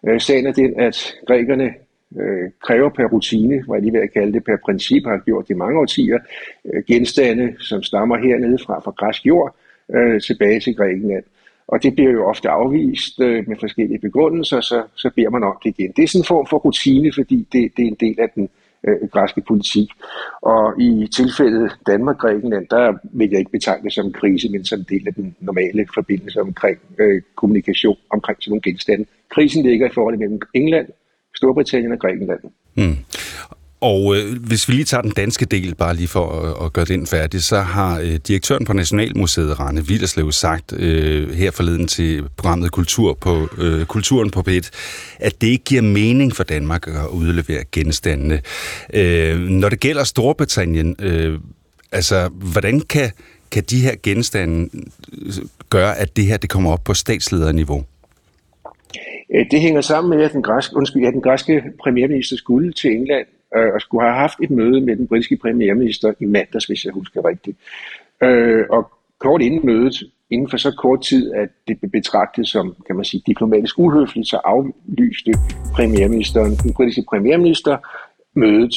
Øh, sagen er den, at grækerne øh, kræver per rutine, hvad jeg lige ved at kalde det, per princip, har gjort det i mange årtier, øh, genstande, som stammer hernede fra, fra græsk jord, øh, tilbage til Grækenland. Og det bliver jo ofte afvist øh, med forskellige begrundelser, så, så beder man om det igen. Det er sådan en form for rutine, fordi det, det er en del af den øh, Øh, græske politik. Og i tilfældet Danmark-Grækenland, der vil jeg ikke betegne det som en krise, men som en del af den normale forbindelse omkring øh, kommunikation omkring sådan nogle genstande. Krisen ligger i forholdet mellem England, Storbritannien og Grækenland. Mm. Og øh, hvis vi lige tager den danske del, bare lige for at, at gøre den færdig, så har øh, direktøren på Nationalmuseet, Rane Villerslev, sagt øh, her forleden til programmet Kultur på, øh, Kulturen på P1, at det ikke giver mening for Danmark at udlevere genstandene. Øh, når det gælder Storbritannien, øh, altså hvordan kan, kan de her genstande øh, gøre, at det her det kommer op på statslederniveau? Øh, det hænger sammen med, at den græske, undskyld, at den græske premierminister skulle til England øh, og skulle have haft et møde med den britiske premierminister i mandags, hvis jeg husker rigtigt. Øh, og kort inden mødet, inden for så kort tid, at det blev betragtet som, kan man sige, diplomatisk uhøfligt, så aflyste premierministeren, den britiske premierminister, mødet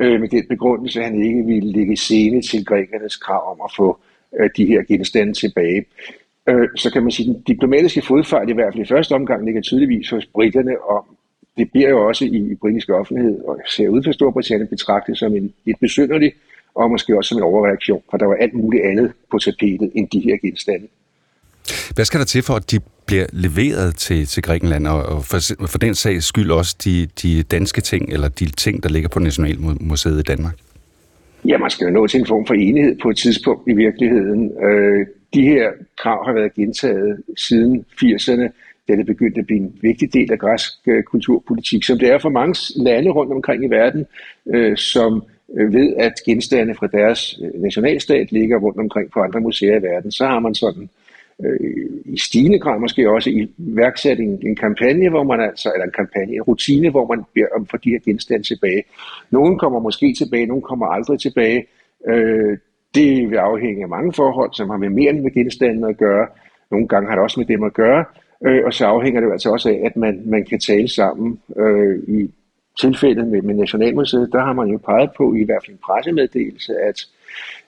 øh, med den begrundelse, at han ikke ville ligge sene til grækernes krav om at få øh, de her genstande tilbage. Øh, så kan man sige, at den diplomatiske fodfejl i hvert fald i første omgang ligger tydeligvis hos britterne, og det bliver jo også i, i britisk offentlighed, og ser ud for Storbritannien betragtet som en lidt besynderlig, og måske også som en overreaktion, for der var alt muligt andet på tapetet end de her genstande. Hvad skal der til for, at de bliver leveret til, til Grækenland, og for, for den sags skyld også de, de danske ting, eller de ting, der ligger på Nationalmuseet i Danmark? Ja, man skal jo nå til en form for enighed på et tidspunkt i virkeligheden. Øh, de her krav har været gentaget siden 80'erne, da det begyndte at blive en vigtig del af græsk øh, kulturpolitik, som det er for mange lande rundt omkring i verden, øh, som øh, ved, at genstande fra deres øh, nationalstat ligger rundt omkring på andre museer i verden, så har man sådan øh, i stigende grad måske også i en, en kampagne, hvor man altså, eller en kampagne, en rutine, hvor man beder om for de her genstande tilbage. Nogle kommer måske tilbage, nogle kommer aldrig tilbage. Øh, det vil afhænge af mange forhold, som har med mere end med genstande at gøre. Nogle gange har det også med dem at gøre. Øh, og så afhænger det altså også af, at man, man kan tale sammen. Øh, I tilfældet med, med Nationalmuseet, der har man jo peget på, i hvert fald en pressemeddelelse, at,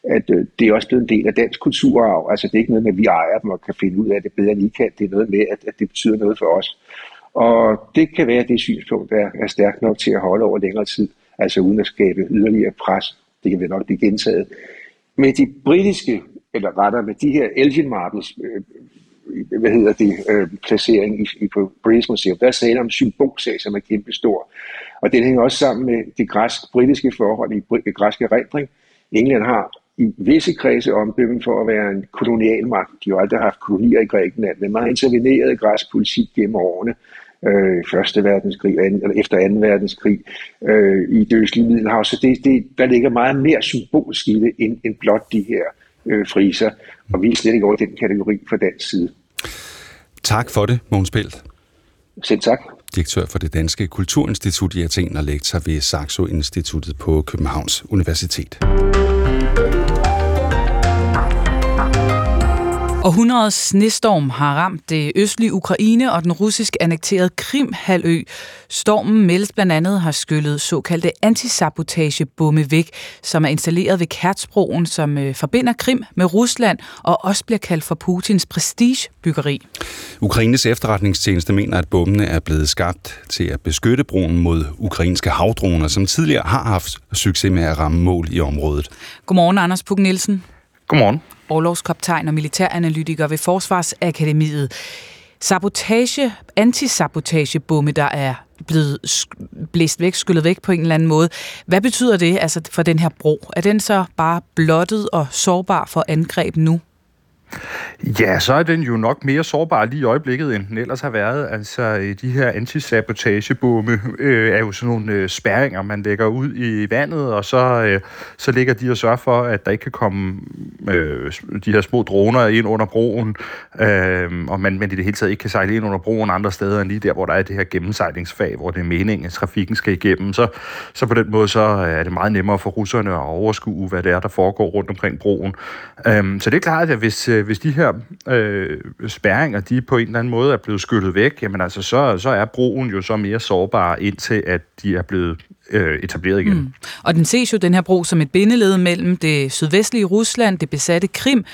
at øh, det er også blevet en del af dansk kulturarv. Altså det er ikke noget med, at vi ejer dem og kan finde ud af det bedre end I kan. Det er noget med, at, at det betyder noget for os. Og det kan være, at det synspunkt er, er stærkt nok til at holde over længere tid, altså uden at skabe yderligere pres. Det kan vel nok blive gentaget. Med de britiske, eller rettere med de her Elgin Marbles, øh, hvad hedder det, øh, placering i, i, på British Museum, der er tale om en symbolsag, som er kæmpestor. Og den hænger også sammen med det græsk-britiske forhold i, i græske erindring. England har i visse kredse omdømmen for at være en kolonialmagt. De har aldrig haft kolonier i Grækenland, men man har interveneret i græsk politik gennem årene. Øh, Første verdenskrig, anden, eller efter 2. verdenskrig, øh, i det østlige Middelhav. Så det, det, der ligger meget mere symbolsk i det, end, end blot de her øh, friser, og vi er slet ikke over den kategori fra dansk side. Tak for det, Mogens Belt. Selv tak. Direktør for det Danske Kulturinstitut i Athen og lektor ved Saxo Instituttet på Københavns Universitet. Århundredets snestorm har ramt det østlige Ukraine og den russisk annekterede Krim-halvø. Stormen meldes blandt andet har skyllet såkaldte antisabotagebombe væk, som er installeret ved Kertsbroen, som øh, forbinder Krim med Rusland og også bliver kaldt for Putins prestigebyggeri. Ukraines efterretningstjeneste mener, at bombene er blevet skabt til at beskytte broen mod ukrainske havdroner, som tidligere har haft succes med at ramme mål i området. Godmorgen, Anders Puk Nielsen. Godmorgen. Årlovskaptajn og militæranalytiker ved Forsvarsakademiet. Sabotage, antisabotagebomme, der er blevet blæst væk, skyllet væk på en eller anden måde. Hvad betyder det altså for den her bro? Er den så bare blottet og sårbar for angreb nu? Ja, så er den jo nok mere sårbar lige i øjeblikket, end den ellers har været. Altså, øh, de her antisabotagebombe øh, er jo sådan nogle øh, spærringer, man lægger ud i vandet, og så, øh, så ligger de og sørger for, at der ikke kan komme øh, de her små droner ind under broen, øh, og man, men i det hele taget ikke kan sejle ind under broen andre steder end lige der, hvor der er det her gennemsejlingsfag, hvor det er meningen, at trafikken skal igennem. Så, så på den måde så øh, er det meget nemmere for russerne at overskue, hvad det er, der foregår rundt omkring broen. Øh, så det er klart, at hvis øh, hvis de her øh, spærringer, de på en eller anden måde er blevet skyllet væk, jamen altså, så, så er broen jo så mere sårbar, indtil at de er blevet øh, etableret igen. Mm. Og den ses jo, den her bro, som et bindeled mellem det sydvestlige Rusland, det besatte Krim,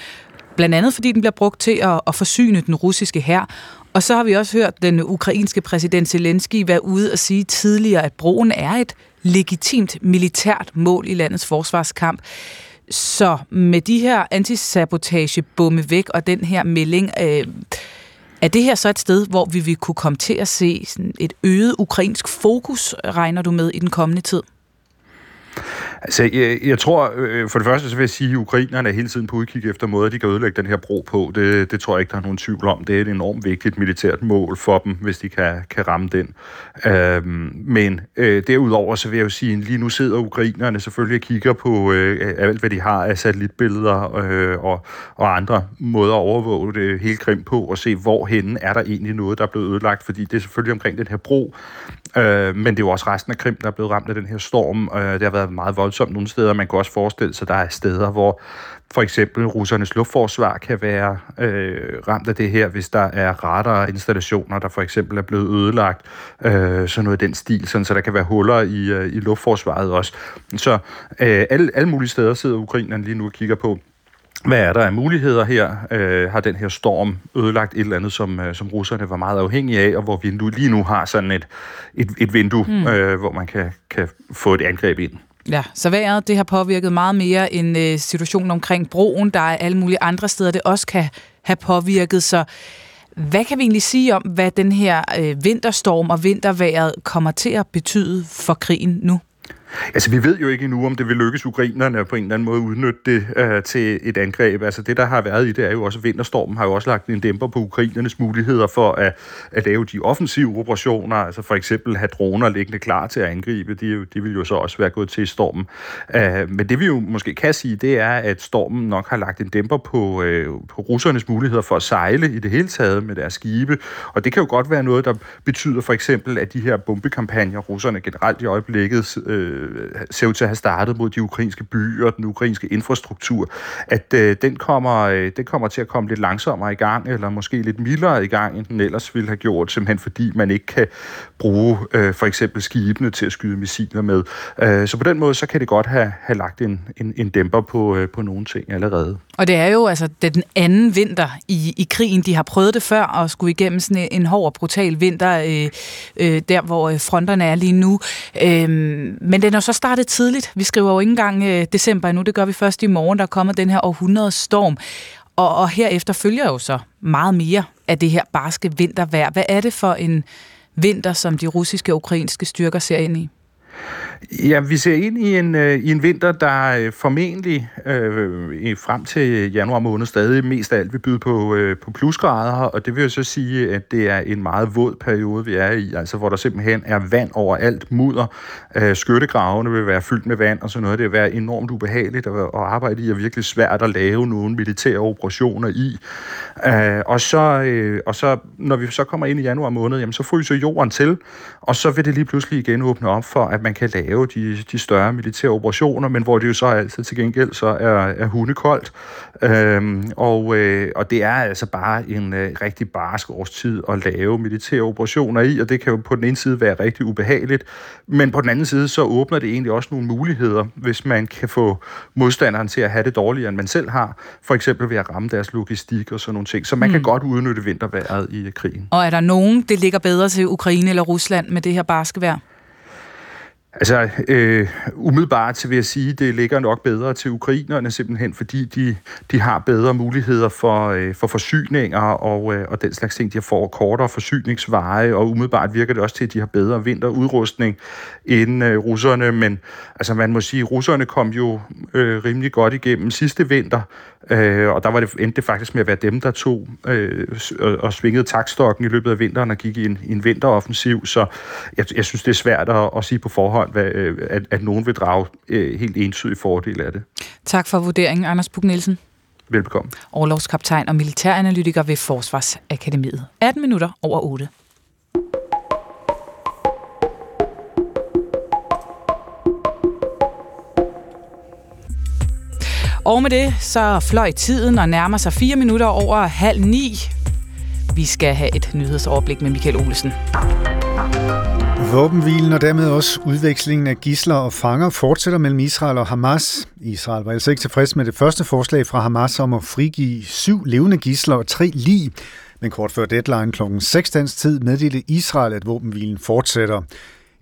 blandt andet fordi den bliver brugt til at, at forsyne den russiske hær. Og så har vi også hørt den ukrainske præsident Zelensky være ude og sige tidligere, at broen er et legitimt militært mål i landets forsvarskamp. Så med de her antisabotagebombe væk og den her melding, øh, er det her så et sted, hvor vi vil kunne komme til at se sådan et øget ukrainsk fokus, regner du med, i den kommende tid? Altså, jeg, jeg tror, øh, for det første så vil jeg sige, at ukrainerne er hele tiden på udkig efter måder, de kan ødelægge den her bro på. Det, det tror jeg ikke, der er nogen tvivl om. Det er et enormt vigtigt militært mål for dem, hvis de kan, kan ramme den. Øhm, men øh, derudover så vil jeg jo sige, at lige nu sidder ukrainerne selvfølgelig og kigger på øh, alt, hvad de har af satellitbilleder øh, og, og andre måder at overvåge det hele Krim på, og se, hvorhen er der egentlig noget, der er blevet ødelagt, fordi det er selvfølgelig omkring den her bro, øh, men det er jo også resten af Krim, der er blevet ramt af den her storm. Øh, det har været meget voldsomt nogle steder. Man kan også forestille sig, at der er steder, hvor for eksempel russernes luftforsvar kan være øh, ramt af det her, hvis der er radarinstallationer, der for eksempel er blevet ødelagt, øh, sådan noget i den stil, sådan, så der kan være huller i, øh, i luftforsvaret også. Så øh, alle, alle mulige steder sidder ukrainerne lige nu og kigger på, hvad er der af muligheder her? Øh, har den her storm ødelagt et eller andet, som, øh, som russerne var meget afhængige af, og hvor vi nu, lige nu har sådan et, et, et vindue, mm. øh, hvor man kan, kan få et angreb ind. Ja, så vejret det har påvirket meget mere end øh, situationen omkring broen. Der er alle mulige andre steder, det også kan have påvirket. Så hvad kan vi egentlig sige om, hvad den her øh, vinterstorm og vinterværet kommer til at betyde for krigen nu? Altså, vi ved jo ikke endnu, om det vil lykkes ukrainerne på en eller anden måde udnytte det øh, til et angreb. Altså, det, der har været i det, er jo også, at vinterstormen har jo også lagt en dæmper på ukrainernes muligheder for at, at lave de offensive operationer, altså for eksempel have droner liggende klar til at angribe. De, de vil jo så også være gået til stormen. Øh, men det vi jo måske kan sige, det er, at stormen nok har lagt en dæmper på, øh, på russernes muligheder for at sejle i det hele taget med deres skibe. Og det kan jo godt være noget, der betyder for eksempel, at de her bombekampagner, russerne generelt i øjeblikket øh, øh, ser ud til at have startet mod de ukrainske byer og den ukrainske infrastruktur, at øh, den, kommer, øh, den kommer til at komme lidt langsommere i gang, eller måske lidt mildere i gang, end den ellers ville have gjort, simpelthen fordi man ikke kan bruge øh, for eksempel skibene til at skyde missiler med. Øh, så på den måde, så kan det godt have, have lagt en, en, en dæmper på, øh, på nogle ting allerede. Og det er jo altså det er den anden vinter i, i krigen. De har prøvet det før og skulle igennem sådan en hård og brutal vinter, øh, øh, der hvor øh, fronterne er lige nu. Øh, men den er så startet tidligt. Vi skriver jo ikke engang øh, december endnu, det gør vi først i morgen. Der kommer den her århundredes storm. Og, og herefter følger jo så meget mere af det her barske vintervejr. Hvad er det for en vinter, som de russiske og ukrainske styrker ser ind i? Ja, vi ser ind i en, øh, i en vinter, der øh, formentlig øh, frem til januar måned stadig mest af alt vil byde på, øh, på plusgrader, og det vil jo så sige, at det er en meget våd periode, vi er i, altså hvor der simpelthen er vand over alt mudder. Øh, skyttegravene vil være fyldt med vand og sådan noget. Det vil være enormt ubehageligt at, at arbejde i, og virkelig svært at lave nogle militære operationer i. Øh, og, så, øh, og så, når vi så kommer ind i januar måned, jamen, så fryser jorden til, og så vil det lige pludselig igen åbne op for, at man kan lave de, de større militære operationer, men hvor det jo så altid til gengæld så er, er hundekoldt. Øhm, og, øh, og det er altså bare en øh, rigtig barsk årstid at lave militære operationer i, og det kan jo på den ene side være rigtig ubehageligt, men på den anden side så åbner det egentlig også nogle muligheder, hvis man kan få modstanderen til at have det dårligere, end man selv har, for eksempel ved at ramme deres logistik og sådan nogle ting. Så man mm. kan godt udnytte vinterværet i krigen. Og er der nogen, det ligger bedre til Ukraine eller Rusland med det her barske vejr? Altså, øh, umiddelbart så vil jeg sige, det ligger nok bedre til ukrainerne, simpelthen fordi de, de har bedre muligheder for, øh, for forsyninger og, øh, og den slags ting. De får kortere forsyningsveje, og umiddelbart virker det også til, at de har bedre vinterudrustning end øh, russerne. Men altså, man må sige, at russerne kom jo øh, rimelig godt igennem sidste vinter, øh, og der var det, endte det faktisk med at være dem, der tog øh, og, og svingede takstokken i løbet af vinteren og gik i en, i en vinteroffensiv. Så jeg, jeg synes, det er svært at, at sige på forhånd, forhånd, hvad, øh, at, at nogen vil drage øh, helt entydig fordel af det. Tak for vurderingen, Anders Bug Nielsen. Velbekomme. Overlovskaptajn og militæranalytiker ved Forsvarsakademiet. 18 minutter over 8. Og med det, så fløj tiden og nærmer sig fire minutter over halv ni. Vi skal have et nyhedsoverblik med Michael Olesen. Våbenhvilen og dermed også udvekslingen af gisler og fanger fortsætter mellem Israel og Hamas. Israel var altså ikke tilfreds med det første forslag fra Hamas om at frigive syv levende gisler og tre lig. Men kort før deadline kl. 6 dansk tid meddelte Israel, at våbenhvilen fortsætter.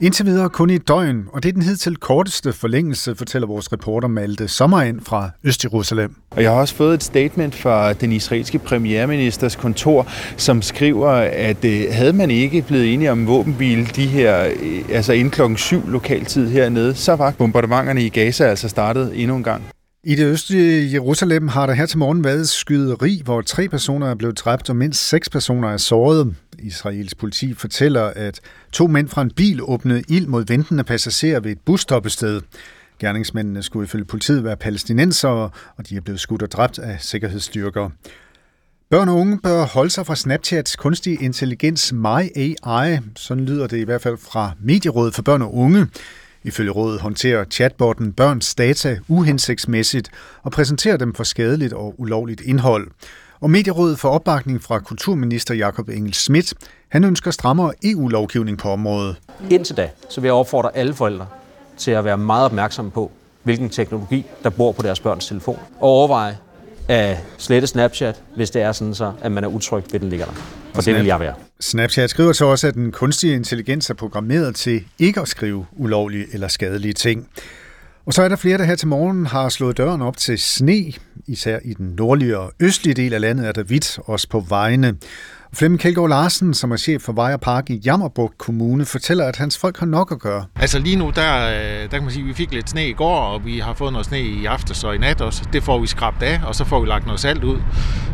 Indtil videre kun i et døgn, og det er den hidtil korteste forlængelse, fortæller vores reporter Malte Sommerind fra Øst-Jerusalem. Og jeg har også fået et statement fra den israelske premierministers kontor, som skriver, at øh, havde man ikke blevet enige om våbenbil de her, øh, altså inden klokken syv lokaltid hernede, så var bombardementerne i Gaza altså startet endnu en gang. I det østlige Jerusalem har der her til morgen været skyderi, hvor tre personer er blevet dræbt og mindst seks personer er såret. Israels politi fortæller, at to mænd fra en bil åbnede ild mod ventende passagerer ved et busstoppested. Gerningsmændene skulle ifølge politiet være palæstinensere, og de er blevet skudt og dræbt af sikkerhedsstyrker. Børn og unge bør holde sig fra Snapchats kunstig intelligens My AI. Sådan lyder det i hvert fald fra Medierådet for Børn og Unge. Ifølge rådet håndterer chatbotten børns data uhensigtsmæssigt og præsenterer dem for skadeligt og ulovligt indhold. Og Medierådet får opbakning fra kulturminister Jakob Engel Schmidt. Han ønsker strammere EU-lovgivning på området. Indtil da, så vil jeg opfordre alle forældre til at være meget opmærksomme på, hvilken teknologi, der bor på deres børns telefon. Og overveje at slette Snapchat, hvis det er sådan så, at man er utryg ved, den ligger der. For det vil jeg være. Snapchat skriver så også, at den kunstige intelligens er programmeret til ikke at skrive ulovlige eller skadelige ting. Og så er der flere, der her til morgen har slået døren op til sne. Især i den nordlige og østlige del af landet er der hvidt, også på vejene. Flemming Kjeldgaard Larsen, som er chef for Vej og Park i Jammerburg Kommune, fortæller, at hans folk har nok at gøre. Altså lige nu, der, der kan man sige, at vi fik lidt sne i går, og vi har fået noget sne i aftes og i nat også. Det får vi skrabt af, og så får vi lagt noget salt ud.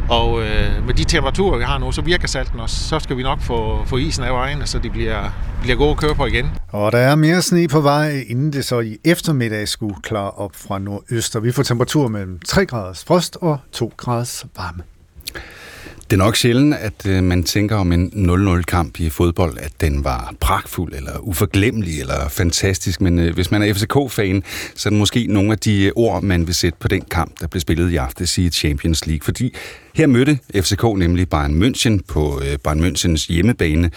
Og øh, med de temperaturer, vi har nu, så virker salten også. Så skal vi nok få, få isen af vejen, så de bliver, bliver gode at køre på igen. Og der er mere sne på vej, inden det så i eftermiddag skulle klare op fra nordøst. Og vi får temperatur mellem 3 graders frost og 2 graders varme. Det er nok sjældent, at øh, man tænker om en 0-0-kamp i fodbold, at den var pragtfuld, eller uforglemmelig, eller fantastisk. Men øh, hvis man er FCK-fan, så er det måske nogle af de øh, ord, man vil sætte på den kamp, der blev spillet i aftes i Champions League. Fordi her mødte FCK nemlig Bayern München på øh, Bayern Münchens hjemmebane.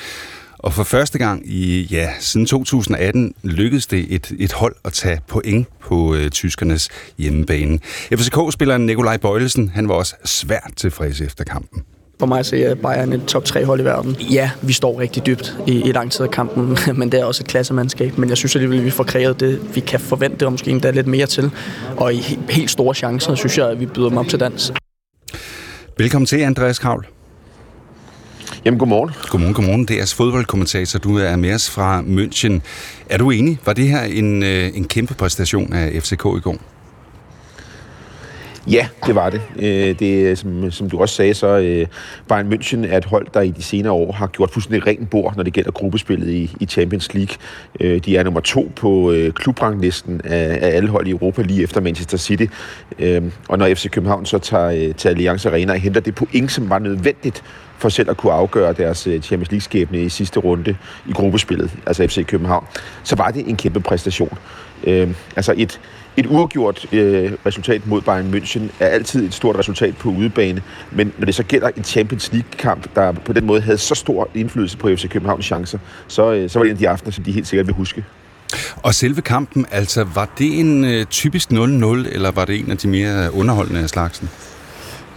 Og for første gang i, ja, siden 2018 lykkedes det et, et hold at tage point på øh, tyskernes hjemmebane. FCK-spilleren Nikolaj Bøjlesen, han var også svært tilfreds efter kampen. For mig så er Bayern et top 3 hold i verden. Ja, vi står rigtig dybt i, i lang tid af kampen, men det er også et klassemandskab. Men jeg synes alligevel, at vi får kreeret det, vi kan forvente, og måske endda lidt mere til. Og i helt store chancer, synes jeg, at vi byder dem op til dans. Velkommen til, Andreas Kravl. Jamen, godmorgen. Godmorgen, godmorgen. Det er fodboldkommentator. Du er med os fra München. Er du enig? Var det her en, øh, en kæmpe præstation af FCK i går? Ja, det var det. Øh, det som, som du også sagde, så øh, Bayern München er et hold, der i de senere år har gjort fuldstændig rent bord, når det gælder gruppespillet i, i Champions League. Øh, de er nummer to på klubranglisten af, af alle hold i Europa, lige efter Manchester City. Og når FC København så tager til Allianz Arena og henter det point, som var nødvendigt for selv at kunne afgøre deres Champions League-skæbne i sidste runde i gruppespillet, altså FC København, så var det en kæmpe præstation. altså et, et uafgjort øh, resultat mod Bayern München er altid et stort resultat på udebane, men når det så gælder en Champions League-kamp, der på den måde havde så stor indflydelse på FC Københavns chancer, så, øh, så var det en af de aftener, som de helt sikkert vil huske. Og selve kampen, altså var det en øh, typisk 0-0, eller var det en af de mere underholdende af slagsen?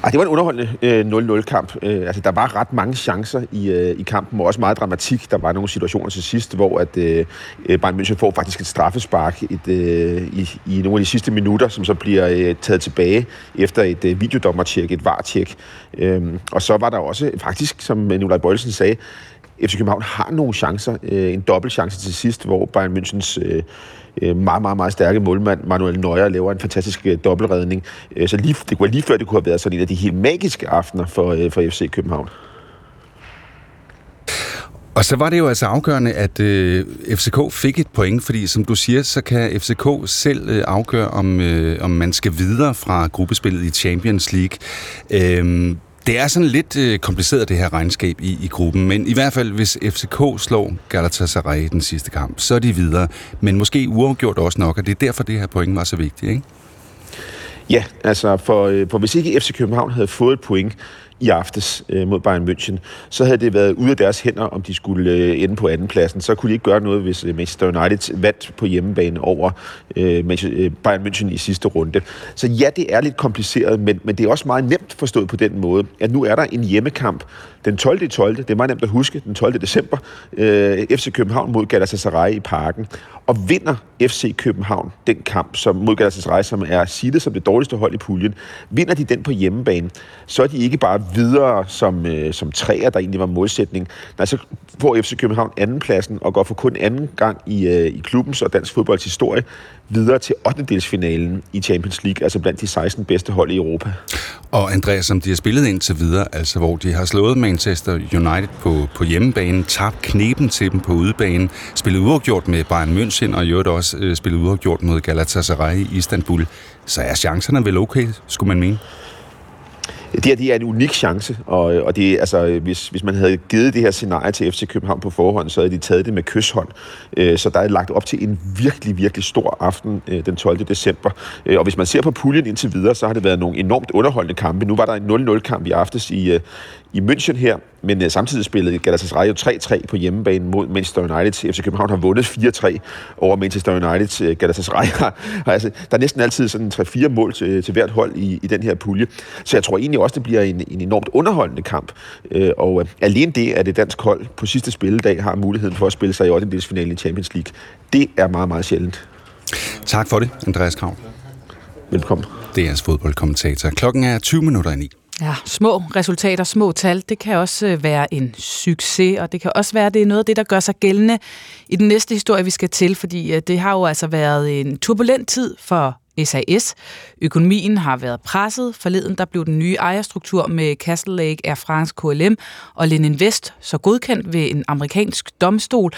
Ej, det var en underholdende øh, 0-0-kamp. Øh, altså, der var ret mange chancer i, øh, i kampen, og også meget dramatik. Der var nogle situationer til sidst, hvor at, øh, øh Bayern München får faktisk et straffespark et, øh, i, i nogle af de sidste minutter, som så bliver øh, taget tilbage efter et øh, videodommertjek, et var-tjek. Øh, og så var der også faktisk, som øh, Nikolaj Bøjelsen sagde, FC København har nogle chancer. Øh, en dobbelt chance til sidst, hvor Bayern Münchens øh, øh, meget, meget, meget stærke målmand, Manuel Neuer, laver en fantastisk øh, dobbeltredning. Øh, så lige, det kunne lige før, det kunne have været sådan en af de helt magiske aftener for, øh, for FC København. Og så var det jo altså afgørende, at øh, FCK fik et point, fordi som du siger, så kan FCK selv øh, afgøre, om, øh, om man skal videre fra gruppespillet i Champions League. Øh, det er sådan lidt øh, kompliceret, det her regnskab i, i gruppen, men i hvert fald, hvis FCK slår Galatasaray i den sidste kamp, så er de videre. Men måske uafgjort også nok, og det er derfor, det her point var så vigtigt, ikke? Ja, altså for, øh, for hvis ikke FC København havde fået et point i aftes øh, mod Bayern München, så havde det været ude af deres hænder, om de skulle øh, ende på andenpladsen. Så kunne de ikke gøre noget, hvis øh, Manchester United vandt på hjemmebane over øh, øh, Bayern München i sidste runde. Så ja, det er lidt kompliceret, men, men det er også meget nemt forstået på den måde, at nu er der en hjemmekamp den 12. 12. Det er meget nemt at huske, den 12. december, øh, FC København mod Galatasaray i parken. Og vinder FC København den kamp som mod Galatasaray, som er sidet som det dårligste hold i puljen, vinder de den på hjemmebane, så er de ikke bare videre som, øh, som træer, der egentlig var målsætning. Nej, så får FC København andenpladsen og går for kun anden gang i, øh, i klubbens og dansk fodbolds historie videre til 8. i Champions League, altså blandt de 16 bedste hold i Europa. Og Andreas, som de har spillet indtil videre, altså hvor de har slået Manchester United på, på hjemmebane, tabt knepen til dem på udebane, spillet uafgjort med Bayern München, og i øvrigt også øh, spillet uafgjort mod Galatasaray i Istanbul, så er chancerne vel okay, skulle man mene? Det her det er en unik chance, og, og det, altså, hvis, hvis man havde givet det her scenarie til FC København på forhånd, så havde de taget det med kysshånd. Øh, så der er lagt op til en virkelig, virkelig stor aften øh, den 12. december. Øh, og hvis man ser på puljen indtil videre, så har det været nogle enormt underholdende kampe. Nu var der en 0-0-kamp i aftes i, i München her, men uh, samtidig spillede Galatasaray jo 3-3 på hjemmebane mod Manchester United. FC København har vundet 4-3 over Manchester United. Uh, Galatasaray har, har altså, der er næsten altid sådan 3-4 mål til, til hvert hold i, i den her pulje. Så jeg tror egentlig også, det bliver en, en enormt underholdende kamp. Uh, og uh, alene det, at det dansk hold på sidste spilledag har muligheden for at spille sig i 8. i Champions League, det er meget, meget sjældent. Tak for det, Andreas Krav. Velkommen. Det er jeres fodboldkommentator. Klokken er 20 minutter i 9. Ja, små resultater, små tal, det kan også øh, være en succes, og det kan også være, det er noget af det, der gør sig gældende i den næste historie, vi skal til, fordi øh, det har jo altså været en turbulent tid for SAS. Økonomien har været presset. Forleden der blev den nye ejerstruktur med Castle Lake, Air France, KLM og Leninvest så godkendt ved en amerikansk domstol.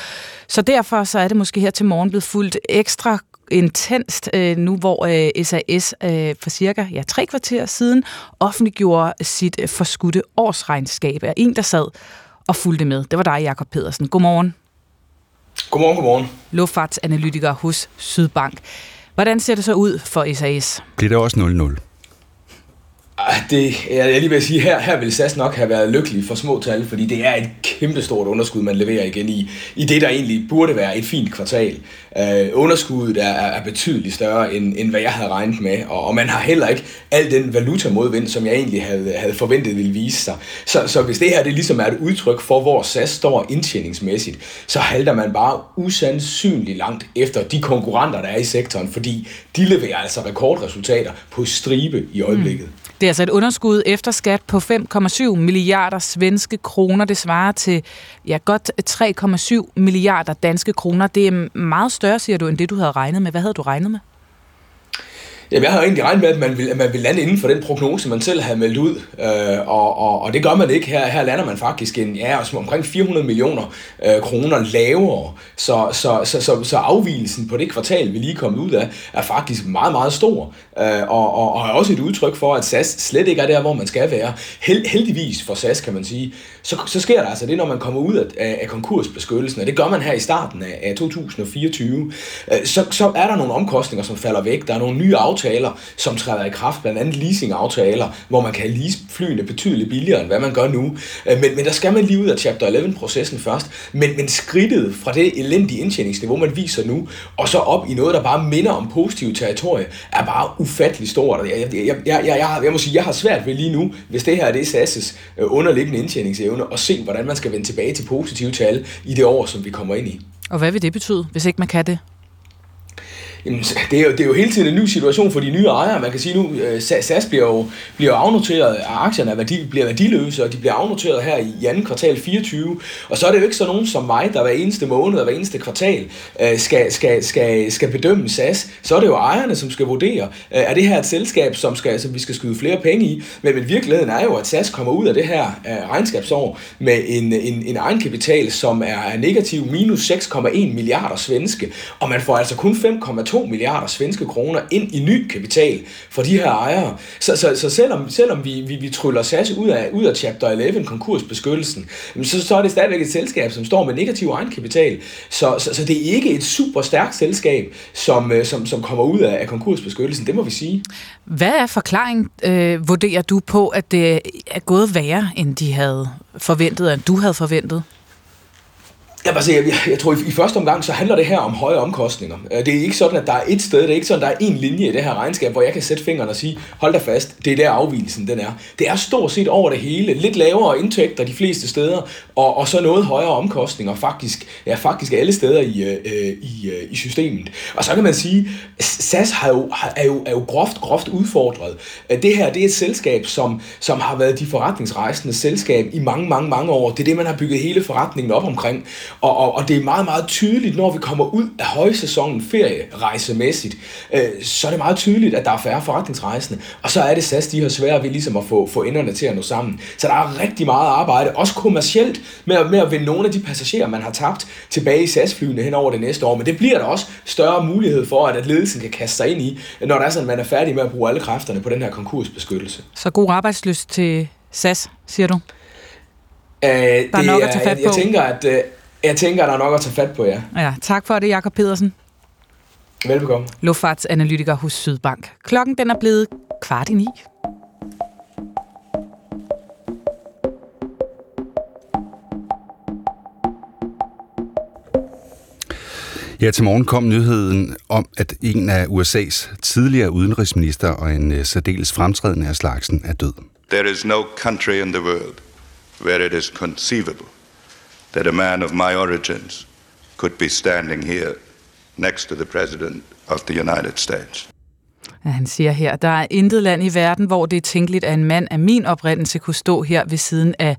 Så derfor så er det måske her til morgen blevet fuldt ekstra intenst øh, nu, hvor øh, SAS øh, for cirka ja, tre kvarter siden offentliggjorde sit øh, forskudte årsregnskab. Er en, der sad og fulgte med. Det var dig, Jakob Pedersen. Godmorgen. Godmorgen, godmorgen. Luftfartsanalytiker hos Sydbank. Hvordan ser det så ud for SAS? Bliver det også 0-0? Ah, det, jeg lige ved at sige, her, her vil SAS nok have været lykkelig for små tal, fordi det er et kæmpestort underskud, man leverer igen i, i det, der egentlig burde være et fint kvartal. Uh, underskuddet er, er betydeligt større, end, end hvad jeg havde regnet med, og, og man har heller ikke al den valutamodvind, som jeg egentlig havde, havde forventet ville vise sig. Så, så hvis det her det ligesom er et udtryk for, hvor SAS står indtjeningsmæssigt, så halter man bare usandsynligt langt efter de konkurrenter, der er i sektoren, fordi de leverer altså rekordresultater på stribe i øjeblikket. Mm. Det er altså et underskud efter skat på 5,7 milliarder svenske kroner. Det svarer til ja, godt 3,7 milliarder danske kroner. Det er meget større, siger du, end det du havde regnet med. Hvad havde du regnet med? Jamen, jeg har egentlig regnet med, at man vil, at man vil lande inden for den prognose, man selv havde meldt ud, øh, og, og, og det gør man ikke. Her, her lander man faktisk en, ja, altså omkring 400 millioner øh, kroner lavere, så, så, så, så, så afvielsen på det kvartal, vi lige kommet ud af, er faktisk meget, meget stor, øh, og, og, og er også et udtryk for, at SAS slet ikke er der, hvor man skal være. Held, heldigvis for SAS, kan man sige, så, så sker der altså det, når man kommer ud af, af konkursbeskyttelsen, og det gør man her i starten af, af 2024, øh, så, så er der nogle omkostninger, som falder væk. Der er nogle nye aftaler, aftaler, som træder i kraft, blandt andet leasingaftaler, hvor man kan lease flyene betydeligt billigere, end hvad man gør nu. Øh, men, men der skal man lige ud af Chapter 11-processen først. Men, men skridtet fra det elendige indtjeningsniveau, man viser nu, og så op i noget, der bare minder om positive territorie, er bare ufattelig stort. Jeg, jeg, jeg, jeg, jeg, jeg, må sige, jeg har svært ved lige nu, hvis det her er det SAS' øh, underliggende indtjeningsevne, og se, hvordan man skal vende tilbage til positive tal i det år, som vi kommer ind i. Og hvad vil det betyde, hvis ikke man kan det? Jamen, det, er jo, det er jo hele tiden en ny situation for de nye ejere. Man kan sige nu, øh, SAS bliver jo, bliver afnoteret, aktierne er værdi, bliver værdiløse, og de bliver afnoteret her i anden kvartal 24. Og så er det jo ikke så nogen som mig, der hver eneste måned og hver eneste kvartal øh, skal, skal, skal, skal bedømme SAS. Så er det jo ejerne, som skal vurdere, øh, er det her et selskab, som, skal, som vi skal skyde flere penge i. Men, men virkeligheden er jo, at SAS kommer ud af det her regnskabsår med en, en, en egenkapital, som er negativ minus 6,1 milliarder svenske, og man får altså kun 5,2 2 milliarder svenske kroner ind i ny kapital for de her ejere. Så, så, så selvom, selvom vi, vi, vi tryller SAS ud af, ud af Chapter 11, konkursbeskyttelsen, så, så er det stadigvæk et selskab, som står med negativ egenkapital. Så, så, så det er ikke et super stærkt selskab, som, øh, som, som kommer ud af, af konkursbeskyttelsen, det må vi sige. Hvad er forklaringen, øh, vurderer du på, at det er gået værre, end de havde forventet, end du havde forventet? Jamen, altså, jeg, jeg, jeg tror, i, i første omgang, så handler det her om høje omkostninger. Øh, det er ikke sådan, at der er et sted, det er ikke sådan, at der er en linje i det her regnskab, hvor jeg kan sætte fingeren og sige, hold da fast, det er der afvielsen den er. Det er stort set over det hele. Lidt lavere indtægter de fleste steder, og, og så noget højere omkostninger faktisk, ja, faktisk alle steder i, øh, i, øh, i systemet. Og så kan man sige, SAS har jo, er, jo, er jo groft, groft udfordret. Øh, det her, det er et selskab, som, som har været de forretningsrejsende selskab i mange, mange, mange år. Det er det, man har bygget hele forretningen op omkring. Og, og, og det er meget, meget tydeligt, når vi kommer ud af højsæsonen ferierejsemæssigt, øh, så er det meget tydeligt, at der er færre forretningsrejsende. Og så er det SAS, de har svært ved ligesom at få, få enderne til at nå sammen. Så der er rigtig meget arbejde, også kommercielt, med, at, med at vinde nogle af de passagerer, man har tabt tilbage i SAS-flyene hen over det næste år. Men det bliver der også større mulighed for, at ledelsen kan kaste sig ind i, når der er sådan, at man er færdig med at bruge alle kræfterne på den her konkursbeskyttelse. Så god arbejdsløst til SAS, siger du? Øh, der er det, nok at tage fat på. Jeg, jeg tænker, at øh, jeg tænker, der er nok at tage fat på, ja. Ja, tak for det, Jakob Pedersen. Velbekomme. Luftfartsanalytiker hos Sydbank. Klokken den er blevet kvart i ni. Ja, til morgen kom nyheden om, at en af USA's tidligere udenrigsminister og en uh, særdeles fremtrædende af slagsen er død. There is no country in the world where it is conceivable that a man of my origins could be standing here next to the President of the United States. Ja, han siger her, der er intet land i verden, hvor det er tænkeligt, at en mand af min oprindelse kunne stå her ved siden af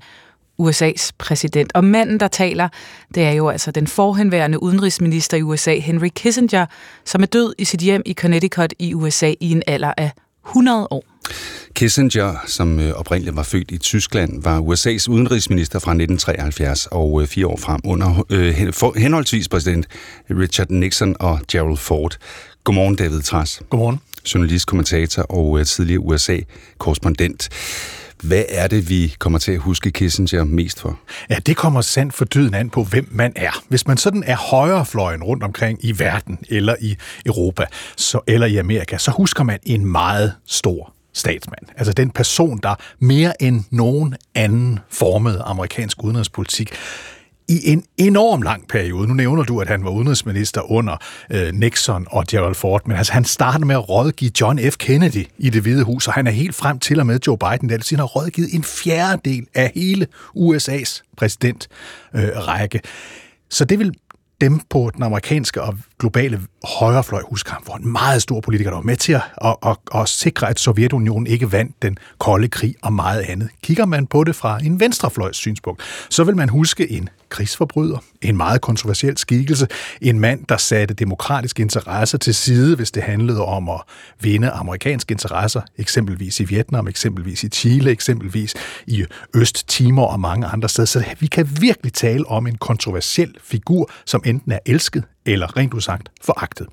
USA's præsident. Og manden, der taler, det er jo altså den forhenværende udenrigsminister i USA, Henry Kissinger, som er død i sit hjem i Connecticut i USA i en alder af 100 år. Kissinger, som øh, oprindeligt var født i Tyskland, var USA's udenrigsminister fra 1973 og øh, fire år frem under øh, henholdsvis præsident Richard Nixon og Gerald Ford. Godmorgen, David Tras. Godmorgen. Journalist, kommentator og tidligere USA-korrespondent. Hvad er det, vi kommer til at huske Kissinger mest for? Ja, det kommer sandt for dyden an på, hvem man er. Hvis man sådan er højrefløjen rundt omkring i verden, eller i Europa, så, eller i Amerika, så husker man en meget stor statsmand. Altså den person, der mere end nogen anden formede amerikansk udenrigspolitik i en enorm lang periode. Nu nævner du, at han var udenrigsminister under øh, Nixon og Gerald Ford, men altså, han startede med at rådgive John F. Kennedy i det hvide hus, og han er helt frem til og med Joe Biden, der han har rådgivet en fjerdedel af hele USA's præsidentrække. Øh, så det vil dem på den amerikanske og globale højrefløj husker ham for en meget stor politiker, der var med til at, at, at, at sikre, at Sovjetunionen ikke vandt den kolde krig og meget andet. Kigger man på det fra en venstrefløjs synspunkt, så vil man huske en krigsforbryder, en meget kontroversiel skikkelse, en mand, der satte demokratiske interesser til side, hvis det handlede om at vinde amerikanske interesser, eksempelvis i Vietnam, eksempelvis i Chile, eksempelvis i Øst-Timor og mange andre steder. Så vi kan virkelig tale om en kontroversiel figur, som enten er elsket eller rent udsagt foragtet.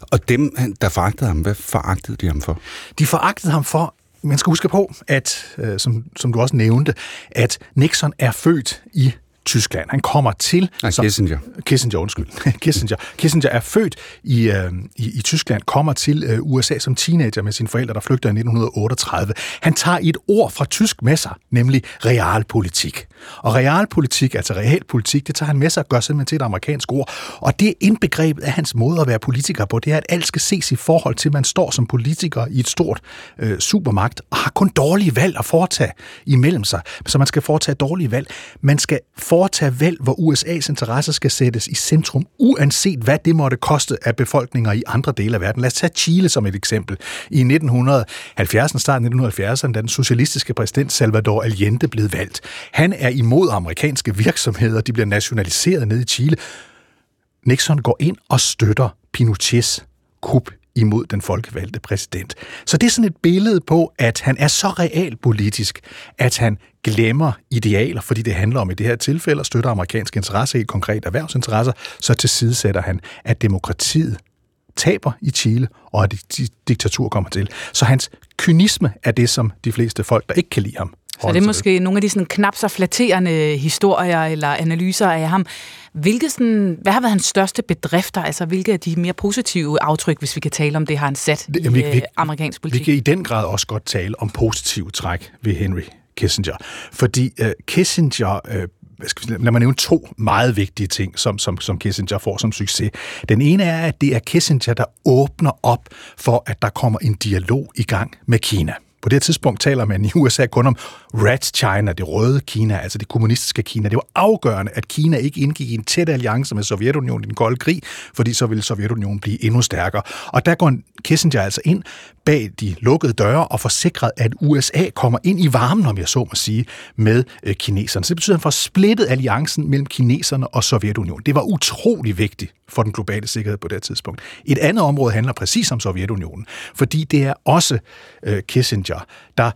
Og dem, der foragtede ham, hvad foragtede de ham for? De foragtede ham for, man skal huske på, at, øh, som, som du også nævnte, at Nixon er født i Tyskland. Han kommer til... Nej, som, Kissinger. Kissinger, undskyld. Kissinger. Kissinger er født i, øh, i, i Tyskland, kommer til øh, USA som teenager med sine forældre, der flygter i 1938. Han tager et ord fra tysk med sig, nemlig realpolitik. Og realpolitik, altså realpolitik, det tager han med sig og gør simpelthen til et amerikansk ord. Og det er indbegrebet af hans måde at være politiker på, det er, at alt skal ses i forhold til, at man står som politiker i et stort øh, supermagt og har kun dårlige valg at foretage imellem sig. Så man skal foretage dårlige valg. Man skal foretage valg, hvor USA's interesser skal sættes i centrum, uanset hvad det måtte koste af befolkninger i andre dele af verden. Lad os tage Chile som et eksempel. I 1970'erne, starten af 1970'erne, da den socialistiske præsident Salvador Allende blev valgt. Han er imod amerikanske virksomheder, de bliver nationaliseret ned i Chile. Nixon går ind og støtter Pinochets kup imod den folkevalgte præsident. Så det er sådan et billede på, at han er så realpolitisk, at han glemmer idealer, fordi det handler om i det her tilfælde at støtte amerikanske interesser, helt konkret erhvervsinteresser, så tilsidesætter han, at demokratiet taber i Chile, og at diktatur kommer til. Så hans kynisme er det, som de fleste folk, der ikke kan lide ham, så det er måske nogle af de sådan knap så flatterende historier eller analyser af ham. Hvilke sådan, hvad har været hans største bedrifter? Altså, hvilke af de mere positive aftryk, hvis vi kan tale om det, har han sat det, i vi, vi, amerikansk politik? Vi kan i den grad også godt tale om positive træk ved Henry Kissinger. Fordi uh, Kissinger uh, lad mig nævne to meget vigtige ting, som, som, som Kissinger får som succes. Den ene er, at det er Kissinger, der åbner op for, at der kommer en dialog i gang med Kina. På det tidspunkt taler man i USA kun om Red China, det røde Kina, altså det kommunistiske Kina. Det var afgørende, at Kina ikke indgik i en tæt alliance med Sovjetunionen i den kolde krig, fordi så ville Sovjetunionen blive endnu stærkere. Og der går Kissinger altså ind bag de lukkede døre og forsikret, at USA kommer ind i varmen, om jeg så må sige, med øh, kineserne. Så det betyder, at han får splittet alliancen mellem kineserne og Sovjetunionen. Det var utrolig vigtigt for den globale sikkerhed på det tidspunkt. Et andet område handler præcis om Sovjetunionen, fordi det er også øh, Kissinger, der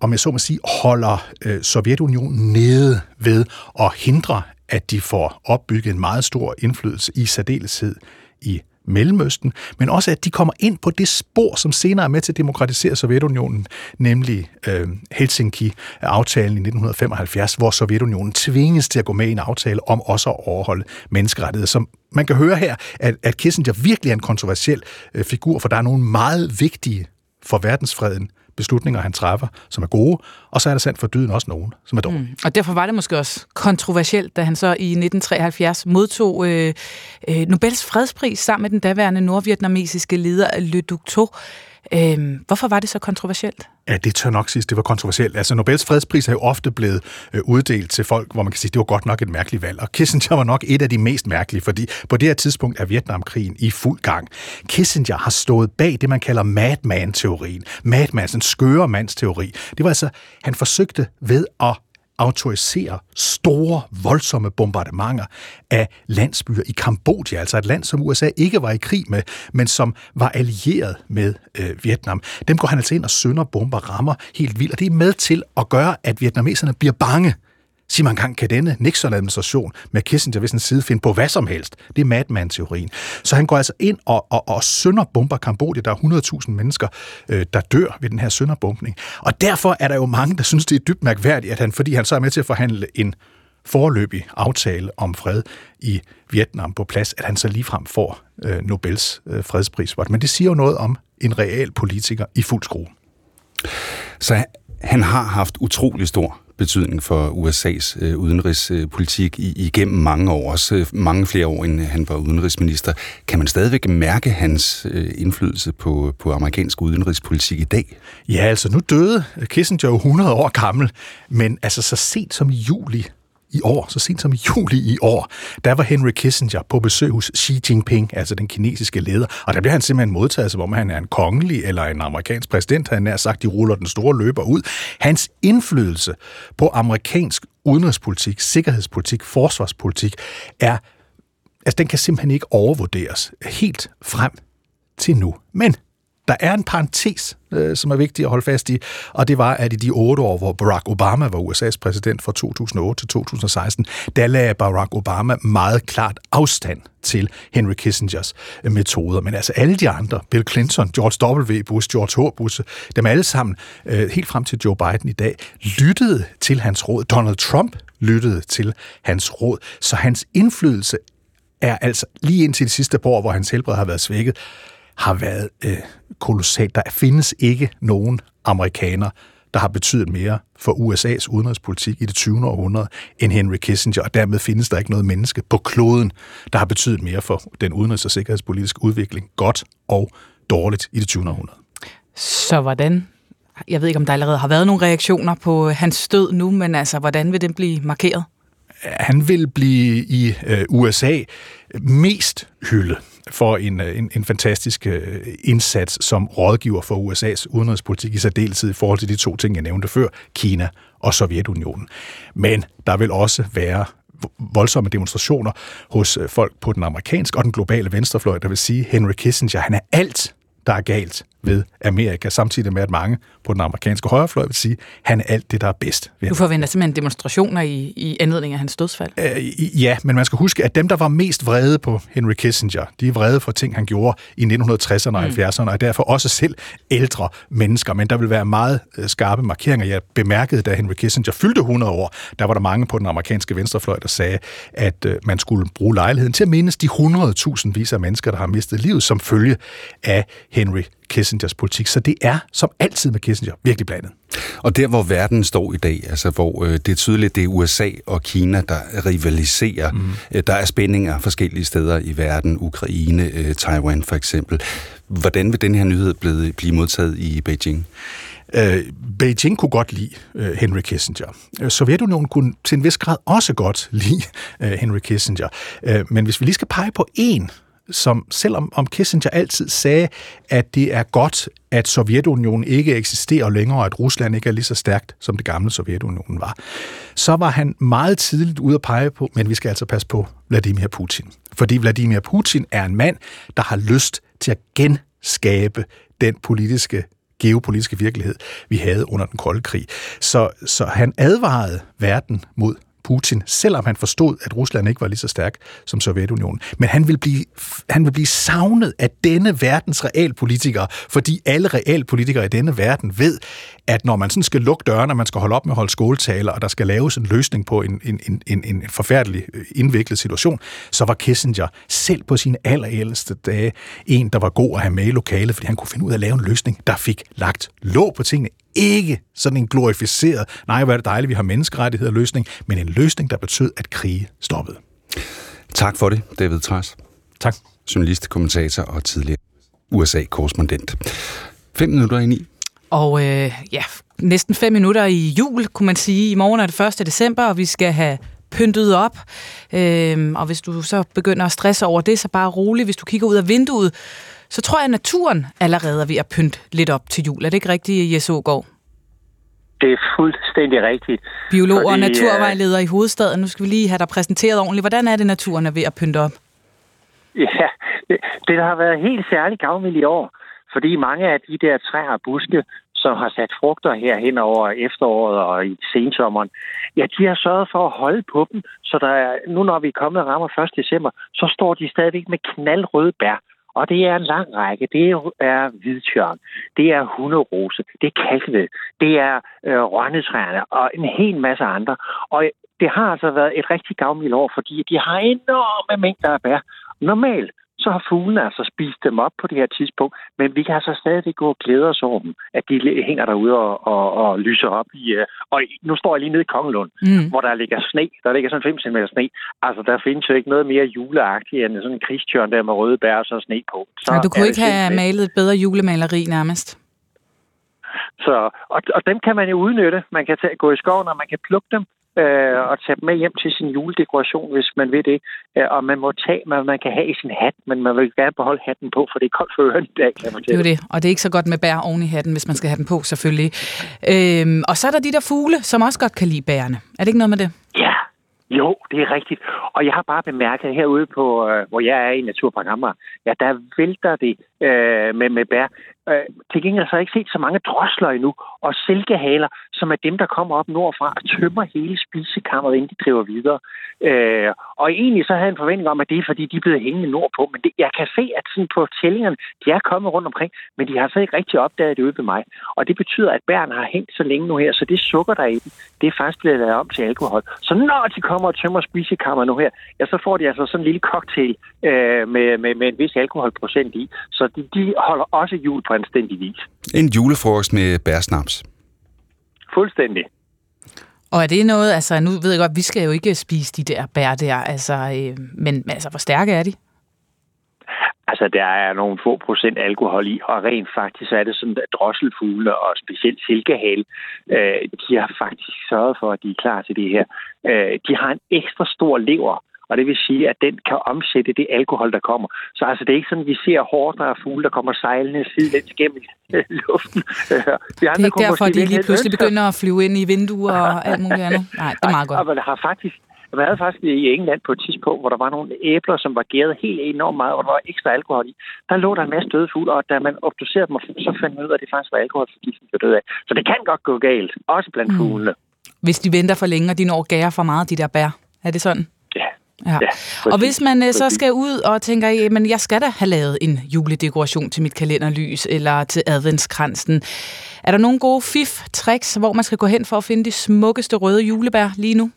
om jeg så må sige, holder øh, Sovjetunionen nede ved at hindre, at de får opbygget en meget stor indflydelse i særdeleshed i Mellemøsten, men også at de kommer ind på det spor, som senere er med til at demokratisere Sovjetunionen, nemlig øh, Helsinki-aftalen i 1975, hvor Sovjetunionen tvinges til at gå med i en aftale om også at overholde menneskerettigheder. Som man kan høre her, at, at Kissinger virkelig er en kontroversiel øh, figur, for der er nogle meget vigtige for verdensfreden beslutninger, han træffer, som er gode, og så er der sandt for dyden også nogen, som er dårlige. Mm. Og derfor var det måske også kontroversielt, da han så i 1973 modtog øh, øh, Nobels fredspris sammen med den daværende nordvietnamesiske leder Le Duc Tho. Øh, hvorfor var det så kontroversielt? Ja, det tør nok sige, det var kontroversielt. Altså, Nobels fredspris er jo ofte blevet øh, uddelt til folk, hvor man kan sige, det var godt nok et mærkeligt valg. Og Kissinger var nok et af de mest mærkelige, fordi på det her tidspunkt er Vietnamkrigen i fuld gang. Kissinger har stået bag det, man kalder madman-teorien. Madman, en skøre mands teori. Det var altså, han forsøgte ved at autorisere store, voldsomme bombardementer af landsbyer i Kambodja, altså et land, som USA ikke var i krig med, men som var allieret med øh, Vietnam. Dem går han altså ind og sønder bomber rammer helt vildt, og det er med til at gøre, at vietnameserne bliver bange sig mig engang, kan denne Nixon-administration med Kissinger ved sin side finde på hvad som helst. Det er Madman-teorien. Så han går altså ind og, og, og sønderbomber Kambodja. Der er 100.000 mennesker, øh, der dør ved den her sønderbombning. Og derfor er der jo mange, der synes, det er dybt mærkværdigt, at han, fordi han så er med til at forhandle en forløbig aftale om fred i Vietnam på plads, at han så ligefrem får øh, Nobels øh, fredspris. Men det siger jo noget om en real politiker i fuld skrue. Så han har haft utrolig stor betydning for USA's øh, udenrigspolitik i, igennem mange år, også øh, mange flere år, end han var udenrigsminister. Kan man stadigvæk mærke hans øh, indflydelse på, på amerikansk udenrigspolitik i dag? Ja, altså nu døde Kissinger jo 100 år gammel, men altså så sent som i juli i år, så sent som i juli i år, der var Henry Kissinger på besøg hos Xi Jinping, altså den kinesiske leder, og der bliver han simpelthen modtaget, som om han er en kongelig eller en amerikansk præsident, han er sagt, de ruller den store løber ud. Hans indflydelse på amerikansk udenrigspolitik, sikkerhedspolitik, forsvarspolitik er, altså den kan simpelthen ikke overvurderes helt frem til nu. Men der er en parentes, øh, som er vigtig at holde fast i, og det var, at i de otte år, hvor Barack Obama var USA's præsident fra 2008 til 2016, der lagde Barack Obama meget klart afstand til Henry Kissingers øh, metoder. Men altså alle de andre, Bill Clinton, George W. Bush, George H. Bush, dem alle sammen, øh, helt frem til Joe Biden i dag, lyttede til hans råd. Donald Trump lyttede til hans råd. Så hans indflydelse er altså lige indtil de sidste par år, hvor hans helbred har været svækket, har været øh, kolossalt. Der findes ikke nogen amerikaner, der har betydet mere for USA's udenrigspolitik i det 20. århundrede end Henry Kissinger, og dermed findes der ikke noget menneske på kloden, der har betydet mere for den udenrigs- og sikkerhedspolitiske udvikling, godt og dårligt i det 20. århundrede. Så hvordan jeg ved ikke, om der allerede har været nogle reaktioner på hans død nu, men altså, hvordan vil den blive markeret? Han vil blive i øh, USA mest hyldet for en, øh, en, en fantastisk øh, indsats som rådgiver for USA's udenrigspolitik i særdeleshed i forhold til de to ting, jeg nævnte før, Kina og Sovjetunionen. Men der vil også være voldsomme demonstrationer hos øh, folk på den amerikanske og den globale venstrefløj, der vil sige, Henry Kissinger, han er alt der er galt ved Amerika, samtidig med, at mange på den amerikanske højrefløj vil sige, at han er alt det, der er bedst. Ved du forventer simpelthen demonstrationer i, i anledning af hans dødsfald? Øh, ja, men man skal huske, at dem, der var mest vrede på Henry Kissinger, de er vrede for ting, han gjorde i 1960'erne og 70'erne, og derfor også selv ældre mennesker. Men der vil være meget øh, skarpe markeringer. Jeg bemærkede, da Henry Kissinger fyldte 100 år, der var der mange på den amerikanske venstrefløj, der sagde, at øh, man skulle bruge lejligheden til at mindes de 100.000 vis af mennesker, der har mistet livet som følge af Henry Kissingers politik. Så det er, som altid med Kissinger, virkelig blandet. Og der, hvor verden står i dag, altså hvor øh, det er tydeligt, det er USA og Kina, der rivaliserer. Mm. Øh, der er spændinger forskellige steder i verden, Ukraine, øh, Taiwan for eksempel. Hvordan vil den her nyhed blive, blive modtaget i Beijing? Øh, Beijing kunne godt lide øh, Henry Kissinger. Øh, Sovjetunionen kunne til en vis grad også godt lide øh, Henry Kissinger. Øh, men hvis vi lige skal pege på en som selvom om Kissinger altid sagde, at det er godt, at Sovjetunionen ikke eksisterer længere, og at Rusland ikke er lige så stærkt, som det gamle Sovjetunionen var, så var han meget tidligt ude at pege på, men vi skal altså passe på Vladimir Putin. Fordi Vladimir Putin er en mand, der har lyst til at genskabe den politiske geopolitiske virkelighed, vi havde under den kolde krig. Så, så han advarede verden mod Putin, selvom han forstod, at Rusland ikke var lige så stærk som Sovjetunionen. Men han vil blive, han vil blive savnet af denne verdens realpolitikere, fordi alle realpolitikere i denne verden ved, at når man sådan skal lukke dørene, man skal holde op med at holde skåltaler, og der skal laves en løsning på en, en, en, en, en forfærdelig øh, indviklet situation, så var Kissinger selv på sine allerældste dage en, der var god at have med i lokalet, fordi han kunne finde ud af at lave en løsning, der fik lagt låg på tingene, ikke sådan en glorificeret, nej, hvor er det dejligt, vi har menneskerettigheder løsning, men en løsning, der betød, at krige stoppede. Tak for det, David Træs. Tak. Journalist, kommentator og tidligere USA-korrespondent. Fem minutter ind i. Og øh, ja, næsten fem minutter i jul, kunne man sige. I morgen er det 1. december, og vi skal have pyntet op. Øhm, og hvis du så begynder at stresse over det, så bare rolig. Hvis du kigger ud af vinduet, så tror jeg, at naturen allerede er ved at pynte lidt op til jul. Er det ikke rigtigt, Jes Ågaard? Det er fuldstændig rigtigt. Biolog og naturvejleder i hovedstaden. Nu skal vi lige have dig præsenteret ordentligt. Hvordan er det, naturen er ved at pynte op? Ja, det, det har været helt særligt gavmild i år, fordi mange af de der træer og buske, som har sat frugter her hen over efteråret og i sensommeren, ja, de har sørget for at holde på dem, så der er, nu når vi er kommet og rammer 1. december, så står de stadigvæk med knaldrøde bær. Og det er en lang række. Det er hvidtjørn, det er hunderose, det er kalkved, det er øh, rønnetræerne og en hel masse andre. Og det har altså været et rigtig gavmildt år, fordi de har enorme mængder af bær. Normalt så har fuglene altså spist dem op på det her tidspunkt, men vi kan altså stadig gå og glæde os over dem, at de hænger derude og, og, og lyser op i... Øh, og nu står jeg lige nede i Kongelund, mm. hvor der ligger sne. Der ligger sådan 5 cm sne. Altså, der findes jo ikke noget mere juleagtigt end sådan en krigstjørn der med røde bær og så sne på. Så ja, du kunne ikke have malet et bedre julemaleri nærmest. Så, og, og dem kan man jo udnytte. Man kan tage, gå i skoven, og man kan plukke dem øh, og tage dem med hjem til sin juledekoration, hvis man vil det. Øh, og man må tage, hvad man kan have i sin hat, men man vil gerne beholde hatten på, for det er koldt for ørerne i dag, kan man Det er det, og det er ikke så godt med bær oven i hatten, hvis man skal have den på, selvfølgelig. Øhm, og så er der de der fugle, som også godt kan lide bærene. Er det ikke noget med det? Ja, jo, det er rigtigt. Og jeg har bare bemærket herude, på, øh, hvor jeg er i Naturprogrammer, ja, der vælter det øh, med, med bær. Øh, til gengæld har jeg ikke set så mange drosler endnu, og silkehaler, som er dem, der kommer op nordfra og tømmer hele spisekammeret, inden de driver videre. Øh, og egentlig så havde jeg en forventning om, at det er, fordi de er blevet hængende nordpå, men det, jeg kan se, at sådan på tællingerne, de er kommet rundt omkring, men de har så ikke rigtig opdaget det ude ved mig. Og det betyder, at bærene har hængt så længe nu her, så det sukker der i dem, det er faktisk blevet lavet om til alkohol. Så når de kommer og tømmer spisekammeret nu her, ja, så får de altså sådan en lille cocktail øh, med, med, med en vis alkoholprocent i. Så de, de holder også jul på anstændig vis. En julefrokost med bærsnaps. Fuldstændig. Og er det noget, altså nu ved jeg godt, vi skal jo ikke spise de der bær der, altså, øh, men altså, hvor stærke er de? Altså, der er nogle få procent alkohol i, og rent faktisk er det sådan, at drosselfugle og specielt silkehale, øh, de har faktisk sørget for, at de er klar til det her. Øh, de har en ekstra stor lever, og det vil sige, at den kan omsætte det alkohol, der kommer. Så altså, det er ikke sådan, at vi ser hårdere af fugle, der kommer sejlende sidelæns gennem luften. De andre det er ikke derfor, at de lige pludselig begynder at flyve ind i vinduer og alt muligt andet. Nej, det er meget godt. Og man har faktisk man havde faktisk i England på et tidspunkt, hvor der var nogle æbler, som var gæret helt enormt meget, og der var ekstra alkohol i. Der lå der en masse døde fugle, og da man obducerede dem, så fandt man ud af, at det faktisk var alkoholforgiftning, de døde af. Så det kan godt gå galt, også blandt mm. fuglene. Hvis de venter for længe, og de når gære for meget, de der bær. Er det sådan? Ja. Og hvis man øh, så skal ud og tænker, men jeg skal da have lavet en juledekoration til mit kalenderlys eller til adventskransen. Er der nogle gode fif-tricks, hvor man skal gå hen for at finde de smukkeste røde julebær lige nu?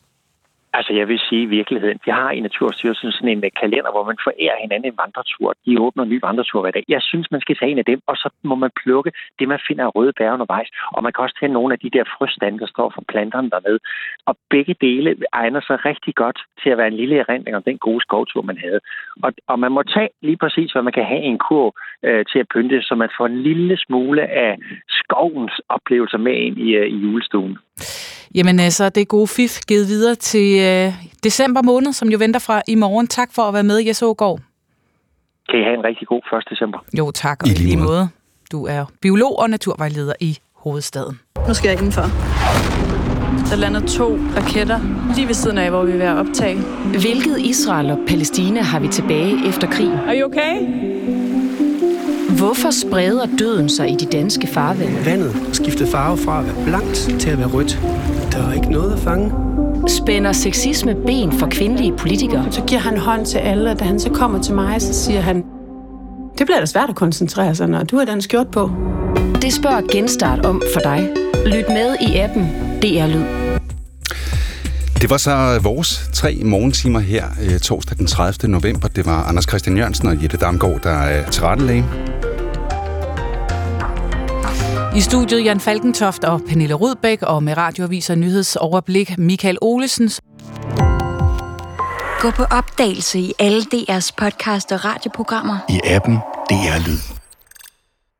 Altså, jeg vil sige i virkeligheden, vi har i Naturstyrelsen sådan en øh, kalender, hvor man forærer hinanden en vandretur. De åbner en ny vandretur hver dag. Jeg synes, man skal tage en af dem, og så må man plukke det, man finder af røde bær undervejs. Og man kan også tage nogle af de der frøstande, der står for planterne dernede. Og begge dele egner sig rigtig godt til at være en lille erindring om den gode skovtur, man havde. Og, og man må tage lige præcis, hvad man kan have i en kurv øh, til at pynte, så man får en lille smule af skovens oplevelser med ind i, øh, i julestuen. Jamen så altså, det er gode fif givet videre til øh, december måned, som jo venter fra i morgen. Tak for at være med, Jes Ågaard. Kan I have en rigtig god 1. december. Jo, tak. Og I lige måde. Du er biolog og naturvejleder i hovedstaden. Nu skal jeg indenfor. Der lander to raketter lige ved siden af, hvor vi vil være optage. Hvilket Israel og Palæstina har vi tilbage efter krigen? Er you okay? Hvorfor spreder døden sig i de danske farvande? Vandet skiftede farve fra at være blankt til at være rødt. Der er ikke noget at fange. Spænder sexisme ben for kvindelige politikere? Så giver han hånd til alle, og da han så kommer til mig, så siger han, det bliver da svært at koncentrere sig, når du har den skjort på. Det spørger Genstart om for dig. Lyt med i appen DR Lyd. Det var så vores tre morgentimer her torsdag den 30. november. Det var Anders Christian Jørgensen og Jette Damgaard, der er tilrettelæge. I studiet Jan Falkentoft og Pernille Rudbæk, og med radioaviser nyhedsoverblik Michael Olesen. Gå på opdagelse i alle DR's podcast og radioprogrammer. I appen DR Lyd.